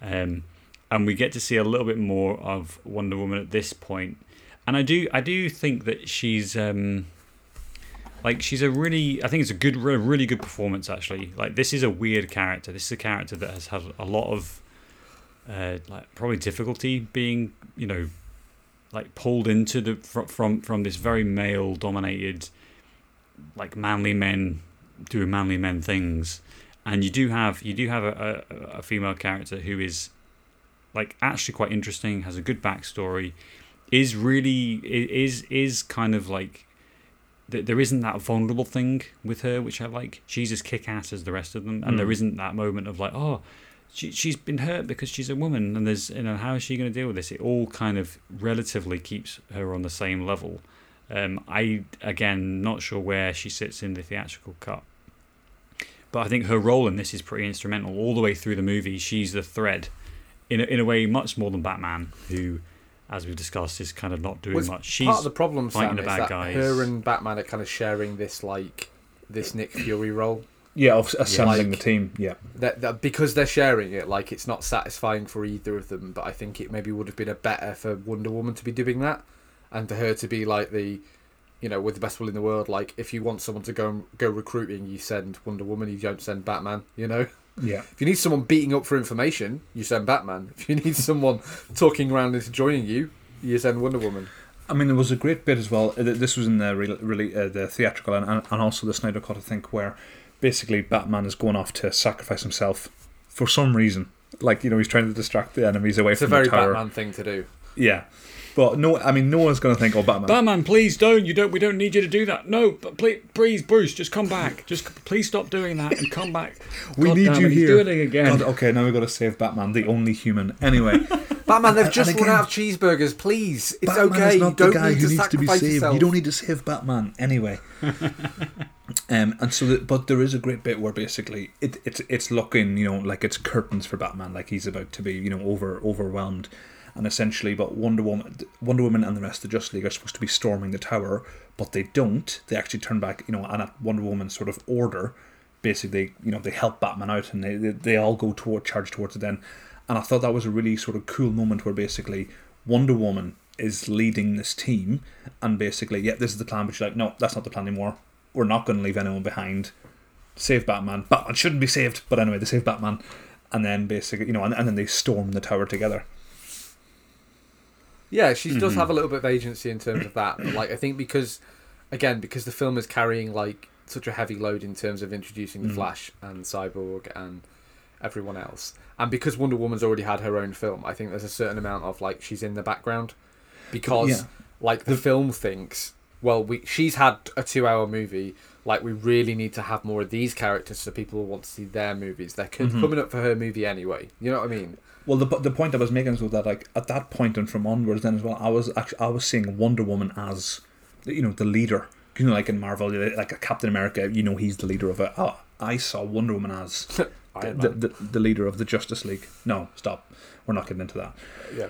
Speaker 3: um, and we get to see a little bit more of wonder woman at this point. and i do i do think that she's um, like she's a really i think it's a good a really good performance actually like this is a weird character this is a character that has had a lot of uh, like probably difficulty being you know like pulled into the fr- from from this very male dominated like manly men doing manly men things. And you do have you do have a, a, a female character who is like actually quite interesting has a good backstory is really is is kind of like th- there isn't that vulnerable thing with her which i like. She's as kick-ass as the rest of them and
Speaker 2: Mm.
Speaker 3: there isn't that moment of like oh she, she's been hurt because she's a woman and there's you know how is she going to deal with this? It all kind of relatively keeps her on the same level um, i again not sure where she sits in the theatrical cut but i think her role in this is pretty instrumental all the way through the movie she's the thread in a, in a way much more than batman who as we've discussed is kind of not doing
Speaker 1: Was
Speaker 3: much she's
Speaker 1: Part of the problem,
Speaker 3: fighting
Speaker 1: Sam,
Speaker 3: the
Speaker 1: is
Speaker 3: bad
Speaker 1: that
Speaker 3: guys.
Speaker 1: her and Batman are kind of sharing this like this Nick Fury role.
Speaker 2: Yeah, of assembling
Speaker 1: Like-
Speaker 2: the team. Yeah,
Speaker 1: That, that because they're sharing it, like it's not satisfying for either of them. But I think it maybe would have been a better for Wonder Woman to be doing that, and for her to be like the, you know, with the best will in the world. Like if you want someone to go go recruiting, you send Wonder Woman. You don't send Batman. You know,
Speaker 2: yeah.
Speaker 1: if you need someone beating up for information, you send Batman. If you need someone (laughs) talking around into joining you, you send Wonder Woman.
Speaker 2: I mean, there was a great bit as well. This was in the re- really uh, the theatrical and, and and also the Snyder Cut, I think, where basically Batman is going off to sacrifice himself for some reason. Like you know, he's trying to distract the enemies away
Speaker 1: It's a
Speaker 2: from
Speaker 1: very
Speaker 2: the tower.
Speaker 1: Batman thing to do.
Speaker 2: Yeah, but no, I mean, no one's going to think, "Oh, Batman."
Speaker 3: Batman, please don't. You don't. We don't need you to do that. No, but please, please, Bruce, just come back. Just please stop doing that and come back. (laughs)
Speaker 2: We
Speaker 3: God
Speaker 2: need
Speaker 3: damn
Speaker 2: you
Speaker 3: it, he's
Speaker 2: here.
Speaker 3: doing it again.
Speaker 2: God, okay, now we've got to save Batman, the only human. Anyway, (laughs)
Speaker 1: Batman, they've just
Speaker 2: and
Speaker 1: run out of cheeseburgers. Please, it's
Speaker 2: Batman
Speaker 1: okay.
Speaker 2: is not
Speaker 1: you don't
Speaker 2: the guy
Speaker 1: need
Speaker 2: who
Speaker 1: to
Speaker 2: needs to be saved.
Speaker 1: yourself.
Speaker 2: You don't need to save Batman anyway. (laughs) um, and so, that, but there is a great bit where basically it, it's it's looking, you know, like it's curtains for Batman, like he's about to be, you know, over overwhelmed, and essentially, but Wonder Woman, Wonder Woman, and the rest of the Justice League are supposed to be storming the tower, but they don't. They actually turn back, you know, and at Wonder Woman's sort of order, basically, you know, they help Batman out, and they they, they all go toward charge towards it then. And I thought that was a really sort of cool moment where basically Wonder Woman is leading this team, and basically, yeah, this is the plan, but she's like, no, that's not the plan anymore. We're not going to leave anyone behind. Save Batman. Batman shouldn't be saved, but anyway, they save Batman, and then basically, you know, and, and then they storm the tower together.
Speaker 1: Yeah, she
Speaker 2: Mm-hmm.
Speaker 1: does have a little bit of agency in terms of that. But like, I think because, again, because the film is carrying like such a heavy load in terms of introducing the
Speaker 2: Mhm.
Speaker 1: Flash and Cyborg and everyone else, and because Wonder Woman's already had her own film, I think there's a certain amount of like she's in the background because
Speaker 2: Yeah.
Speaker 1: like the film thinks, well, we she's had a two-hour movie. Like we really need to have more of these characters so people will want to see their movies. They're
Speaker 2: Mhm.
Speaker 1: coming up for her movie anyway. You know what I mean?
Speaker 2: Well, the the point I was making was that like at that point and from onwards, then as well, I was actually I was seeing Wonder Woman as, you know, the leader. You know, like in Marvel, like a Captain America, you know, he's the leader of it. Oh, I saw Wonder Woman as (laughs) the, the, the, leader of the Justice League. No, stop. We're not getting into that.
Speaker 1: Yeah.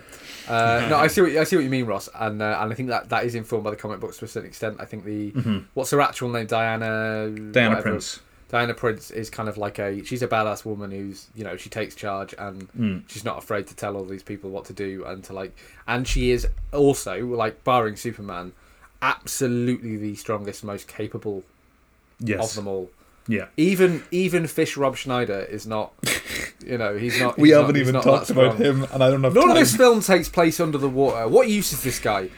Speaker 1: Uh, no, I see what I see what you mean, Ross, and uh, and I think that that is informed by the comic books to a certain extent. I think the
Speaker 2: Mhm.
Speaker 1: what's her actual name, Diana.
Speaker 2: Diana
Speaker 1: whatever.
Speaker 2: Prince.
Speaker 1: Diana Prince is kind of like a she's a badass woman who's you know she takes charge and
Speaker 2: Mm.
Speaker 1: she's not afraid to tell all these people what to do and to like and she is also like barring Superman, absolutely the strongest, most capable
Speaker 2: Yes.
Speaker 1: of them all.
Speaker 2: Yeah.
Speaker 1: Even even Fish Rob Schneider is not, (laughs) you know, he's not.
Speaker 2: We
Speaker 1: he's
Speaker 2: haven't
Speaker 1: not-
Speaker 2: even talked about him, and I don't know.
Speaker 1: None
Speaker 2: time.
Speaker 1: of this film takes place under the water. What use is this guy?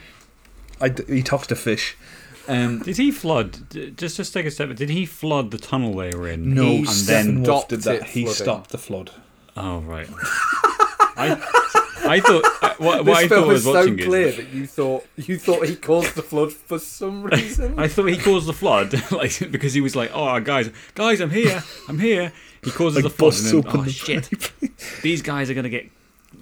Speaker 2: I d he talks to fish. Um,
Speaker 3: Did he flood? Just just take a step. Did he flood the tunnel they were in?
Speaker 2: no,
Speaker 1: He
Speaker 3: and then
Speaker 1: stopped
Speaker 2: did that. He
Speaker 1: flooding.
Speaker 2: stopped the flood.
Speaker 3: oh right. I I thought uh, what, what
Speaker 1: this
Speaker 3: I thought I
Speaker 1: is
Speaker 3: was
Speaker 1: so
Speaker 3: watching
Speaker 1: clear
Speaker 3: is
Speaker 1: that you thought you thought he caused the flood for some (laughs) reason.
Speaker 3: I thought he caused the flood (laughs) like because he was like, oh guys, guys, I'm here, I'm here. He causes
Speaker 2: Like
Speaker 3: the flood, and then, oh
Speaker 2: the
Speaker 3: shit, these guys are gonna get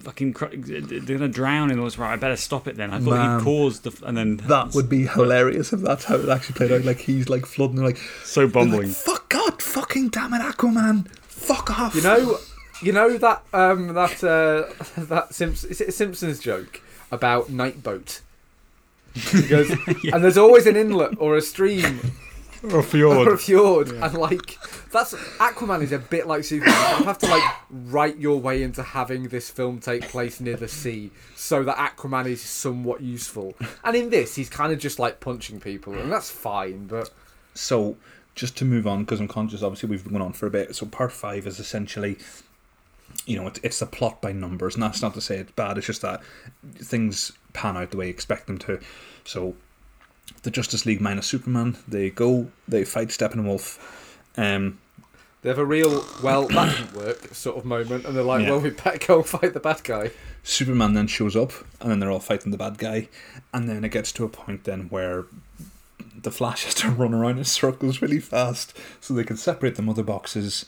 Speaker 3: fucking cr- they're gonna drown in those. Right, I better stop it then. I thought
Speaker 2: Man.
Speaker 3: he caused the f- and then
Speaker 2: That would be hilarious if that's how it actually played out. Like he's like flooding, like
Speaker 3: so
Speaker 2: they're like,
Speaker 3: bumbling.
Speaker 2: fuck God, fucking damn it, Aquaman, fuck off.
Speaker 1: You know, you know that um, that uh, (laughs) that Simps- is it a Simpsons joke about night boat. He goes, (laughs) and there's always an inlet or a stream
Speaker 3: or fjord,
Speaker 1: or a
Speaker 3: fjord.
Speaker 1: fjord, and like that's Aquaman is a bit like Superman. You have to like write your way into having this film take place near the sea, so that Aquaman is somewhat useful. And in this, he's kind of just like punching people, and that's fine. But
Speaker 2: So, just to move on, because I'm conscious, obviously we've been on for a bit. So, part five is essentially, you know, it, it's a plot by numbers, and that's not to say it's bad. It's just that things pan out the way you expect them to. So, the Justice League minus Superman, they go, they fight Steppenwolf. Um,
Speaker 1: they have a real well that didn't work sort of moment, and they're like,
Speaker 2: Yeah.
Speaker 1: well, we better go and fight the bad guy.
Speaker 2: Superman then shows up, and then they're all fighting the bad guy, and then it gets to a point then where the Flash (laughs) has to run around in circles really fast so they can separate the mother boxes.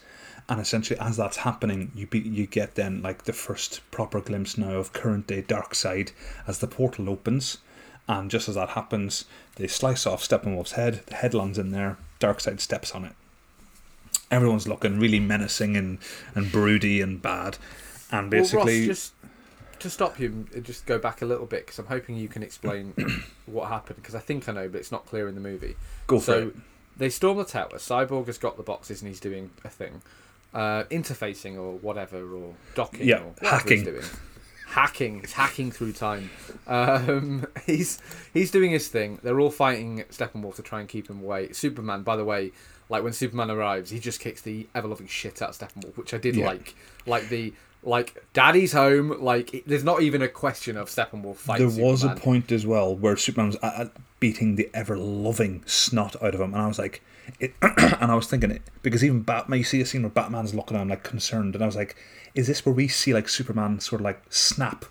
Speaker 2: And essentially, as that's happening, you be, you get then like the first proper glimpse now of current day Darkseid as the portal opens, and just as that happens, they slice off Steppenwolf's head. The head lands in there. Darkseid steps on it. Everyone's looking really menacing and and broody and bad, and basically.
Speaker 1: well, Ross, just to stop you, just go back a little bit because I'm hoping you can explain (coughs) what happened because I think I know, but it's not clear in the movie.
Speaker 2: Go for
Speaker 1: so
Speaker 2: it.
Speaker 1: they storm the tower. Cyborg has got the boxes and he's doing a thing, uh, interfacing or whatever, or docking
Speaker 2: Yeah,
Speaker 1: or
Speaker 2: hacking.
Speaker 1: Hacking, he's hacking through time. Um, (laughs) he's he's doing his thing. They're all fighting Steppenwolf to try and keep him away. Superman, by the way, like when Superman arrives, he just kicks the ever loving shit out of Steppenwolf, which I did
Speaker 2: Yeah.
Speaker 1: like. Like the like Daddy's home. Like it, there's not even a question of Steppenwolf fighting.
Speaker 2: There was
Speaker 1: Superman.
Speaker 2: a point as well where Superman was uh, uh, beating the ever loving snot out of him, and I was like, it, (clears throat) and I was thinking it because even Batman, you see a scene where Batman's looking at him like concerned, and I was like, is this where we see like Superman sort of like snap?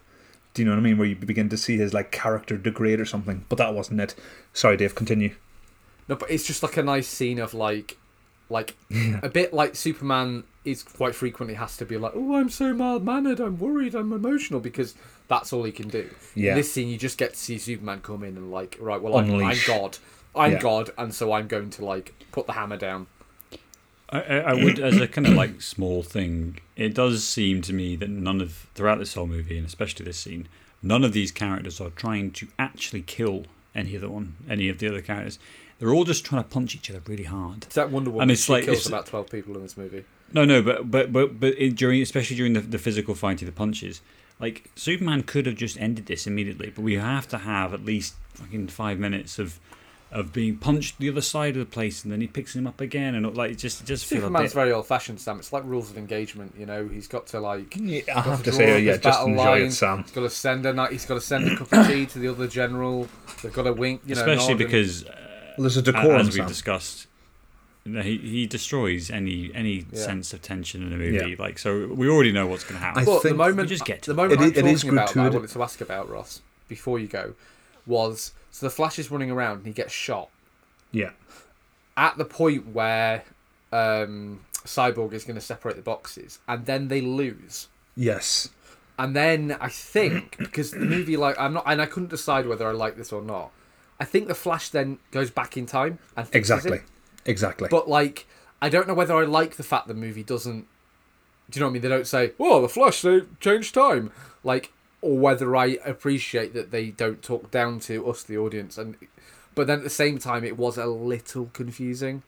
Speaker 2: Do you know what I mean? Where you begin to see his like character degrade or something, but that wasn't it. Sorry, Dave. Continue.
Speaker 1: No, but it's just like a nice scene of like, like a bit like Superman is quite frequently has to be like, "Oh, I'm so mild mannered. I'm worried. I'm emotional," because that's all he can do.
Speaker 2: Yeah.
Speaker 1: In this scene, you just get to see Superman come in and like, right, well, I'm, I'm God. I'm
Speaker 2: Yeah.
Speaker 1: God, and so I'm going to like put the hammer down.
Speaker 3: I, I I would, as a kind of like small thing, it does seem to me that none of throughout this whole movie, and especially this scene, none of these characters are trying to actually kill any of the one, any of the other characters. They're all just trying to punch each other really hard.
Speaker 1: Is that Wonder Woman?
Speaker 3: And it's
Speaker 1: she
Speaker 3: like-
Speaker 1: kills
Speaker 3: it's-
Speaker 1: about twelve people in this movie.
Speaker 3: No, no, but but but but it, during, especially during the, the physical fighting, the punches, like Superman could have just ended this immediately, but we have to have at least fucking five minutes of of being punched the other side of the place, and then he picks him up again, and like it just it just feel a
Speaker 1: Superman's
Speaker 3: bit.
Speaker 1: very old-fashioned, Sam. It's like rules of engagement. You know, he's got to like.
Speaker 2: Yeah, I have to
Speaker 1: draw
Speaker 2: say, yeah, just enjoy
Speaker 1: line.
Speaker 2: it, Sam.
Speaker 1: He's got to send a ni- he's got to send a cup of tea to the other general. They've got to wink, you know,
Speaker 3: especially
Speaker 1: and-
Speaker 3: because, uh,
Speaker 2: Well, there's a decorum,
Speaker 3: as we've
Speaker 2: Sam.
Speaker 3: discussed, he he destroys any any
Speaker 1: Yeah.
Speaker 3: sense of tension in a movie.
Speaker 2: Yeah.
Speaker 3: Like so, we already know what's going to happen.
Speaker 2: I
Speaker 1: But the
Speaker 2: think-
Speaker 1: moment,
Speaker 3: You just get to
Speaker 1: the moment
Speaker 2: it.
Speaker 1: I'm
Speaker 2: It- it is
Speaker 1: talking about that I wanted to ask about Ross before you go was so the Flash is running around and he gets shot
Speaker 2: Yeah.
Speaker 1: at the point where um, Cyborg is going to separate the boxes, and then they lose.
Speaker 2: Yes.
Speaker 1: And then I think because the movie, like, I'm not, and I couldn't decide whether I like this or not. I think the Flash then goes back in time and
Speaker 2: Exactly.
Speaker 1: it.
Speaker 2: Exactly.
Speaker 1: But like, I don't know whether I like the fact the movie doesn't. Do you know what I mean? They don't say, "Oh, the Flash they changed time," like, or whether I appreciate that they don't talk down to us, the audience, and. But then at the same time, it was a little confusing,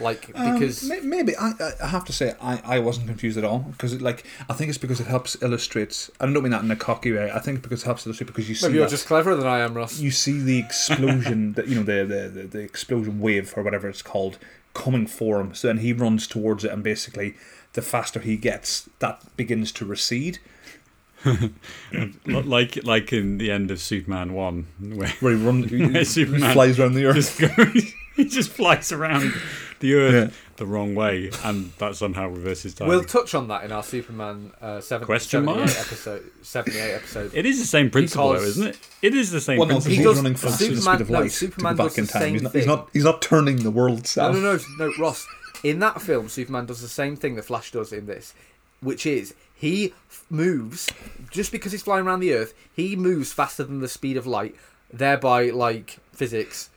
Speaker 1: like
Speaker 2: Um,
Speaker 1: because
Speaker 2: may- maybe I, I- I have to say I, I wasn't confused at all because like I think it's because it helps illustrate. I don't mean that in a cocky way. I think because it helps illustrate because you see
Speaker 1: maybe you're
Speaker 2: that-
Speaker 1: just cleverer than I am, Ross.
Speaker 2: you see the explosion (laughs) that you know the, the the the explosion wave or whatever it's called coming for him. So then he runs towards it and basically the faster he gets, that begins to recede. (laughs)
Speaker 3: L- like like in the end of Superman one, where
Speaker 2: Where he runs, he, (laughs)
Speaker 3: Where
Speaker 2: he
Speaker 3: Superman (laughs)
Speaker 2: flies around the earth.
Speaker 3: just goes, he just flies around the earth
Speaker 2: Yeah.
Speaker 3: the wrong way, and that somehow reverses time.
Speaker 1: We'll touch on that in our Superman uh, seven,
Speaker 3: Question
Speaker 1: 78
Speaker 3: mark?
Speaker 1: episode. Seventy-eight episode.
Speaker 3: it is the same principle, though, isn't it? It is the same
Speaker 2: Well,
Speaker 3: principle.
Speaker 2: because
Speaker 1: He
Speaker 2: he's
Speaker 1: does-
Speaker 2: running faster than the speed
Speaker 1: Superman-
Speaker 2: of
Speaker 1: no, Superman
Speaker 2: to go
Speaker 1: does
Speaker 2: back in
Speaker 1: the
Speaker 2: time.
Speaker 1: same
Speaker 2: He's not, he's not. He's not turning the world
Speaker 1: No, no, no, no, Ross. In that film, Superman does the same thing the Flash does in this, which is he f- moves just because he's flying around the Earth. He moves faster than the speed of light, thereby, like physics,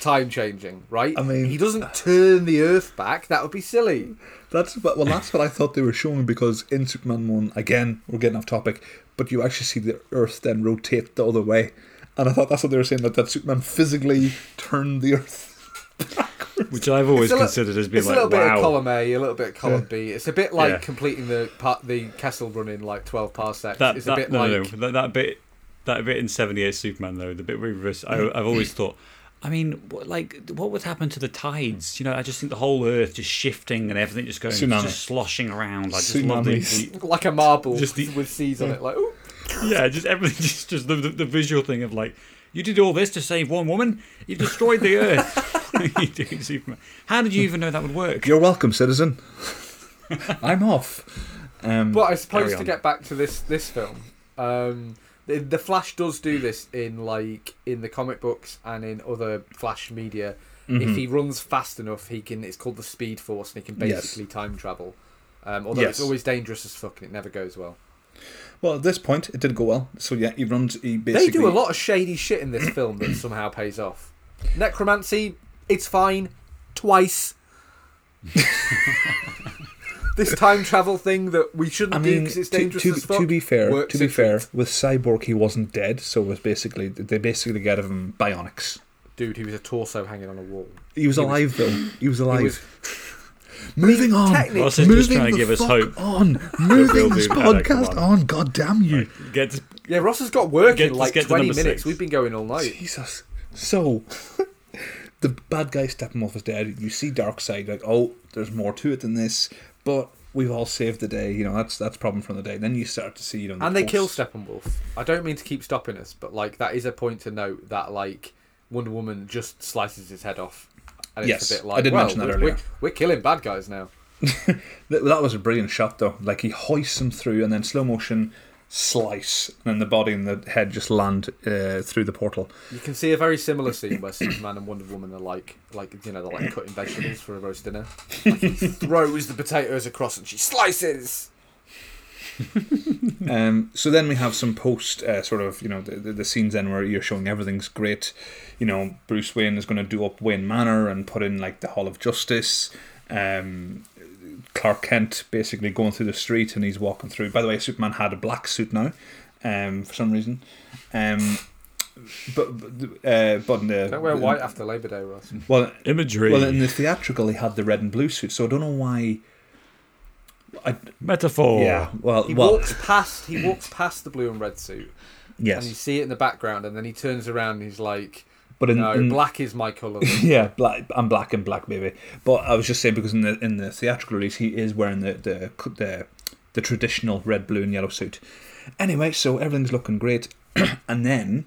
Speaker 1: time changing. Right?
Speaker 2: I mean-
Speaker 1: he doesn't turn the Earth back. That would be silly.
Speaker 2: That's well, that's what I thought they were showing because in Superman one, again, we're getting off topic, but you actually see the Earth then rotate the other way, and I thought that's what they were saying that that Superman physically turned the Earth.
Speaker 3: Which I've always
Speaker 1: It's a
Speaker 3: considered as being
Speaker 1: It's a
Speaker 3: like,
Speaker 1: little bit of column A, a little bit of column B. It's a bit like
Speaker 3: Yeah.
Speaker 1: completing the part, the Kessel run in like twelve parsecs.
Speaker 3: that,
Speaker 1: it's
Speaker 3: that,
Speaker 1: a bit
Speaker 3: no,
Speaker 1: like
Speaker 3: no, no, that, that bit, that bit in '78 Superman though, the bit where he reverse, I, I've always thought. I mean, what, like, what would happen to the tides? You know, I just think the whole Earth just shifting and everything just going,
Speaker 2: Tsunami.
Speaker 3: just sloshing around. I just love the, the (laughs)
Speaker 1: like a marble
Speaker 3: Just the-
Speaker 1: with seas on it. Like, ooh.
Speaker 3: yeah, just everything, (laughs) just just the, the, the visual thing of like, you did all this to save one woman. You destroyed the Earth. (laughs) (laughs) you doing Superman. How did you even know that would work?
Speaker 2: You're welcome, citizen. (laughs) I'm off. Um,
Speaker 1: But I suppose
Speaker 3: Carry
Speaker 1: to get back to this this film, um, the, the Flash does do this in like in the comic books and in other Flash media.
Speaker 2: Mm-hmm.
Speaker 1: If he runs fast enough, he can. It's called the Speed Force, and he can
Speaker 2: Yes.
Speaker 1: basically time travel. Um, although
Speaker 2: Yes.
Speaker 1: it's always dangerous as fuck, and it never goes well.
Speaker 2: well, at this point, it did go well. So yeah, he runs. He basically They
Speaker 1: do a lot of shady shit in this film that somehow pays off. Necromancy, it's fine, twice. (laughs) this time travel thing that we shouldn't
Speaker 2: I
Speaker 1: do
Speaker 2: mean,
Speaker 1: because it's dangerous
Speaker 2: to,
Speaker 1: as fuck.
Speaker 2: to be fair, to be fair,
Speaker 1: treat.
Speaker 2: with Cyborg, he wasn't dead, so it was basically they basically get him bionics.
Speaker 1: dude, he was a torso hanging on a wall.
Speaker 2: He was
Speaker 1: He was-
Speaker 2: alive though. He was alive.
Speaker 1: He was (laughs)
Speaker 2: Moving on.
Speaker 1: technically-
Speaker 3: Ross is
Speaker 2: Moving
Speaker 3: just trying to give us hope.
Speaker 2: on. (laughs) Moving this
Speaker 3: do better,
Speaker 2: podcast
Speaker 3: on.
Speaker 2: on. God damn you.
Speaker 3: Get to,
Speaker 1: yeah, Ross has got work
Speaker 3: Get-
Speaker 1: in like twenty minutes.
Speaker 3: six.
Speaker 1: We've been going all night.
Speaker 2: Jesus. So, the bad guy Steppenwolf is dead. You see Darkseid like, oh, there's more to it than this, but we've all saved the day. You know, that's that's problem from the day. Then you start to see, you know, the
Speaker 1: And they kill Steppenwolf. I don't mean to keep stopping us, but like that is a point to note that like Wonder Woman just slices his head off. And
Speaker 2: Yes,
Speaker 1: it's a bit like, I
Speaker 2: did
Speaker 1: well,
Speaker 2: mention that
Speaker 1: we're,
Speaker 2: earlier.
Speaker 1: We're, we're killing bad guys now. (laughs)
Speaker 2: That, that was a brilliant shot, though. Like he hoists him through, and then slow motion. Slice, and then the body and the head just land uh, through the portal.
Speaker 1: You can see a very similar scene where Superman and Wonder Woman are like, like you know, they're like cutting vegetables for a roast dinner. Like he throws the potatoes across and she slices. (laughs)
Speaker 2: Um, so then we have some post uh, sort of you know the, the, the scenes then where you're showing everything's great. You know Bruce Wayne is going to do up Wayne Manor and put in like the Hall of Justice. Um, Clark Kent basically going through the street and he's walking through. By the way, Superman had a black suit now, um, for some reason. Um, but uh, but in the,
Speaker 1: Don't wear white after Labor Day, Ross.
Speaker 2: Well,
Speaker 3: Imagery.
Speaker 2: well, in the theatrical, he had the red and blue suit, so I don't know why. I,
Speaker 3: Metaphor.
Speaker 2: yeah, well,
Speaker 1: He
Speaker 2: well,
Speaker 1: walks past. He walks past the blue and red suit, Yes. and you see it in the background, and then he turns around. and He's like,
Speaker 2: but in,
Speaker 1: "No,
Speaker 2: in
Speaker 1: black is my color." (laughs)
Speaker 2: yeah, black. I'm black and black, baby. But I was just saying because in the in the theatrical release, he is wearing the the the, the traditional red, blue, and yellow suit. Anyway, so everything's looking great, (clears throat) and then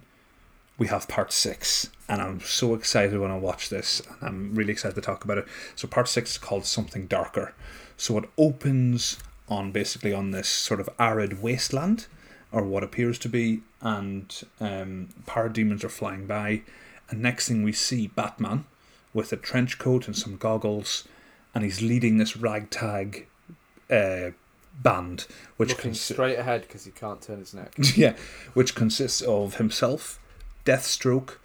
Speaker 2: we have part six, and I'm so excited when I watch this, and I'm really excited to talk about it. So part six is called Something Darker. So it opens on basically on this sort of arid wasteland, or what appears to be, and um, parademons are flying by, and next thing we see Batman with a trench coat and some goggles, and he's leading this ragtag uh, band, which
Speaker 1: looking
Speaker 2: consi-
Speaker 1: straight ahead because he can't turn his neck. (laughs)
Speaker 2: yeah, which consists of himself, Deathstroke,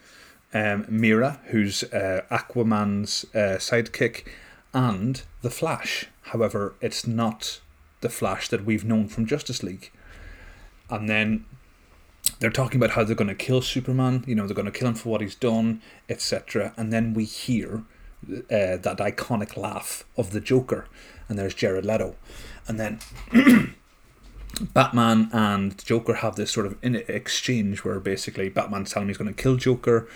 Speaker 2: um, Mera, who's uh, Aquaman's uh, sidekick, and the Flash. However, it's not the Flash that we've known from Justice League. And then they're talking about how they're going to kill Superman. You know, they're going to kill him for what he's done, etc. And then we hear uh, that iconic laugh of the Joker, and there's Jared Leto, and then (clears throat) Batman and Joker have this sort of in exchange where basically Batman's telling him he's going to kill Joker.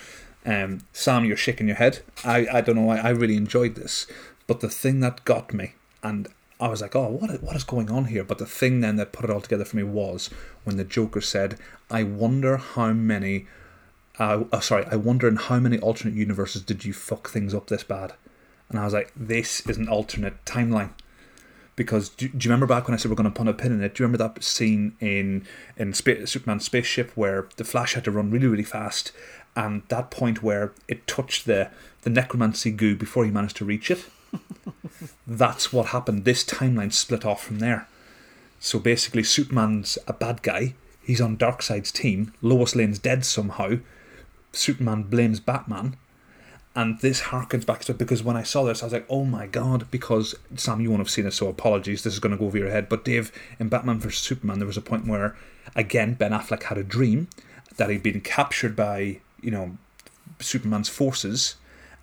Speaker 2: Um, Sam, you're shaking your head. I, I don't know why. I really enjoyed this, but the thing that got me, and I was like, oh, what what is going on here? But the thing then that put it all together for me was when the Joker said, "I wonder how many." Uh, oh, sorry, I wonder in how many alternate universes did you fuck things up this bad? And I was like, this is an alternate timeline because do, do you remember back when I said we're going to put a pin in it? Do you remember that scene in in Spa- Superman's spaceship where the Flash had to run really really fast, and that point where it touched the the necromancy goo before he managed to reach it? (laughs) That's what happened. This timeline split off from there. So basically, Superman's a bad guy. He's on Darkseid's team. Lois Lane's dead somehow. Superman blames Batman and this harkens back to it because when I saw this, I was like, "Oh my god!" Because Sam, you won't have seen it, so apologies. This is going to go over your head. But Dave, in Batman vs Superman, there was a point where, again, Ben Affleck had a dream that he'd been captured by you know Superman's forces,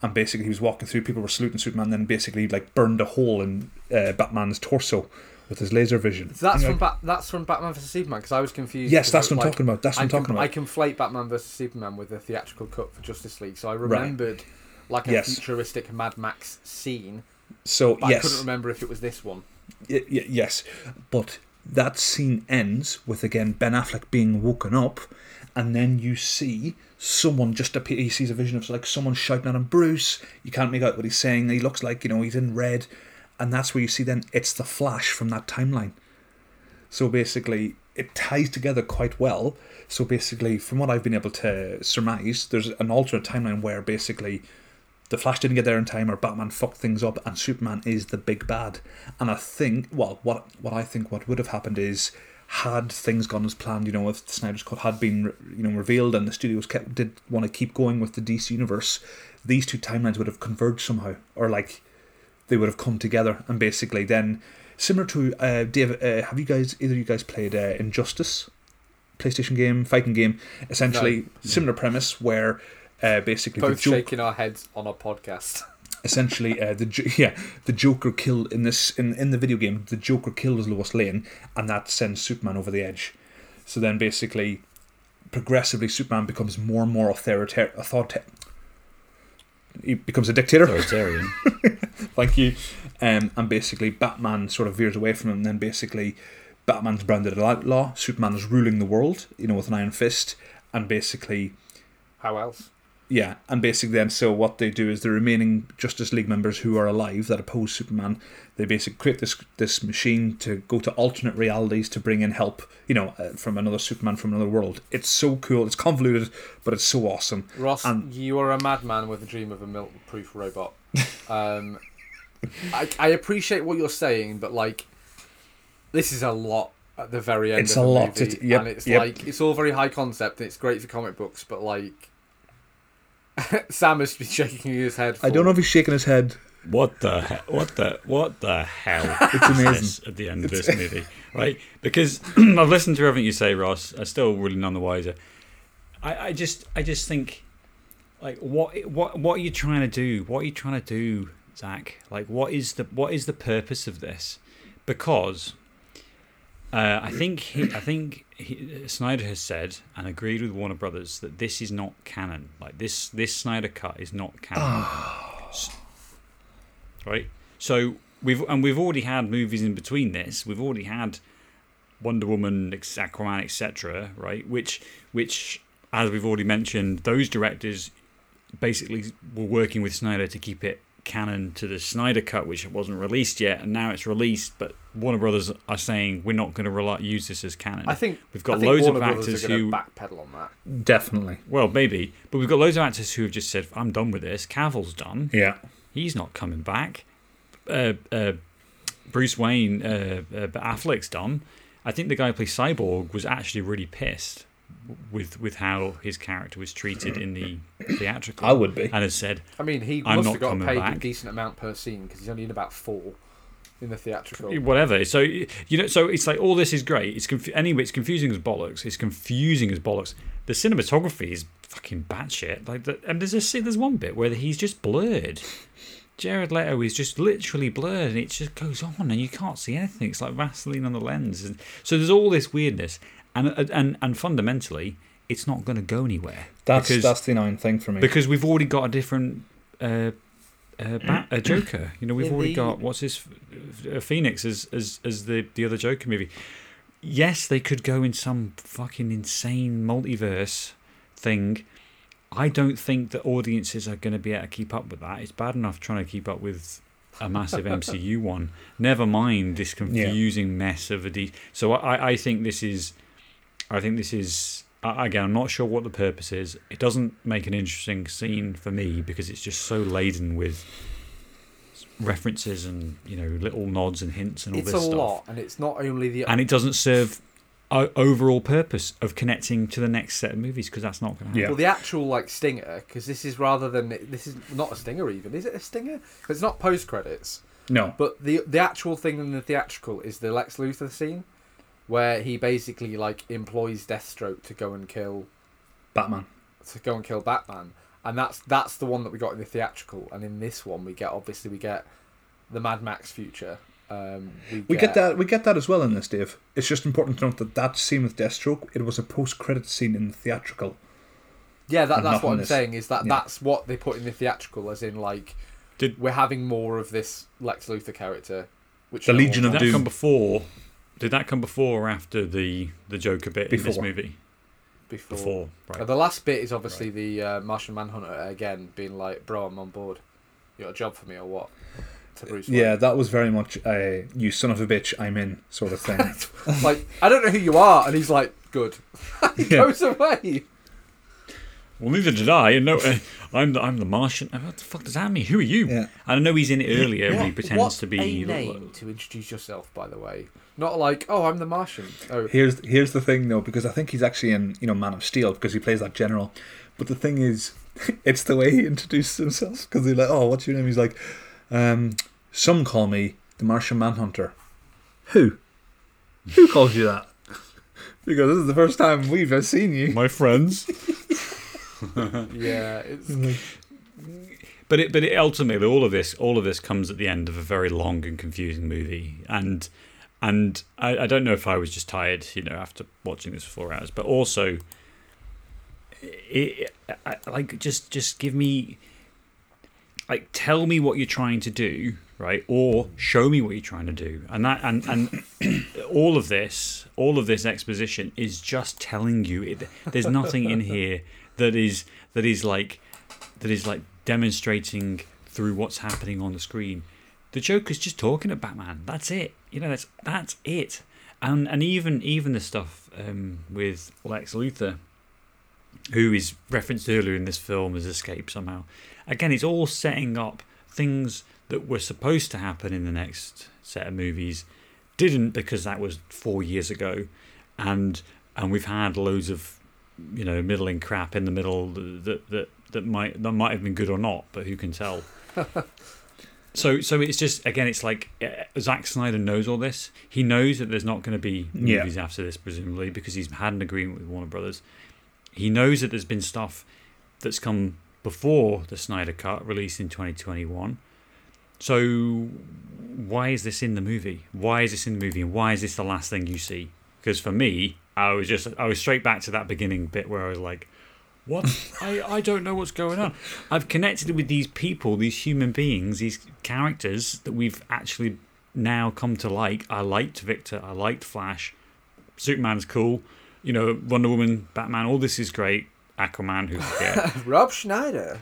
Speaker 2: and basically he was walking through. People were saluting Superman, and then basically like burned a hole in uh, Batman's torso with his laser vision.
Speaker 1: So that's from ba- that's from Batman vs Superman because I was confused.
Speaker 2: Yes, that's what I'm
Speaker 1: like,
Speaker 2: talking about. That's what
Speaker 1: I
Speaker 2: I'm talking
Speaker 1: com-
Speaker 2: about.
Speaker 1: I conflate Batman vs Superman with the theatrical cut for Justice League, so I remembered like a
Speaker 2: Yes.
Speaker 1: futuristic Mad Max scene,
Speaker 2: so
Speaker 1: but I couldn't remember if it was this one.
Speaker 2: Y- y- yes, but that scene ends with again Ben Affleck being woken up, and then you see someone just appear. He sees a vision of like someone shouting at him, Bruce. You can't make out what he's saying. He looks like you know he's in red, and that's where you see then it's the Flash from that timeline. So basically, it ties together quite well. So basically, from what I've been able to surmise, there's an alternate timeline where basically the Flash didn't get there in time, or Batman fucked things up, and Superman is the big bad. And I think, well, what what I think what would have happened is, had things gone as planned, you know, if Snyder's Cut had been, you know, revealed, and the studios kept did want to keep going with the DC universe, these two timelines would have converged somehow, or like they would have come together, and basically then, similar to uh, Dave, uh, have you guys either you guys played uh, Injustice? PlayStation game, fighting game, essentially similar premise where uh, basically
Speaker 1: Both
Speaker 2: joke,
Speaker 1: shaking our heads on our podcast.
Speaker 2: Essentially uh, the (laughs) yeah the Joker killed in this in, in the video game the Joker kills Lois Lane and that sends Superman over the edge. So then basically progressively Superman becomes more and more authoritarian. Authorita- he becomes a dictator.
Speaker 3: Authoritarian. (laughs)
Speaker 2: Thank you. Um, and basically, Batman sort of veers away from him. And then basically, Batman's branded an outlaw. Superman is ruling the world, you know, with an iron fist. And basically,
Speaker 1: How else?
Speaker 2: Yeah, and basically, then so what they do is the remaining Justice League members who are alive that oppose Superman, they basically create this this machine to go to alternate realities to bring in help, you know, uh, from another Superman from another world. It's so cool. It's convoluted, but it's so awesome.
Speaker 1: Ross,
Speaker 2: And-
Speaker 1: you are a madman with a dream of a milk-proof robot. (laughs) Um, I, I appreciate what you're saying, but like, this is a lot at the very end.
Speaker 2: It's a lot
Speaker 1: movie,
Speaker 2: to- yep,
Speaker 1: and it's
Speaker 2: yep.
Speaker 1: like it's all very high concept. and It's great for comic books, but like, (laughs) Sam has been shaking his head.
Speaker 2: I don't know if he's shaking his head.
Speaker 3: What the he- what the what the hell (laughs)
Speaker 2: It's amazing.
Speaker 3: this at the end of this movie, (laughs) right? Because (clears throat) I've listened to everything you say, Ross. I'm still really none the wiser. I, I just I just think like what what what are you trying to do? What are you trying to do, Zack? Like what is the what is the purpose of this? Because uh, I think he, I think he, Snyder has said and agreed with Warner Brothers that this is not canon. Like this this Snyder cut is not canon. (sighs) Right? So we've and we've already had movies in between this. We've already had Wonder Woman, Aquaman, etc. Right? Which which as we've already mentioned, those directors basically were working with Snyder to keep it canon to the Snyder cut, which wasn't released yet, and now it's released. But Warner Brothers are saying we're not going to rely, use this as canon.
Speaker 1: I think
Speaker 3: we've got
Speaker 1: think
Speaker 3: loads
Speaker 1: Warner
Speaker 3: of
Speaker 1: Brothers
Speaker 3: actors
Speaker 1: are
Speaker 3: who
Speaker 1: backpedal on that.
Speaker 2: Definitely.
Speaker 3: well, maybe, but we've got loads of actors who have just said, "I'm done with this." Cavill's done.
Speaker 2: Yeah.
Speaker 3: He's not coming back. Uh, uh, Bruce Wayne, uh, uh, Affleck's done. I think the guy who plays Cyborg was actually really pissed with with how his character was treated in the theatrical.
Speaker 2: I would be.
Speaker 3: and has said,
Speaker 1: I mean, he
Speaker 3: I'm
Speaker 1: must
Speaker 3: not
Speaker 1: have got
Speaker 3: coming
Speaker 1: paid a
Speaker 3: back.
Speaker 1: decent amount per scene because he's only in about four in the theatrical.
Speaker 3: whatever. So you know, so it's like all this is great. It's confu- anyway, it's confusing as bollocks. It's confusing as bollocks. The cinematography is fucking batshit. Like, the, and there's a scene- there's one bit where he's just blurred. Jared Leto is just literally blurred, and it just goes on, and you can't see anything. It's like Vaseline on the lens. And so there's all this weirdness, and and and fundamentally, it's not going to go anywhere.
Speaker 2: That's
Speaker 3: because,
Speaker 2: that's the annoying thing for me.
Speaker 3: because we've already got a different uh, uh, Bat, a (clears throat) Joker. You know, we've
Speaker 1: In
Speaker 3: already got what's his uh, Phoenix as as as the the other Joker movie. Yes, they could go in some fucking insane multiverse thing. I don't think that audiences are going to be able to keep up with that. It's bad enough trying to keep up with a massive (laughs) MCU one. Never mind this confusing mess of a D. So I, I think this is, I think this is again. I'm not sure what the purpose is. It doesn't make an interesting scene for me because it's just so laden with references and you know little nods and hints and all
Speaker 1: it's
Speaker 3: this
Speaker 1: a
Speaker 3: stuff
Speaker 1: lot, and it's not only the
Speaker 3: and it doesn't serve o- overall purpose of connecting to the next set of movies because that's not going to happen.
Speaker 2: Yeah.
Speaker 1: well the actual like stinger because this is rather than this is not a stinger even is it a stinger? It's not post credits,
Speaker 2: no.
Speaker 1: but the the actual thing in the theatrical is the Lex Luthor scene where he basically like employs Deathstroke to go and kill
Speaker 2: Batman.
Speaker 1: to go and kill Batman, and that's that's the one that we got in the theatrical, and in this one we get obviously we get the Mad Max future. Um, we,
Speaker 2: We get that. We get that as well in this, Dave. It's just important to note that that scene with Deathstroke, it was a post-credit scene in the theatrical.
Speaker 1: Yeah, that, that's what I'm
Speaker 2: this.
Speaker 1: saying. Is that
Speaker 2: Yeah.
Speaker 1: that's what they put in the theatrical, as in like
Speaker 3: Did-
Speaker 1: we're having more of this Lex Luthor character, which
Speaker 2: The
Speaker 1: no
Speaker 2: Legion of
Speaker 3: Doom that come before? Did that come before or after the the Joker bit in this movie?
Speaker 1: before.
Speaker 3: Before,
Speaker 1: Uh,
Speaker 3: right?
Speaker 1: the last bit is obviously the uh, Martian Manhunter again being like, "Bro, I'm on board. You got a job for me or what?" To Bruce Wayne.
Speaker 2: Yeah, that was very much a "you son of a bitch, I'm in" sort of thing. (laughs)
Speaker 1: like I don't know who you are, and he's like, "Good." (laughs) he
Speaker 2: Yeah.
Speaker 1: goes away.
Speaker 3: Well, neither did I. And no, uh, I'm the I'm the Martian. Uh, What the fuck does that mean? Who are you?
Speaker 2: Yeah.
Speaker 3: And I know he's in it earlier when he pretends
Speaker 1: what's
Speaker 3: to be.
Speaker 1: a name to introduce yourself, by the way. Not like, "Oh, I'm the Martian." Oh,
Speaker 2: Here's here's the thing though, because I think he's actually in you know Man of Steel because he plays that general. But the thing is, (laughs) it's the way he introduces himself because they're like, "Oh, what's your name?" He's like, um, "Some call me the Martian Manhunter." Who? Who calls you that? (laughs) because this is the first time we've ever seen you.
Speaker 3: My friends. (laughs)
Speaker 1: yeah, it's
Speaker 3: But it, but it ultimately, all of this, all of this comes at the end of a very long and confusing movie, and and I, I don't know if I was just tired, you know, after watching this for four hours, but also, it, I, like just just give me, like, tell me what you're trying to do, right, or show me what you're trying to do, and that and and (clears throat) all of this, all of this exposition is just telling you. It, there's nothing in here that is that is like that is like demonstrating through what's happening on the screen. The Joker's just talking to Batman. That's it. You know, that's that's it. And and even even the stuff um, with Lex Luthor, who is referenced earlier in this film as Escape somehow. Again, it's all setting up things that were supposed to happen in the next set of movies, didn't because that was four years ago, and and we've had loads of you know middling crap in the middle that that that might that might have been good or not, but who can tell? (laughs) so so it's just again, it's like uh, Zack Snyder knows all this. He knows that there's not going to be
Speaker 2: Yeah.
Speaker 3: movies after this, presumably because he's had an agreement with Warner Brothers. He knows that there's been stuff that's come before the Snyder Cut released in 2021. So why is this in the movie? Why is this in the movie, and why is this the last thing you see? Because for me, I was just I was straight back to that beginning bit where I was like, "What? I I don't know what's going on." I've connected with these people, these human beings, these characters that we've actually now come to like. I liked Victor. I liked Flash. Superman's cool. You know, Wonder Woman, Batman. All this is great. Aquaman, who forget. (laughs)
Speaker 1: Rob Schneider.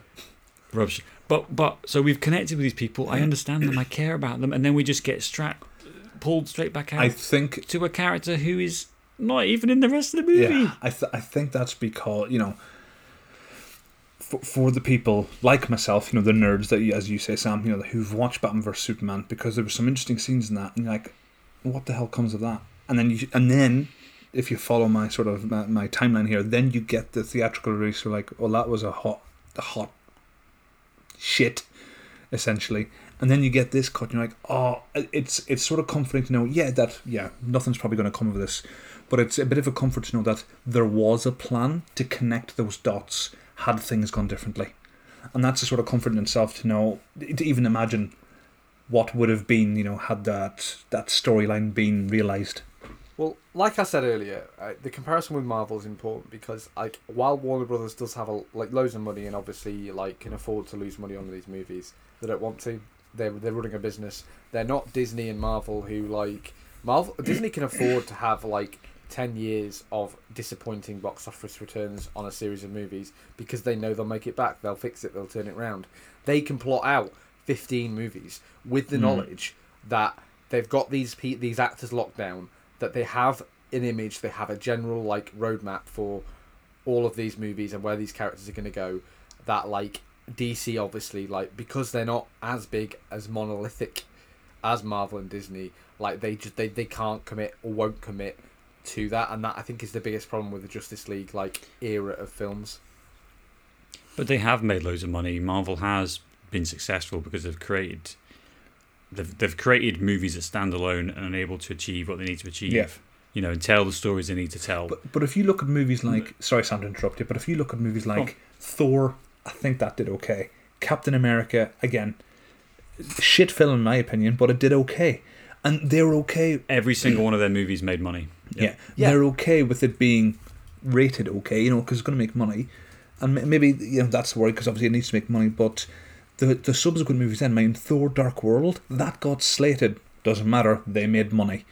Speaker 3: rubbish. But but so we've connected with these people. I understand them. I care about them, and then we just get strapped, pulled straight back out
Speaker 2: I think
Speaker 3: to a character who is not even in the rest of the movie.
Speaker 2: Yeah, I th- I think that's because you know, for for the people like myself, you know, the nerds that, as you say, Sam, you know, who've watched Batman vs Superman, because there were some interesting scenes in that, and you're like, what the hell comes of that? And then you, and then if you follow my sort of my, my timeline here, then you get the theatrical release. You're like, well, that was a hot, hot shit, essentially. And then you get this cut, and you're like, oh, it's it's sort of comforting to know, yeah, that yeah, nothing's probably going to come of this, but it's a bit of a comfort to know that there was a plan to connect those dots had things gone differently, and that's a sort of comfort in itself to know to even imagine what would have been, you know, had that that storyline been realized.
Speaker 1: Well, like I said earlier, uh, the comparison with Marvel is important because, like, while Warner Brothers does have a, like loads of money and obviously like can afford to lose money on these movies, they don't want to. They're they're running a business. They're not Disney and Marvel who like Marvel. Disney can afford to have like ten years of disappointing box office returns on a series of movies because they know they'll make it back. They'll fix it. They'll turn it round. They can plot out fifteen movies with the
Speaker 2: Mm.
Speaker 1: knowledge that they've got these pe- these actors locked down that they have an image, they have a general like roadmap for all of these movies and where these characters are going to go. That like DC obviously like because they're not as big as monolithic as Marvel and Disney, like they just they, they can't commit or won't commit to that, and that I think is the biggest problem with the Justice League like era of films.
Speaker 3: But they have made loads of money. Marvel has been successful because they've created they've, they've created movies that stand alone and are able to achieve what they need to achieve.
Speaker 2: Yeah.
Speaker 3: You know, and tell the stories they need to tell.
Speaker 2: But but if you look at movies like sorry Sam to interrupt you, but if you look at movies like Thor, I think that did okay. Captain America, again, shit film in my opinion, but it did okay. And they're okay
Speaker 3: Every single one of their movies made money.
Speaker 2: yeah.
Speaker 1: Yeah.
Speaker 2: They're okay with it being rated okay, you know, because it's going to make money. And maybe, you know, that's the worry because obviously it needs to make money. But the the subsequent movies then, I mean, Thor Dark World, that got slated. Doesn't matter, they made money.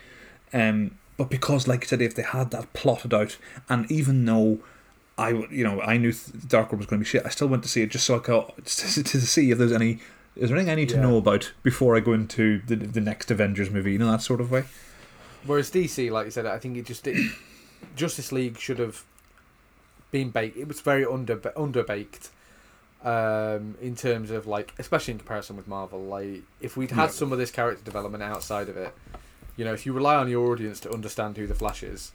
Speaker 2: Um, but because, like I said, if they had that plotted out, and even though I, you know, I knew Dark World was going to be shit, I still went to see it just so I could, (laughs) to, to see if there's any. Is there anything I need to know about before I go into the the next Avengers movie? You know that sort of way.
Speaker 1: Whereas DC, like you said, I think it just it, (coughs) Justice League should have been baked. It was very under underbaked um, in terms of like, especially in comparison with Marvel. Like, if we'd had
Speaker 2: Yeah.
Speaker 1: some of this character development outside of it, you know, if you rely on your audience to understand who the Flash is,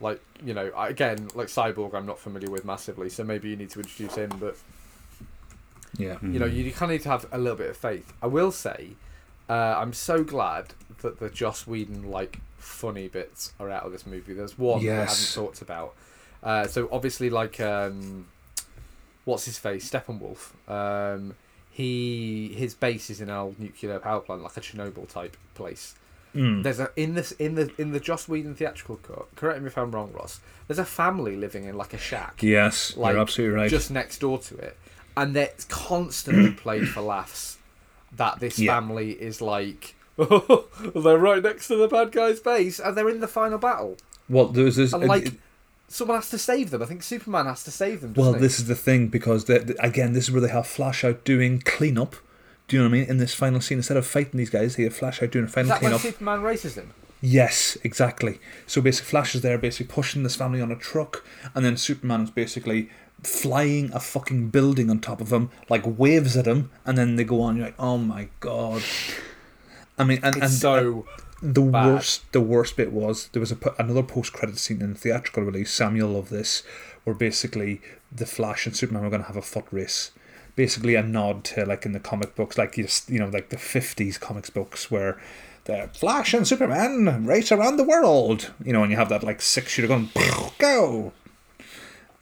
Speaker 1: like, you know, again, like Cyborg, I'm not familiar with massively, so maybe you need to introduce him, but
Speaker 2: Yeah.
Speaker 1: you know,
Speaker 3: Mhm.
Speaker 1: you kind of need to have a little bit of faith. I will say, uh, I'm so glad that the Joss Whedon like funny bits are out of this movie. There's one that I
Speaker 2: Yes.
Speaker 1: haven't talked about. Uh, so obviously, like, um, what's his face, Steppenwolf. Um, he his base is in an old nuclear power plant, like a Chernobyl type place.
Speaker 2: Mm.
Speaker 1: There's a in this in the in the Joss Whedon theatrical cut. Correct me if I'm wrong, Ross. There's a family living in like a shack
Speaker 2: Yes,
Speaker 1: like,
Speaker 2: you're absolutely right.
Speaker 1: just next door to it, and that's constantly (clears throat) played for laughs. That this
Speaker 2: Yeah.
Speaker 1: family is like, (laughs) they're right next to the bad guy's base, and they're in the final battle.
Speaker 2: well, there's this.
Speaker 1: And like, someone has to save them. I think Superman has to save them.
Speaker 2: Well,
Speaker 1: he?
Speaker 2: this is the thing because the, the- again, this is where they have Flash out doing cleanup. Do you know what I mean? In this final scene, instead of fighting these guys, they have Flash out doing a
Speaker 1: is
Speaker 2: final
Speaker 1: that when
Speaker 2: cleanup.
Speaker 1: Superman races them.
Speaker 2: Yes, exactly. So basically, Flash is there, basically pushing this family on a truck, and then Superman is basically flying a fucking building on top of him, like waves at him, and then they go on. You're like, oh my god. I mean, and,
Speaker 1: It's
Speaker 2: and
Speaker 1: so
Speaker 2: the
Speaker 1: bad.
Speaker 2: worst, the worst bit was there was a, another post-credit scene in the theatrical release. Samuel of this, where basically the Flash and Superman were going to have a foot race. Basically, a nod to like in the comic books, like you just you know, like the fifties comics books where the Flash and Superman race around the world. You know, and you have that like six shooter gun, go,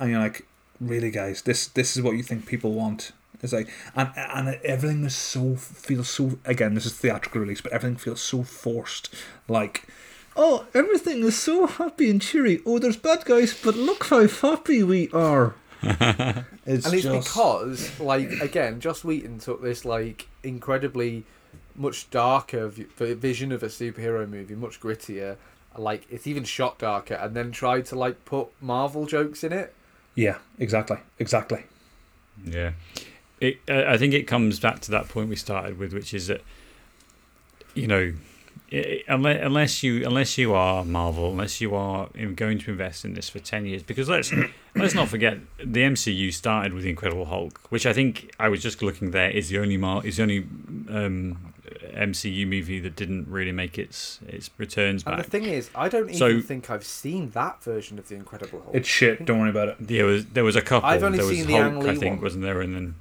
Speaker 2: and you're like, really, guys, this this is what you think people want. It's like, and and everything is so feels so. Again, this is theatrical release, but everything feels so forced. Like, oh, everything is so happy and cheery. Oh, there's bad guys, but look how happy we are. (laughs) it's
Speaker 1: and it's
Speaker 2: just
Speaker 1: because, like, again, Joss Whedon took this like incredibly much darker v- vision of a superhero movie, much grittier. Like it's even shot darker, and then tried to like put Marvel jokes in it.
Speaker 2: Yeah, exactly, exactly.
Speaker 3: Yeah, it. I think it comes back to that point we started with, which is that you know, i unless unless you unless you are Marvel, unless you are going to invest in this for ten years, because let's (coughs) let's not forget the MCU started with the Incredible Hulk, which I think I was just looking there is the only Mar- is the only um, MCU movie that didn't really make its its returns
Speaker 1: And the thing is, I don't even think I've seen that version of the Incredible Hulk.
Speaker 2: It's shit. Don't worry about it.
Speaker 3: There was there was a couple.
Speaker 1: I've only
Speaker 3: there was
Speaker 1: seen the Ang
Speaker 3: Hulk,
Speaker 1: Lee
Speaker 3: I think,
Speaker 1: one.
Speaker 3: wasn't there? And then,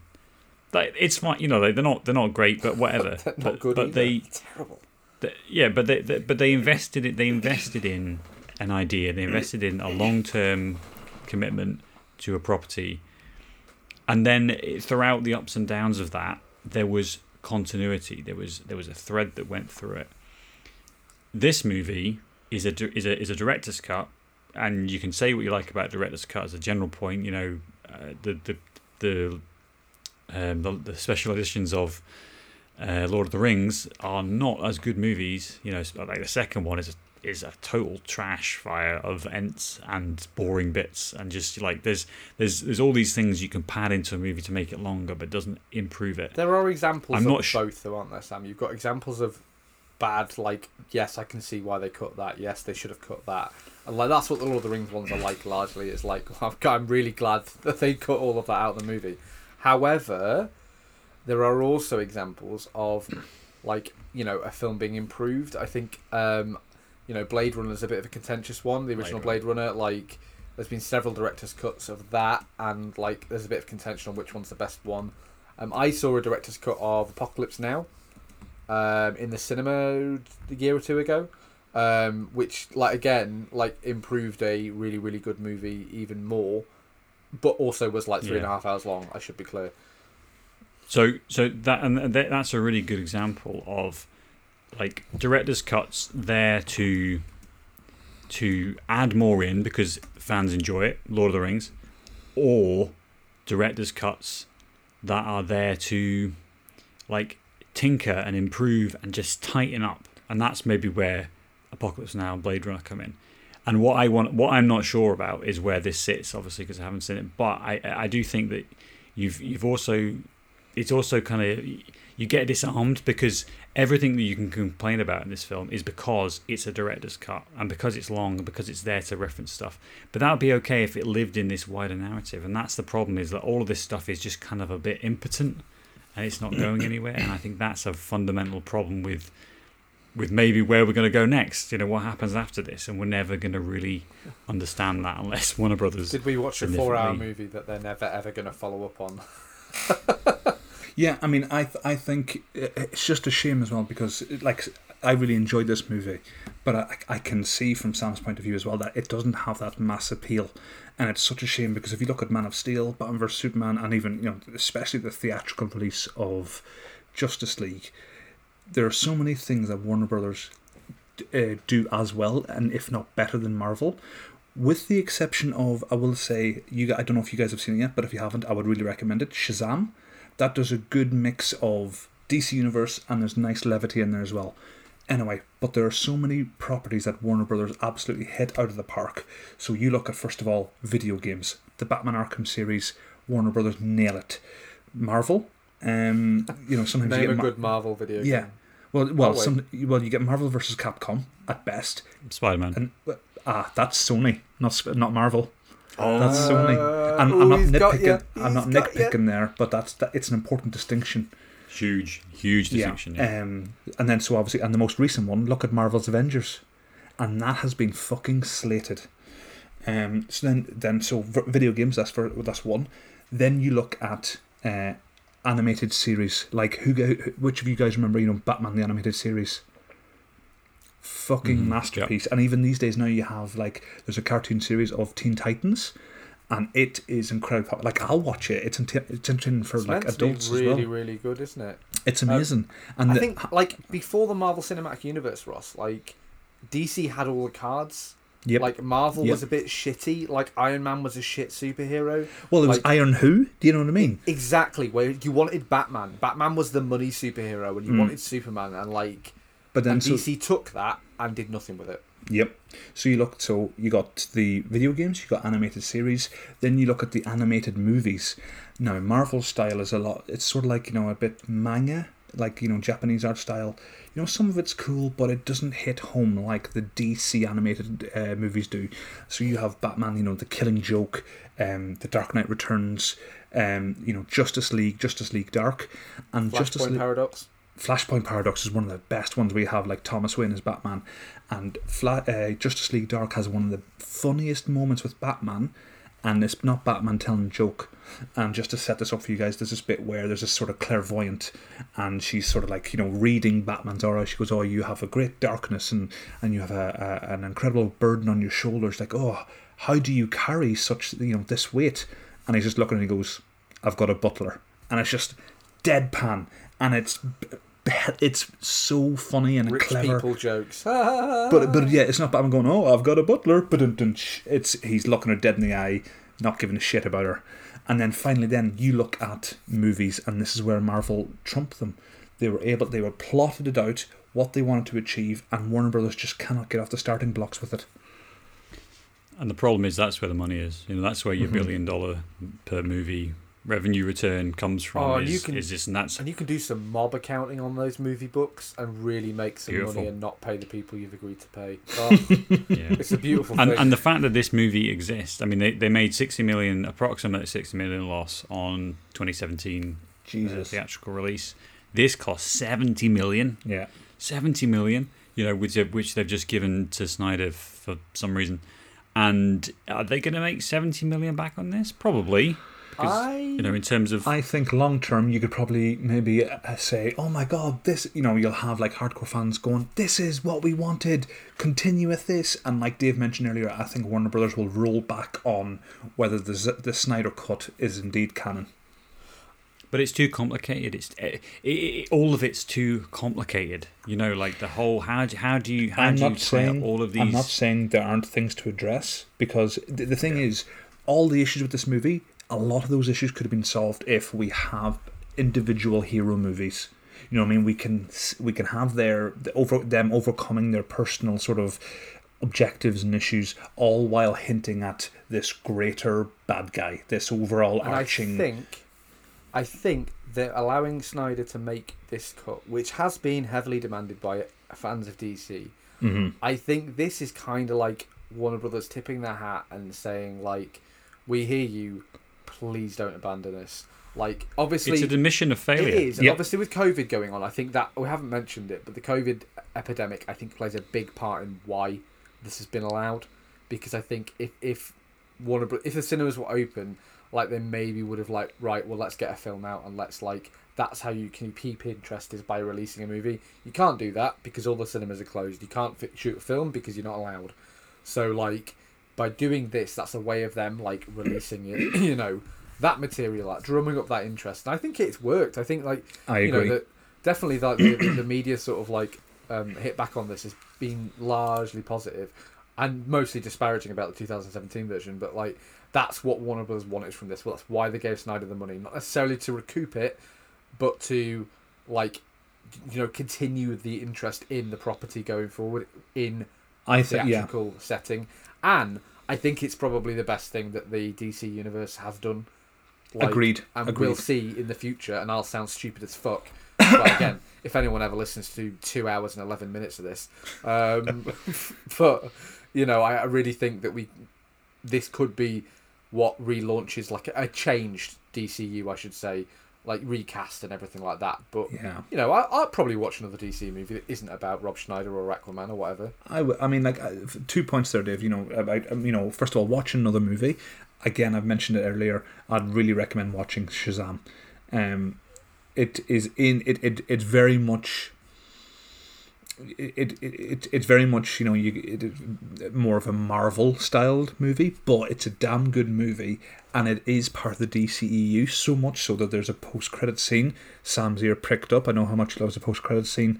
Speaker 3: like, it's fine. You know, like, they're not they're not great, but whatever. (laughs)
Speaker 1: Not
Speaker 3: but
Speaker 1: good
Speaker 3: but
Speaker 1: either.
Speaker 3: they,
Speaker 1: terrible.
Speaker 3: they, yeah, but they, they but they invested it. They invested in an idea. They invested in a long term commitment to a property, and then throughout the ups and downs of that, there was continuity. There was there was a thread that went through it. This movie is a is a is a director's cut, and you can say what you like about director's cut as a general point. You know, uh, the the the, um, the the special editions of uh, Lord of the Rings are not as good movies. You know, like the second one is is a total trash fire of ents and boring bits, and just like there's there's there's all these things you can pad into a movie to make it longer, but doesn't improve it.
Speaker 1: There are examples
Speaker 3: I'm
Speaker 1: of
Speaker 3: not sh-
Speaker 1: both, though, aren't there, Sam? You've got examples of bad, like, yes, I can see why they cut that. Yes, they should have cut that. And like that's what the Lord of the Rings ones are like. Largely, it's like (laughs) I'm I'm really glad that they cut all of that out of the movie. However, there are also examples of like you know a film being improved. I think um, you know Blade Runner is a bit of a contentious one. The original
Speaker 3: Blade
Speaker 1: Blade Runner, like there's been several director's cuts of that, and like there's a bit of contention on which one's the best one. Um, I saw a director's cut of Apocalypse Now um, in the cinema a year or two ago, um, which like again like improved a really really good movie even more, but also was like three and a half hours long. I should be clear.
Speaker 3: So so that and that, that's a really good example of like director's cuts there to to add more in because fans enjoy it, Lord of the Rings, or director's cuts that are there to like tinker and improve and just tighten up, and that's maybe where Apocalypse Now and Blade Runner come in. And what I want, what I'm not sure about, is where this sits, obviously, because I haven't seen it. But I, I do think that you've, you've also, it's also kind of, you get disarmed because everything that you can complain about in this film is because it's a director's cut and because it's long and because it's there to reference stuff. But that would be okay if it lived in this wider narrative. And that's the problem is that all of this stuff is just kind of a bit impotent and it's not going anywhere. And I think that's a fundamental problem with with maybe where we're going to go next. You know, what happens after this, and we're never going to really understand that unless Warner Brothers.
Speaker 1: Did we watch a four-hour movie that they're never ever going to follow up on? (laughs)
Speaker 2: Yeah, I mean, I th- I think it's just a shame as well because like I really enjoyed this movie, but I, I can see from Sam's point of view as well that it doesn't have that mass appeal, and it's such a shame because if you look at Man of Steel, Batman vs Superman, and even you know especially the theatrical release of Justice League, there are so many things that Warner Brothers uh, do as well, and if not better than Marvel. With the exception of, I will say, you. I don't know if you guys have seen it yet, but if you haven't, I would really recommend it. Shazam that does a good mix of DC Universe and there's nice levity in there as well. Anyway, but there are so many properties that Warner Brothers absolutely hit out of the park. So you look at first of all video games, the Batman Arkham series. Warner Brothers nail it. Marvel, um, you know sometimes you
Speaker 1: Name
Speaker 2: get
Speaker 1: a
Speaker 2: Mar-
Speaker 1: good Marvel video
Speaker 2: yeah.
Speaker 1: game.
Speaker 2: Well, well,
Speaker 1: Oh,
Speaker 2: some well you get Marvel versus Capcom at best,
Speaker 3: Spider Man.
Speaker 2: ah, that's Sony, not not Marvel.
Speaker 3: Oh,
Speaker 2: That's Sony.
Speaker 1: Uh,
Speaker 2: I'm, I'm not
Speaker 1: he's got ya.
Speaker 2: nitpicking. I'm not
Speaker 1: got ya.
Speaker 2: nitpicking there, but that's that, it's an important distinction.
Speaker 3: huge, huge distinction. Yeah.
Speaker 2: Um, and then so obviously, and the most recent one, look at Marvel's Avengers, and that has been fucking slated. Um, so then, then so v- video games. That's for that's one. Then you look at uh, animated series. Like who, go- who? Which of you guys remember? You know, Batman the animated series. Fucking
Speaker 3: Mhm,
Speaker 2: masterpiece. And even these days now, you have like there's a cartoon series of Teen Titans. And it is incredible. Like I'll watch it. It's enti- it's entertaining for
Speaker 1: It's
Speaker 2: like
Speaker 1: meant to be
Speaker 2: adults
Speaker 1: really,
Speaker 2: as well.
Speaker 1: really good, isn't it?
Speaker 2: It's amazing. and
Speaker 1: I
Speaker 2: the-
Speaker 1: think like before the Marvel Cinematic Universe, Ross, like DC had all the cards.
Speaker 2: Yep.
Speaker 1: Like Marvel
Speaker 2: Yep.
Speaker 1: was a bit shitty. Like Iron Man was a shit superhero.
Speaker 2: Well, it was
Speaker 1: Like-
Speaker 2: Iron Who. Do you know what I mean?
Speaker 1: Exactly. Where you wanted Batman. Batman was the money superhero, and you
Speaker 2: Mm.
Speaker 1: wanted Superman, and like
Speaker 2: But then,
Speaker 1: and
Speaker 2: so
Speaker 1: DC took that and did nothing with it.
Speaker 2: yep. So you look. So you got the video games. You got animated series. Then you look at the animated movies. Now Marvel style is a lot. It's sort of like you know a bit manga, like you know Japanese art style. You know some of it's cool, but it doesn't hit home like the DC animated uh, movies do. So you have Batman. You know the Killing Joke, um, the Dark Knight Returns. Um, you know Justice League, Justice League Dark, and Justice League.
Speaker 1: Paradox.
Speaker 2: Flashpoint Paradox is one of the best ones we have, like Thomas Wayne as Batman, and uh, Justice League Dark has one of the funniest moments with Batman, and it's not Batman telling a joke. And just to set this up for you guys, there's this bit where there's this sort of clairvoyant, and she's sort of like you know reading Batman's aura. She goes, "Oh, you have a great darkness, and and you have a, a an incredible burden on your shoulders. Like, oh, how do you carry such you know this weight?" And he's just looking, and he goes, "I've got a butler," and it's just deadpan, and it's it's so funny and
Speaker 1: Rich
Speaker 2: clever.
Speaker 1: people jokes. (laughs)
Speaker 2: But but yeah, it's not Batman going, oh, I've got a butler. But it's he's looking her dead in the eye, not giving a shit about her. And then finally, then you look at movies, and this is where Marvel trumped them. They were able, they were plotted it out what they wanted to achieve, and Warner Brothers just cannot get off the starting blocks with it.
Speaker 3: And the problem is that's where the money is. You know, that's where your
Speaker 2: Mhm.
Speaker 3: billion dollar per movie revenue return comes from.
Speaker 1: Oh,
Speaker 3: is,
Speaker 1: you can-
Speaker 3: is this and that's
Speaker 1: and you can do some mob accounting on those movie books and really make some
Speaker 3: Beautiful.
Speaker 1: money and not pay the people you've agreed to pay. (laughs) Oh,
Speaker 3: yeah.
Speaker 1: it's a beautiful
Speaker 3: and,
Speaker 1: thing.
Speaker 3: and the fact that this movie exists, I mean, they, they made 60 million, approximately 60 million loss on 2017 uh,
Speaker 2: Jesus.
Speaker 3: theatrical release. This cost 70 million.
Speaker 2: Yeah.
Speaker 3: 70 million, you know, which, which they've just given to Snyder for some reason. And are they going to make 70 million back on this? Probably. Because,
Speaker 1: I
Speaker 3: you know, in terms of.
Speaker 2: I think long term, you could probably maybe uh, say, "Oh my God, this!" You know, you'll have like hardcore fans going, "This is what we wanted. Continue with this." And like Dave mentioned earlier, I think Warner Brothers will roll back on whether the Z- the Snyder cut is indeed canon.
Speaker 3: But it's too complicated. It's it, it, all of it's too complicated. You know, like the whole how do, how do you how
Speaker 2: I'm
Speaker 3: do you
Speaker 2: saying
Speaker 3: all of these?
Speaker 2: I'm not saying there aren't things to address because the, the thing is, all the issues with this movie, a lot of those issues could have been solved if we have individual hero movies. You know, what I mean, we can we can have their the over them overcoming their personal sort of objectives and issues, all while hinting at this greater bad guy, this overall
Speaker 1: and I
Speaker 2: arching.
Speaker 1: think, I think that allowing Snyder to make this cut, which has been heavily demanded by fans of DC,
Speaker 2: Mhm.
Speaker 1: I think this is kind of like Warner Brothers tipping their hat and saying like, "We hear you. Please don't abandon us." Like, obviously,
Speaker 3: it's an admission of failure.
Speaker 1: It is, and
Speaker 2: Yep.
Speaker 1: obviously with COVID going on, I think that we haven't mentioned it, but the COVID epidemic, I think, plays a big part in why this has been allowed. Because I think if if Warner, if the cinemas were open, like they maybe would have like, right, well, let's get a film out and let's like, that's how you can keep interest is by releasing a movie. You can't do that because all the cinemas are closed. You can't shoot a film because you're not allowed. So like, by doing this, that's a way of them like releasing it. (clears throat) You know. That material, like drumming up that interest, and I think it's worked. I think like
Speaker 2: I
Speaker 1: you know, that definitely like the, the media sort of like um, hit back on this has been largely positive and mostly disparaging about the 2017 version. But like that's what Warner Bros. wanted from this. Well, that's why they gave Snyder the money, not necessarily to recoup it, but to like you know continue the interest in the property going forward in
Speaker 2: I think yeah.
Speaker 1: theatrical setting, and I think it's probably the best thing that the DC universe has done. Like,
Speaker 2: Agreed.
Speaker 1: And
Speaker 2: Agreed.
Speaker 1: we'll see in the future, and I'll sound stupid as fuck. But again, (coughs) if anyone ever listens to two hours and eleven minutes of this, um, (laughs) but you know, I, I really think that we this could be what relaunches like a, a changed DCU, I should say, like recast and everything like that. But
Speaker 2: Yeah.
Speaker 1: you know, I, I'll probably watch another DC movie that isn't about Rob Schneider or Aquaman or whatever.
Speaker 2: I, w- I mean, like uh, two points there, Dave. You know, about um, you know, first of all, watch another movie. Again, I've mentioned it earlier. I'd really recommend watching Shazam. Um, it is in it. It it's very much. It, it, it it's very much you know you it is more of a Marvel styled movie, but it's a damn good movie, and it is part of the DCEU so much so that there's a post credit scene. Sam's ear pricked up. I know how much he loves a post credit scene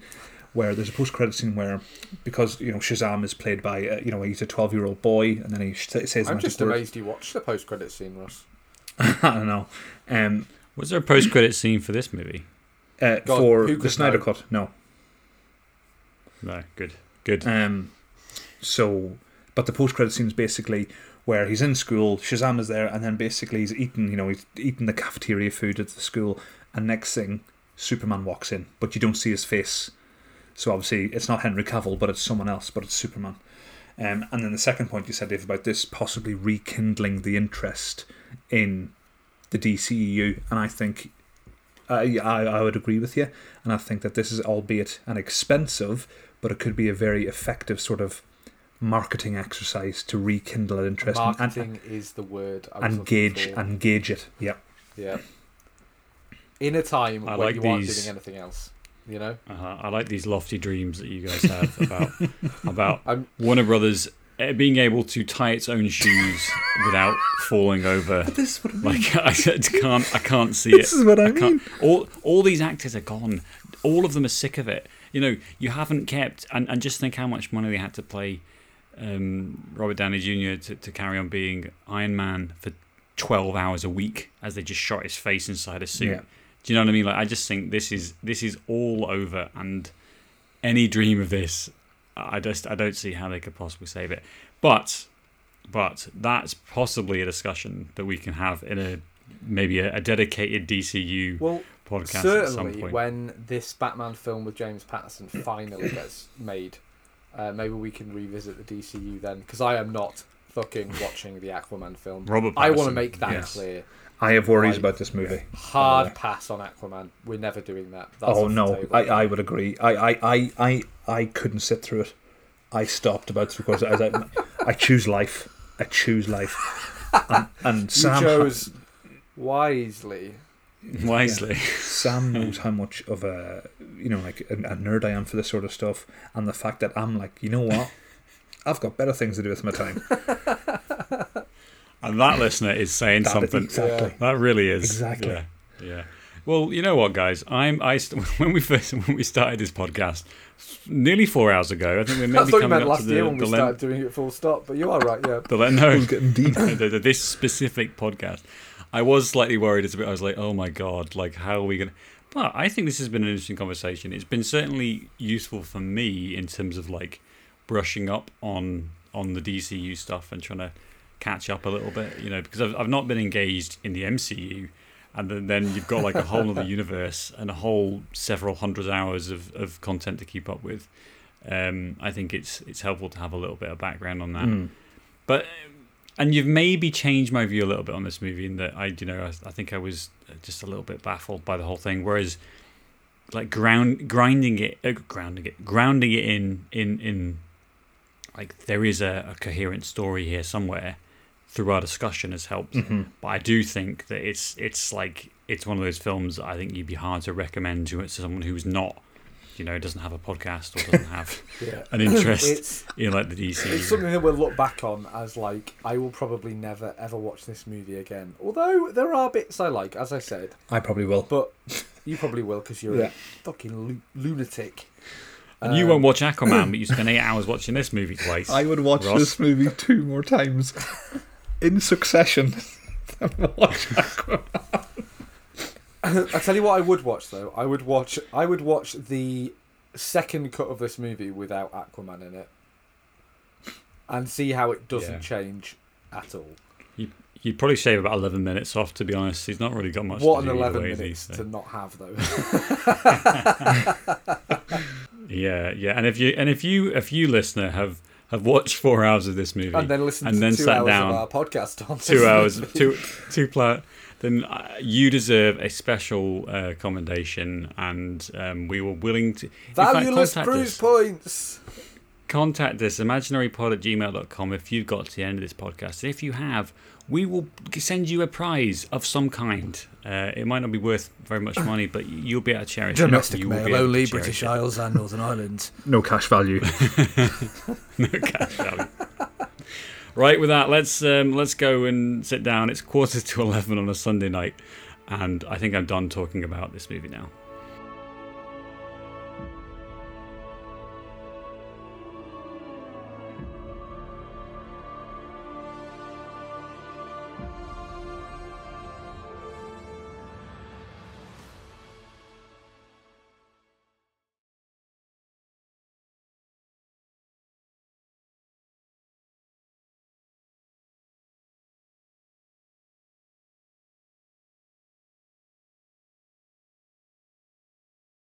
Speaker 2: where there's a post credit scene where because you know Shazam is played by uh, you know he's a 12 year old boy and then he sh- says
Speaker 1: I'm
Speaker 2: magic
Speaker 1: just
Speaker 2: word.
Speaker 1: amazed you watched the post credit scene, Ross. (laughs)
Speaker 2: I don't know um
Speaker 3: Was there a post credit scene for this movie?
Speaker 2: uh,
Speaker 1: God,
Speaker 2: for the Snyder
Speaker 1: know?
Speaker 2: cut no
Speaker 3: No, good, good.
Speaker 2: um so but the post credit scene is basically where he's in school Shazam is there and then basically he's eating you know he's eating the cafeteria food at the school and next thing Superman walks in but you don't see his face so obviously it's not Henry Cavill but it's someone else but it's Superman Um, and then the second point you said, Dave, about this possibly rekindling the interest in the DCEU, and I think I, I would agree with you, and I think that this is albeit an expensive, but it could be a very effective sort of marketing exercise to rekindle an interest and, and,
Speaker 1: Marketing is the word. I was
Speaker 2: and gauge
Speaker 1: for.
Speaker 2: and gauge it. Yeah,
Speaker 1: Yeah. In a time
Speaker 3: I
Speaker 1: when
Speaker 3: like
Speaker 1: you aren't doing anything else, you know.
Speaker 3: Uh-huh. I like these lofty dreams that you guys have about (laughs) about
Speaker 1: I'm-
Speaker 3: Warner Brothers uh, being able to tie its own shoes without falling over. (laughs)
Speaker 2: this is what I mean.
Speaker 3: Like I said, can't I can't see it.
Speaker 2: This
Speaker 3: it.
Speaker 2: is what I
Speaker 3: can't-
Speaker 2: mean.
Speaker 3: All all these actors are gone. All of them are sick of it. You know, you haven't kept and, and just think how much money they had to play um, Robert Downey Jr. To, to carry on being Iron Man for twelve hours a week as they just shot his face inside a suit.
Speaker 2: Yeah.
Speaker 3: Do you know what I mean? Like I just think this is this is all over, and any dream of this, I just I don't see how they could possibly save it. But but that's possibly a discussion that we can have in a maybe a, a dedicated DCU
Speaker 1: Well,
Speaker 3: podcast at some
Speaker 1: certainly
Speaker 3: point.
Speaker 1: when this Batman film with James Patterson finally gets made, uh, maybe we can revisit the DCU then, because I am not fucking watching the Aquaman film.
Speaker 3: Robert
Speaker 1: I want to make that
Speaker 2: yes.
Speaker 1: clear.
Speaker 2: I have worries
Speaker 1: Right.
Speaker 2: about this movie.
Speaker 1: Hard
Speaker 2: by the way.
Speaker 1: pass on Aquaman. We're never doing that. That's
Speaker 2: oh no. I, I would agree. I, I, I, I, I couldn't sit through it. I stopped about three quarters. I, I, I choose life. I choose life. And, and
Speaker 1: you
Speaker 2: Sam,
Speaker 1: chose wisely. (laughs)
Speaker 3: Wisely, (laughs)
Speaker 2: Sam knows how much of a you know like a, a nerd I am for this sort of stuff, and the fact that I'm like, you know what, I've got better things to do with my time.
Speaker 3: and that listener is saying
Speaker 2: That-
Speaker 3: something.
Speaker 2: exactly.
Speaker 3: That really is
Speaker 2: Exactly.
Speaker 3: Yeah, yeah. Well, you know what, guys? I'm I st- (laughs) when we first when we started this podcast nearly four hours ago. I think we're
Speaker 1: I
Speaker 3: maybe
Speaker 1: thought you
Speaker 3: coming
Speaker 1: meant
Speaker 3: up
Speaker 1: last
Speaker 3: to the
Speaker 1: year when
Speaker 3: the
Speaker 1: we
Speaker 3: length-
Speaker 1: started doing it full stop, but you are right, yeah.
Speaker 3: the le- no,
Speaker 2: Indeed.
Speaker 3: the- the- this specific podcast. I was slightly worried. It's a bit. I was like, oh my god, like how are we gonna? But I think this has been an interesting conversation. It's been certainly useful for me in terms of like brushing up on on the DCU stuff and trying to catch up a little bit. You know, because I've I've not been engaged in the MCU, and then, then you've got like a whole other (laughs) universe and a whole several hundred hours of, of content to keep up with. Um, I think it's it's helpful to have a little bit of background on that.
Speaker 2: Mm.
Speaker 3: But and you've maybe changed my view a little bit on this movie in that I, you know, I, I think I was just a little bit baffled by the whole thing. Whereas, like ground grinding it, uh, grounding it, grounding it in in in, like there is a, a coherent story here somewhere through our discussion has helped.
Speaker 2: Mhm.
Speaker 3: But I do think that it's it's like it's one of those films I think you'd be hard to recommend to, to someone who's not, you know, doesn't have a podcast or doesn't have (laughs)
Speaker 1: yeah.
Speaker 3: an interest
Speaker 1: It's
Speaker 3: in like the DC.
Speaker 1: it's something that we'll look back on as like I will probably never ever watch this movie again. Although there are bits I like, as I said,
Speaker 2: I probably will.
Speaker 1: but you probably will because you're
Speaker 2: Yeah.
Speaker 1: a fucking lu- lunatic.
Speaker 3: And you
Speaker 1: Um,
Speaker 3: won't watch Aquaman, but you spend eight (laughs) hours watching this movie twice.
Speaker 2: I would watch
Speaker 3: Ross?
Speaker 2: this movie two more times (laughs) in succession. than watch
Speaker 1: I tell you what, I would watch though. I would watch. I would watch the second cut of this movie without Aquaman in it, and see how it doesn't
Speaker 3: Yeah.
Speaker 1: change at all.
Speaker 3: You'd probably shave about 11 minutes off, to be honest. He's not really got much
Speaker 1: what
Speaker 3: to
Speaker 1: an eleven
Speaker 3: way,
Speaker 1: minutes to not have though. (laughs)
Speaker 3: Yeah, yeah. And if you and if you if you listener have have watched four hours of this movie
Speaker 1: and then listen
Speaker 3: and
Speaker 1: to
Speaker 3: then
Speaker 1: two
Speaker 3: sat
Speaker 1: hours
Speaker 3: down
Speaker 1: of our podcast on
Speaker 3: two hours
Speaker 1: movie.
Speaker 3: two two pla then uh, you deserve a special uh, commendation and um, we were willing to in fact,
Speaker 1: cruise
Speaker 3: us.
Speaker 1: points.
Speaker 3: contact us imaginarypod at gmail.com if you've got to the end of this podcast if you have we will send you a prize of some kind uh, it might not be worth very much (sighs) money but you'll be able to cherish
Speaker 4: Domestic
Speaker 3: it You will
Speaker 4: mail,
Speaker 3: be able to
Speaker 4: only British
Speaker 3: it.
Speaker 4: Isles and Northern Ireland.
Speaker 2: No cash value. (laughs)
Speaker 3: no cash value. (laughs) Right, with that, let's um, let's go and sit down. It's quarter to eleven on a Sunday night, and I think I'm done talking about this movie now.